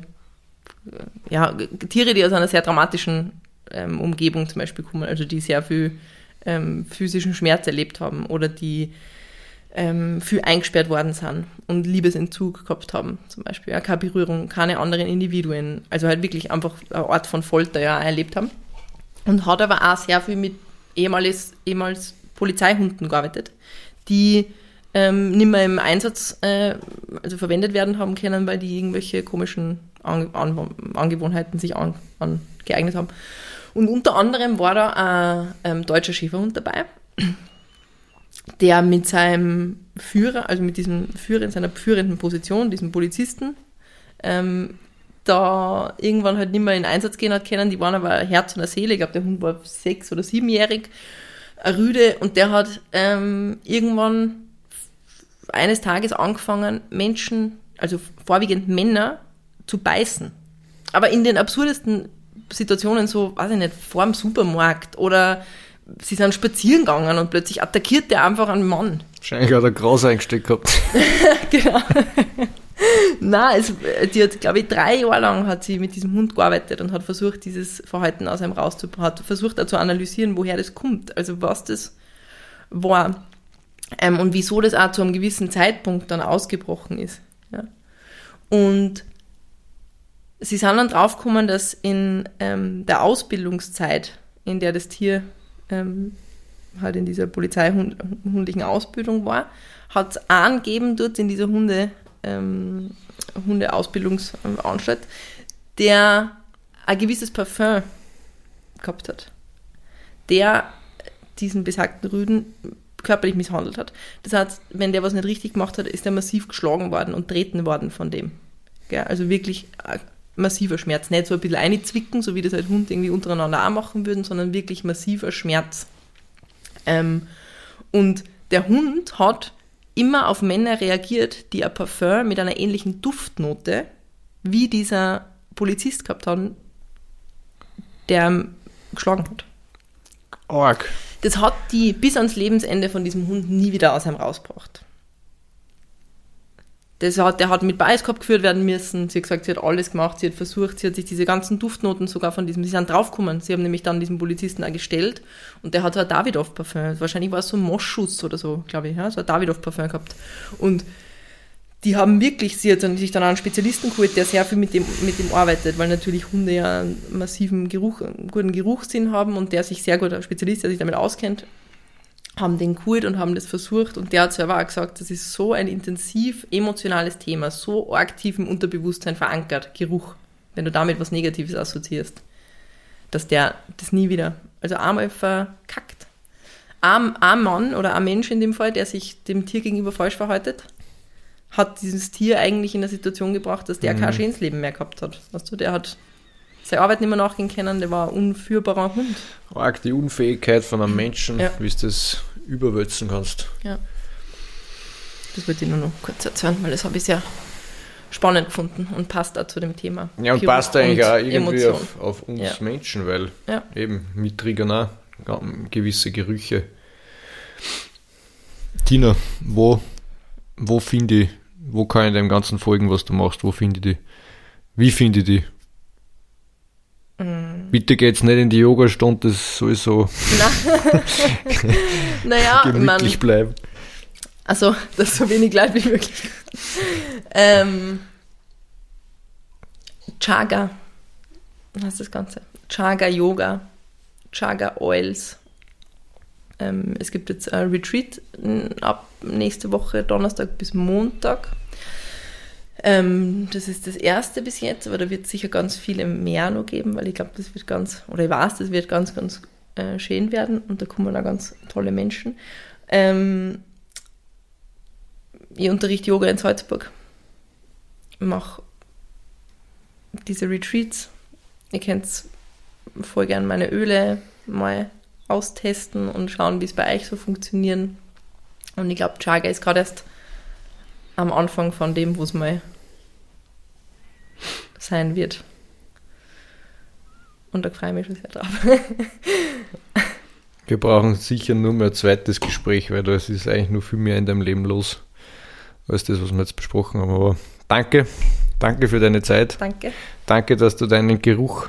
ja, Tiere, die aus einer sehr dramatischen ähm, Umgebung zum Beispiel kommen, also die sehr viel ähm, physischen Schmerz erlebt haben oder die ähm, viel eingesperrt worden sind und Liebesentzug gehabt haben, zum Beispiel. Ja, keine Berührung, keine anderen Individuen. Also halt wirklich einfach eine Art von Folter ja, erlebt haben. Und hat aber auch sehr viel mit ehemals, ehemals Polizeihunden gearbeitet, die ähm, nicht mehr im Einsatz äh, also verwendet werden haben können, weil die irgendwelche komischen An An Angewohnheiten sich an, angeeignet haben. Und unter anderem war da ein ähm, deutscher Schäferhund dabei, der mit seinem Führer, also mit diesem Führer in seiner führenden Position, diesem Polizisten, ähm, da irgendwann halt nicht mehr in Einsatz gehen hat können. Die waren aber Herz und Seele. Ich glaube, der Hund war sechs- oder siebenjährig, ein Rüde, und der hat ähm, irgendwann eines Tages angefangen, Menschen, also vorwiegend Männer, zu beißen. Aber in den absurdesten Situationen, so, weiß ich nicht, vor dem Supermarkt oder sie sind spazieren gegangen und plötzlich attackiert der einfach einen Mann. Wahrscheinlich hat er Gras eingesteckt gehabt. (laughs) genau. Nein, es, die hat, glaube ich, drei Jahre lang hat sie mit diesem Hund gearbeitet und hat versucht, dieses Verhalten aus einem rauszubekommen, hat versucht auch zu analysieren, woher das kommt, also was das war ähm, und wieso das auch zu einem gewissen Zeitpunkt dann ausgebrochen ist. Ja. Und sie sind dann draufgekommen, dass in ähm, der Ausbildungszeit, in der das Tier ähm, halt in dieser polizeihundlichen Ausbildung war, hat es einen gegeben dort in dieser Hunde, ähm, Hundeausbildungsanstalt, der ein gewisses Parfum gehabt hat, der diesen besagten Rüden körperlich misshandelt hat. Das heißt, wenn der was nicht richtig gemacht hat, ist er massiv geschlagen worden und treten worden von dem. Gell? Also wirklich massiver Schmerz. Nicht so ein bisschen einzwicken, so wie das halt Hund irgendwie untereinander auch machen würden, sondern wirklich massiver Schmerz. Ähm, und der Hund hat immer auf Männer reagiert, die ein Parfum mit einer ähnlichen Duftnote wie dieser Polizist gehabt haben, der geschlagen hat. Org. Das hat die bis ans Lebensende von diesem Hund nie wieder aus ihm rausgebracht. Das hat, der hat mit Bioscope geführt werden müssen. Sie hat gesagt, sie hat alles gemacht, sie hat versucht, sie hat sich diese ganzen Duftnoten sogar von diesem, sie sind draufgekommen. Sie haben nämlich dann diesen Polizisten auch gestellt und der hat so ein Davidoff-Parfum. Wahrscheinlich war es so ein Moschus oder so, glaube ich, ja, so ein Davidoff-Parfum gehabt. Und die haben wirklich, sie hat sich dann einen Spezialisten geholt, der sehr viel mit dem, mit dem arbeitet, weil natürlich Hunde ja einen massiven Geruch, einen guten Geruchssinn haben und der sich sehr gut, ein Spezialist, der sich damit auskennt, haben den geholt und haben das versucht und der hat selber auch gesagt, das ist so ein intensiv emotionales Thema, so aktiv im Unterbewusstsein verankert, Geruch, wenn du damit was Negatives assoziierst, dass der das nie wieder, also einmal verkackt. Ein, ein Mann oder ein Mensch in dem Fall, der sich dem Tier gegenüber falsch verhaltet, hat dieses Tier eigentlich in eine Situation gebracht, dass der mhm. kein schönes Leben mehr gehabt hat. Weißt du, der hat seine Arbeit nicht mehr nachgehen können, der war ein unführbarer Hund. Arg die Unfähigkeit von einem Menschen, ja. wie du das überwälzen kannst. Ja. Das wollte ich nur noch kurz erzählen, weil das habe ich sehr spannend gefunden und passt da zu dem Thema. Ja, und Pyro passt eigentlich auch irgendwie auf, auf, uns ja. Menschen, weil ja. eben mit triggern auch gewisse Gerüche. Tina, wo, wo finde ich, wo kann ich dem Ganzen folgen, was du machst? Wo finde ich die? Wie finde ich die? Bitte geht's nicht in die Yogastunde, das soll so (laughs) naja, gemütlich ich bleiben. Also, das so wenig Leid wie möglich. ähm, Chaga, was ist das Ganze? Chaga Yoga, Chaga Oils. Ähm, es gibt jetzt ein Retreat ab nächste Woche, Donnerstag bis Montag. Ähm, das ist das erste bis jetzt, aber da wird es sicher ganz viele mehr noch geben, weil ich glaube, das wird ganz, oder ich weiß, das wird ganz, ganz äh, schön werden und da kommen auch ganz tolle Menschen. Ähm, ich unterrichte Yoga in Salzburg. Mache diese Retreats. Ihr könnt voll gerne meine Öle mal austesten und schauen, wie es bei euch so funktionieren. Und ich glaube, Chaga ist gerade erst am Anfang von dem, wo es mal sein wird. Und da freue ich mich schon sehr drauf. Wir brauchen sicher nur mehr ein zweites Gespräch, weil da ist eigentlich nur viel mehr in deinem Leben los, als das, was wir jetzt besprochen haben. Aber danke, danke für deine Zeit. Danke. Danke, dass du deinen Geruch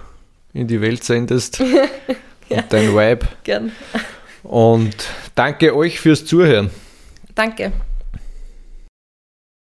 in die Welt sendest. (laughs) Und dein Vibe. Gern. Und danke euch fürs Zuhören. Danke.